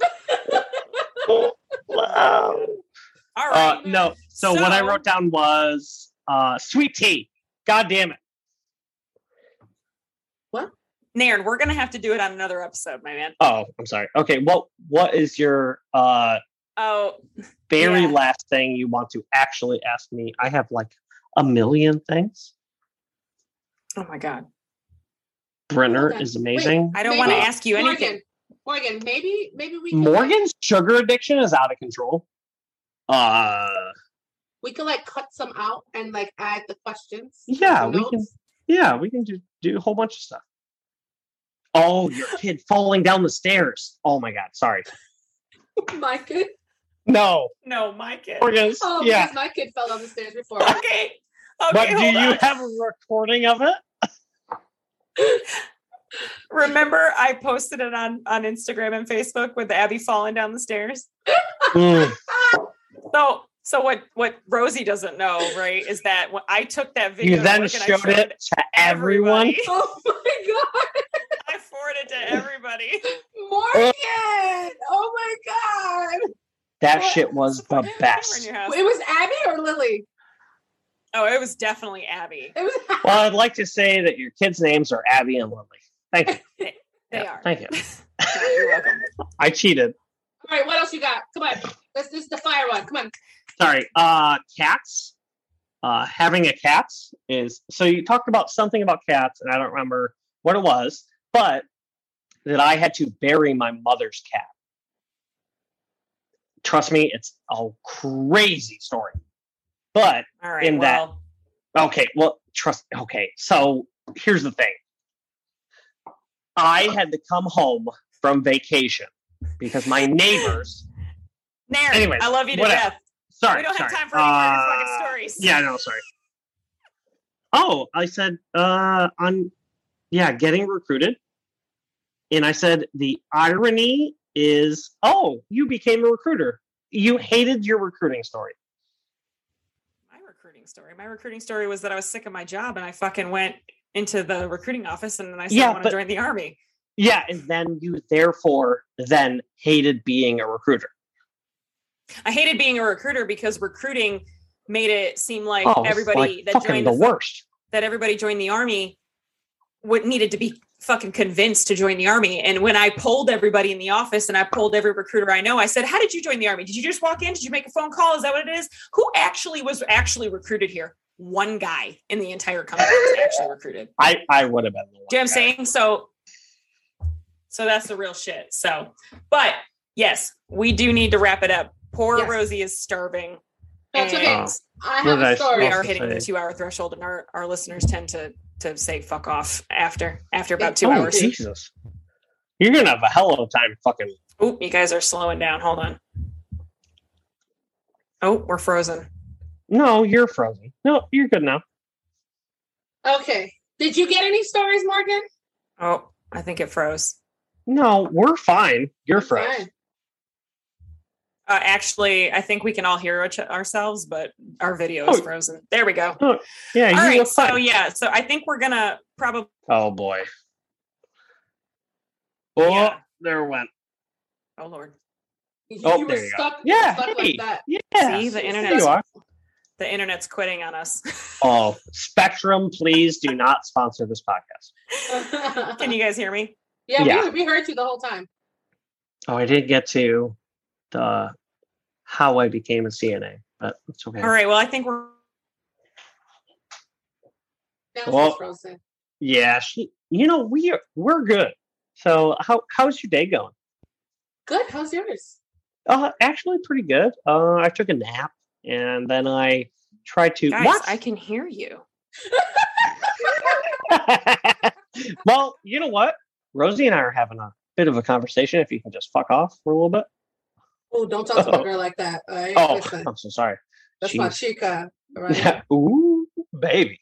wow. All Uh, no. So, what I wrote down was uh, sweet tea. God damn it. What? Naren, we're gonna have to do it on another episode, my man. Oh, I'm sorry. Okay. What What is your uh, Oh, very Yeah. last thing you want to actually ask me? I have like a million things. oh my god. Brenner Okay. is amazing. I don't want to ask you anything. Morgan, Morgan, maybe maybe we can like, Morgan's sugar addiction is out of control. Uh, we could like cut some out and like add the questions. Yeah, the we can- yeah, we can do do a whole bunch of stuff. Oh, your kid falling down the stairs. Oh my god, sorry. my kid. No, No, my kid. Morgan's. Oh, yeah. because my kid fell down the stairs before. Okay. Okay. But do hold you on. have a recording of it? Remember I posted it on on Instagram and Facebook with Abby falling down the stairs? Mm, So so what what Rosie doesn't know, right, is that when I took that video you then work and I showed it to everyone. everybody. oh my god, I forwarded to everybody. Morgan! Oh my god! That What? shit was the best. It was Abby or Lily? Oh, it was definitely Abby. It was. Well, I'd like to say that your kids' names are Abby and Lily. Thank you. They Yeah, are. Thank you. You're welcome. I cheated. All right, what else you got? Come on, this, this is the fire one. Come on. Sorry. Uh, cats. Uh, having a cat is so you talked about something about cats, and I don't remember what it was, but that I had to bury my mother's cat. Trust me, it's a crazy story. But All right. In that- okay, well, trust. Okay, so here's the thing. I had to come home from vacation because my neighbors. Nair, anyways, I love you to whatever. death. Sorry, we don't sorry. have time for any more of your Uh, fucking stories. Yeah, no, sorry. Oh, I said uh on yeah, getting recruited. And I said the irony is, oh, you became a recruiter. You hated your recruiting story. Story. My recruiting story was that I was sick of my job and I fucking went into the recruiting office and then I said Yeah, I want to join the army. Yeah, and then you therefore then hated being a recruiter. I hated being a recruiter because recruiting made it seem like Oh, everybody like that joined the the, worst. that everybody joined the army would needed to be fucking convinced to join the army. And when I polled everybody in the office and I polled every recruiter I know, I said, How did you join the army? Did you just walk in? Did you make a phone call? Is that what it is? Who actually was actually recruited here? One guy in the entire company was actually recruited. I I would have been the one. Do you know what I'm guy. saying? So, so that's the real shit. So, but yes, we do need to wrap it up. Poor Yes. Rosie is starving. That's okay. and oh. I have a story. We are hitting the two hour threshold, and our, our listeners tend to to say fuck off after after about two Oh hours. Jesus! You're gonna have a hell of a time fucking. Oh, you guys are slowing down. Hold on. Oh, we're frozen. No, you're frozen. No, you're good now. Okay. Did you get any stories, Morgan? Oh, I think it froze. No, we're fine. You're frozen. Fine. Uh, actually, I think we can all hear ourselves, but our video is Oh. frozen. There we go. Yeah, All you right. look So yeah. So I think we're gonna probably. Oh boy. Oh, Yeah. there it went. Oh Lord. You, Oh, you were there you go. stuck, you were Yeah, stuck hey. like that. Yeah. See, the there internet's- you are. The internet's quitting on us. Oh, Spectrum, please do not sponsor this podcast. can you guys hear me? yeah, Yeah. We, we heard you the whole time. Oh, I didn't get to the how I became a CNA, but it's okay. All right. Well, I think we're. Well- Yeah, she. You know, we are we're good. So how how's your day going? Good. How's yours? Uh, actually, pretty good. Uh, I took a nap and then I tried to. Guys, what? I can hear you. well, you know what? Rosie and I are having a bit of a conversation. If you can just fuck off for a little bit. Oh, don't talk to my girl like that. All right? Oh, Listen, I'm so sorry. that's my chica. All right? Yeah. Ooh, baby.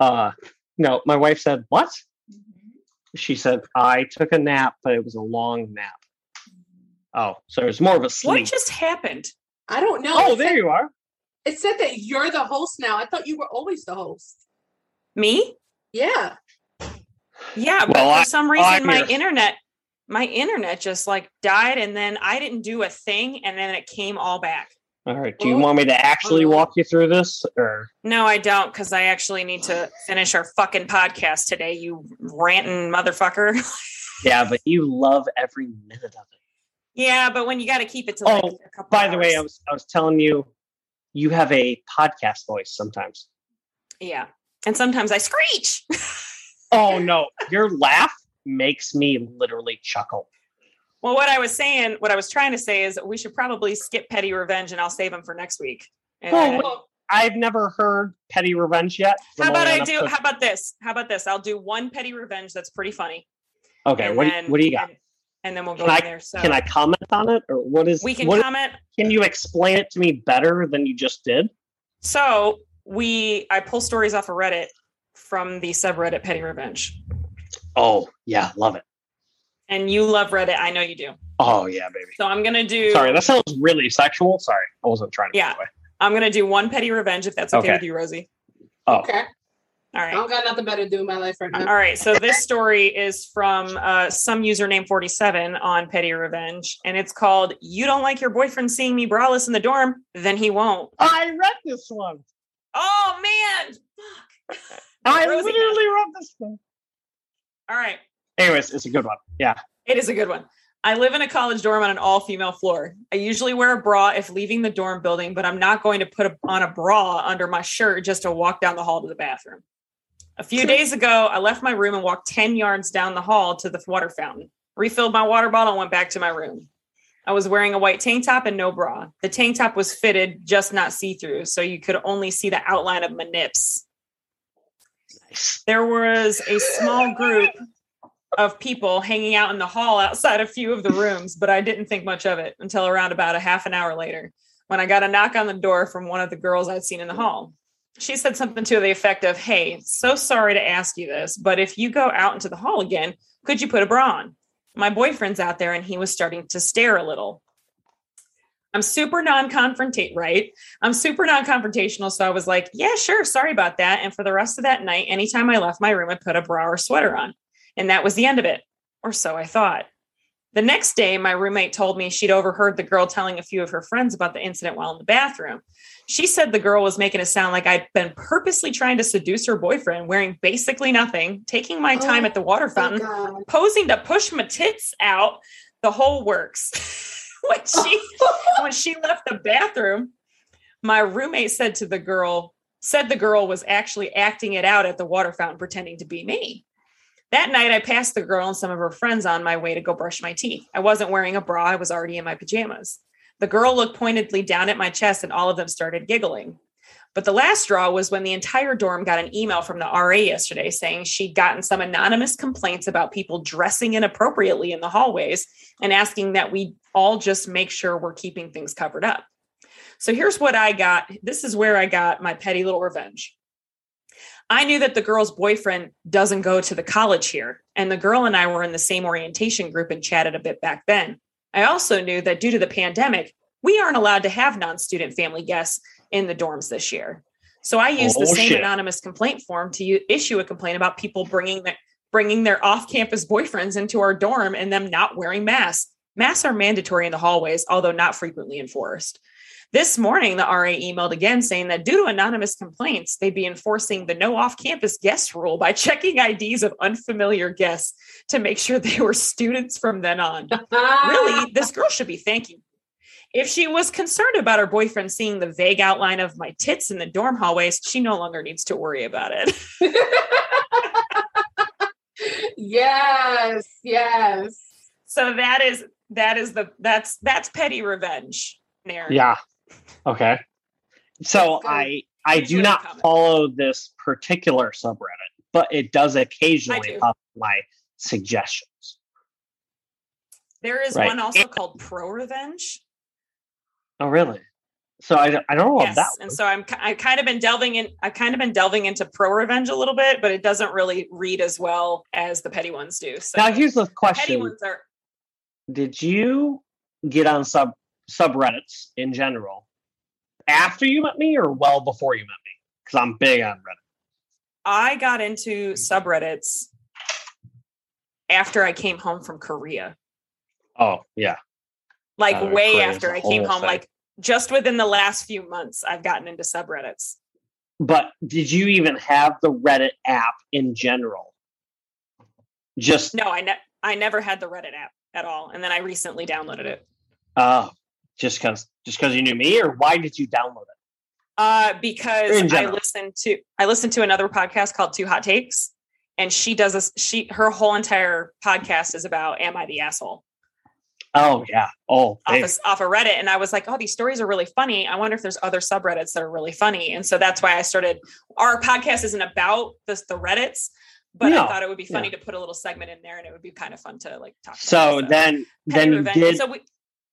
Uh, no, my wife said, what? She said, I took a nap, but it was a long nap. Oh, so it was more of a What just happened? I don't know. oh, it, there said, you are. it said that you're the host now. I thought you were always the host. Me? Yeah. Yeah, but Well, I- for some reason I'm my here. internet my internet just like died and then I didn't do a thing and then it came all back. All right. Do you Well, want me to actually walk you through this or? No, I don't because I actually need to finish our fucking podcast today, you ranting motherfucker. Yeah, but you love every minute of it. yeah, but when you got to keep it to like Oh, a couple By the way, I was I was telling you, you have a podcast voice sometimes. yeah. And sometimes I screech. Oh no, your laugh makes me literally chuckle. well, what I was saying, what I was trying to say is we should probably skip Petty Revenge and I'll save them for next week. And Oh, wait. I've never heard Petty Revenge yet. how about I do? episode- How about this? How about this? I'll do one Petty Revenge that's pretty funny. Okay, what do, then- you, what do you got? And, and then we'll go in there. So Can I comment on it, or what is? we can what- comment. Can you explain it to me better than you just did? So we I pull stories off of Reddit from the subreddit Petty Revenge. Oh yeah, love it. And you love Reddit. I know you do. Oh yeah, baby. So I'm gonna do Sorry, that sounds really sexual. Sorry, I wasn't trying to. be Yeah. way. I'm gonna do one Petty Revenge if that's okay, Okay. with you, Rosie. Oh, Okay. All I don't got nothing better to do in my life right now. All right. So this story is from uh, some username 47 on Petty Revenge, and it's called "You don't like your boyfriend seeing me braless in the dorm, then he won't." I read this one. Oh man! Fuck. I Rosie literally read this one. All right. Anyways, it's a good one. Yeah. It is a good one. I live in a college dorm on an all female floor. I usually wear a bra if leaving the dorm building, but I'm not going to put a, on a bra under my shirt just to walk down the hall to the bathroom. A few days ago, I left my room and walked 10 yards down the hall to the water fountain, refilled my water bottle, and went back to my room. I was wearing a white tank top and no bra. The tank top was fitted, just not see through, so you could only see the outline of my nips Nice. There was a small group of people hanging out in the hall outside a few of the rooms, but I didn't think much of it until around about a half an hour later when I got a knock on the door from one of the girls I'd seen in the hall. She said something to the effect of, Hey, so sorry to ask you this, but if you go out into the hall again, could you put a bra on? My boyfriend's out there and he was starting to stare a little. I'm super non-confrontate, right? I'm super non-confrontational. So I was like, yeah, sure. Sorry about that. And for the rest of that night, anytime I left my room, I put a bra or sweater on. And that was the end of it. Or so I thought. The next day, my roommate told me she'd overheard the girl telling a few of her friends about the incident while in the bathroom. She said the girl was making it sound like I'd been purposely trying to seduce her boyfriend, wearing basically nothing, taking my oh time Oh, at the water fountain, posing to push my tits out, the whole works. when she when she left the bathroom, my roommate said to the girl, said the girl was actually acting it out at the water fountain, pretending to be me. That night, I passed the girl and some of her friends on my way to go brush my teeth. I wasn't wearing a bra, I was already in my pajamas. The girl looked pointedly down at my chest, and all of them started giggling. But the last straw was when the entire dorm got an email from the RA yesterday saying she'd gotten some anonymous complaints about people dressing inappropriately in the hallways and asking that we all just make sure we're keeping things covered up. So here's what I got. This is where I got my petty little revenge. I knew that the girl's boyfriend doesn't go to the college here, and the girl and I were in the same orientation group and chatted a bit back then. I also knew that due to the pandemic, we aren't allowed to have non student family guests in the dorms this year. So I used the Oh, same shit. anonymous complaint form to issue a complaint about people bringing their bringing their off-campus boyfriends into our dorm and them not wearing masks. Masks are mandatory in the hallways, although not frequently enforced. This morning, the RA emailed again saying that due to anonymous complaints, they'd be enforcing the no off campus guest rule by checking IDs of unfamiliar guests to make sure they were students from then on. Really, this girl should be thanking. Me. If she was concerned about her boyfriend seeing the vague outline of my tits in the dorm hallways, she no longer needs to worry about it. yes, yes. So that is that is the that's that's petty revenge. there. Yeah. Okay. So I I do not comment. follow this particular subreddit, but it does occasionally do. pop my suggestions. There is Right. one also called Pro Revenge. Oh, really? So I, don't- I don't know yes, about that and so I'm I've kind of been delving in. I've kind of been delving into Pro Revenge a little bit, but it doesn't really read as well as the petty ones do. So now here's the question: petty question: ones are Did you get on sub subreddits in general after you met me, or well before you met me? Because I'm big on Reddit. I got into subreddits after I came home from Korea. Oh yeah, Like Uh, way Korea's after I came home, thing. like just within the last few months, I've gotten into subreddits. but did you even have the Reddit app in general? Just No, I ne- I never had the Reddit app at all, and then I recently downloaded it. uh just because just because you knew me, or why did you download it? Uh, because I listened to I listened to another podcast called Two Hot Takes, and she does this. She her whole entire podcast is about "Am I the asshole?" Oh yeah. Oh, off baby. of, off of Reddit, and I was like, "Oh, these stories are really funny. I wonder if there's other subreddits that are really funny." And so that's why I started. Our podcast isn't about this the Reddits, but No, I thought it would be funny to put a little segment in there, and it would be kind of fun to like talk. about. so then Petty then you revenge. did So we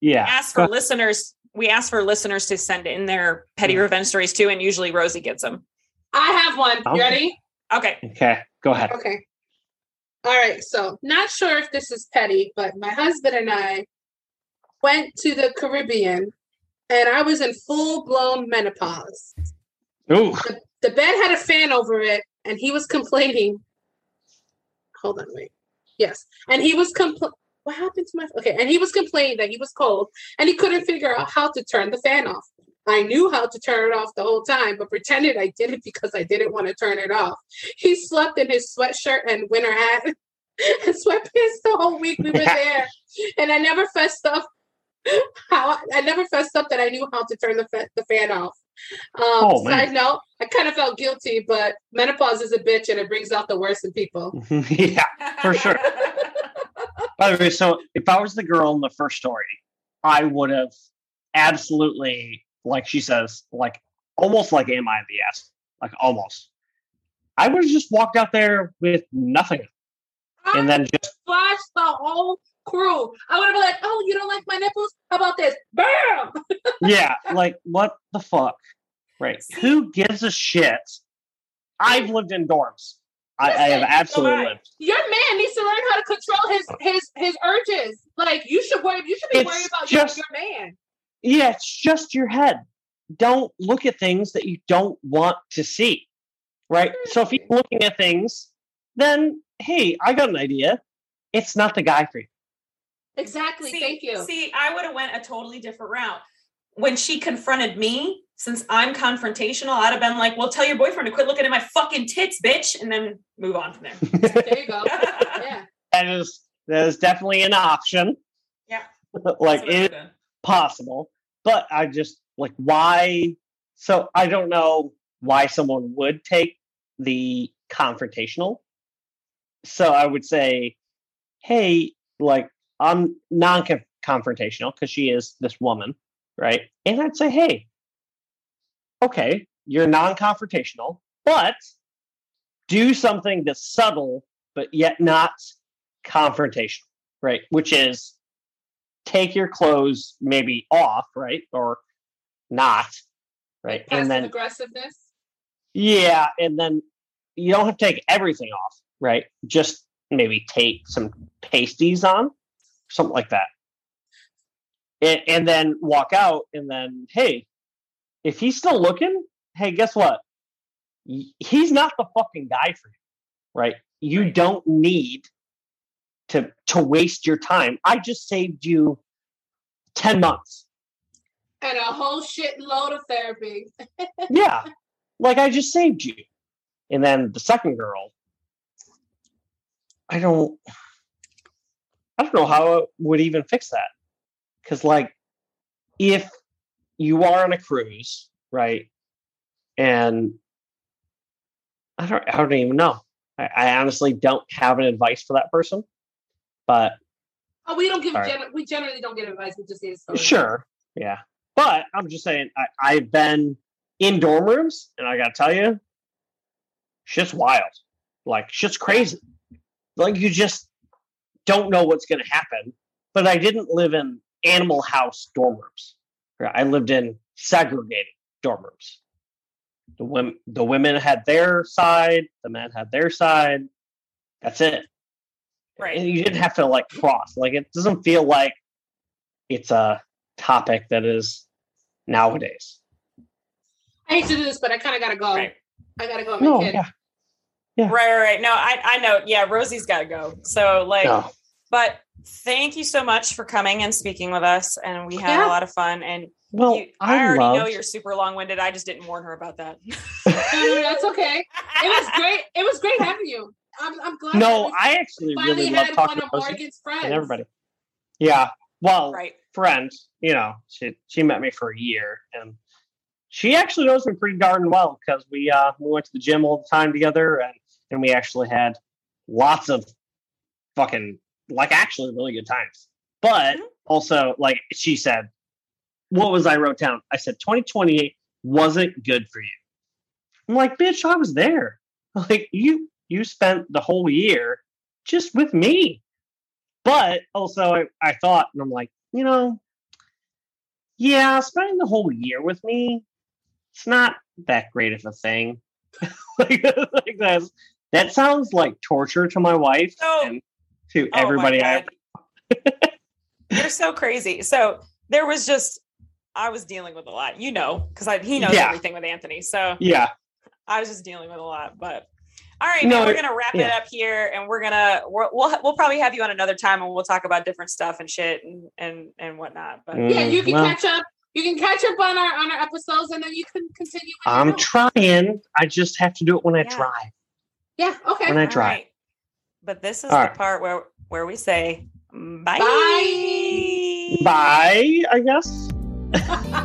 yeah. asked Go for listeners. We asked for listeners to send in their petty Yeah. revenge stories too, and usually Rosie gets them. I have one. Okay. You oh. ready? Okay. Okay, go ahead. Okay. All right. So, not sure if this is petty, but my husband and I went to the Caribbean and I was in full blown menopause. Ooh, The bed had a fan over it and he was complaining. Hold on, wait. Yes. And he was compl- what happened to my okay? And he was complaining that he was cold and he couldn't figure out how to turn the fan off. I knew how to turn it off the whole time, but pretended I did it because I didn't want to turn it off. He slept in his sweatshirt and winter hat and sweatpants the whole week we were there. And I never fessed up how I never fessed up that I knew how to turn the, fa- the fan off. Um, Oh, man. side note, I kind of felt guilty, but menopause is a bitch and it brings out the worst in people. yeah. For sure. By the way, so if I was the girl in the first story, I would have absolutely, like she says, like almost like am I the ass? Like almost. I would have just walked out there with nothing and then just flash the whole crew. I would have been like, "Oh, you don't like my nipples? How about this? Bam!" yeah, like what the fuck? Right. Who gives a shit? I've lived in dorms. I, I have absolutely right. lived. Your man needs to learn how to control his his his urges. Like you should worry. You should be It's worried about just- your, your man. Yeah, it's just your head. Don't look at things that you don't want to see. Right? Hmm. So if you're looking at things, then hey, I got an idea. It's not the guy for you. Exactly. See, Thank you. See, I would have went a totally different route. When she confronted me, since I'm confrontational, I'd have been like, "Well, tell your boyfriend to quit looking at my fucking tits, bitch," and then move on from there. There you go. Yeah. that is that is definitely an option. Yeah. like That's what I it would've done. Possible, but I just like why. So I don't know why someone would take the confrontational. So I would say, hey, like I'm non-confrontational because she is this woman, right? And I'd say, hey, okay, you're non-confrontational, but do something that's subtle but yet not confrontational, right? Which is take your clothes maybe off, right? Or not, right? Passive and then aggressiveness. yeah, and then you don't have to take everything off, right? Just maybe take some pasties on, something like that. And, and then walk out, and then, hey, if he's still looking, hey, guess what? He's not the fucking guy for you, right? You don't need to to waste your time. I just saved you 10 months. And a whole shit load of therapy. yeah. Like I just saved you. And then the second girl, I don't I don't know how it would even fix that. Cause like if you are on a cruise, right? And I don't I don't even know. I, I honestly don't have an advice for that person. But Oh, we don't give. Gen- we generally don't give advice. We just say stories. Sure. Yeah. But I'm just saying, I, I've been in dorm rooms, and I got to tell you, shit's wild. Like, shit's crazy. Like, you just don't know what's going to happen. But I didn't live in animal house dorm rooms. I lived in segregated dorm rooms. The women, the women had their side, the men had their side. That's it. Right. And you didn't have to like cross. Like it doesn't feel like it's a topic that is nowadays. I hate to do this, but I kind of gotta go. Right. I gotta go. with My No, kid. yeah, Right, right, right. No, I, I know. Yeah, Rosie's got to go. So, like, no. but thank you so much for coming and speaking with us. And we had Yeah. a lot of fun. And Well, you, I, I, already love. know you're super long winded. I just didn't warn her about that. No, no, that's okay. It was great. It was great having you. I'm, I'm glad. no, I actually really love had talking one to of Morgan's friends. and everybody. Yeah, well, right. friends. You know, she she met me for a year, and she actually knows me pretty darn well because we uh we went to the gym all the time together, and and we actually had lots of fucking like actually really good times. But Mhm. also, like she said, what was I wrote down? I said 2028 wasn't good for you. I'm like, bitch, I was there. Like you you spent the whole year just with me. But also I, I thought, and I'm like, you know, yeah, spending the whole year with me, it's not that great of a thing. like, like that's, that sounds like torture to my wife So- and to Oh everybody I. You're so crazy. So there was just I was dealing with a lot, you know, because I he knows Yeah. everything with Anthony. So Yeah. I was just dealing with a lot. But all right, No, man, we're gonna wrap it up here, and we're gonna we're, we'll we'll probably have you on another time, and we'll talk about different stuff and shit and and and whatnot. But Mm, Yeah, you can well, catch up. You can catch up on our on our episodes, and then you can continue. when you I'm know. trying. I just have to do it when I Yeah. drive. yeah. Okay. When I all drive. right. But this is All the right. part where where we say bye. Bye. Bye, I guess.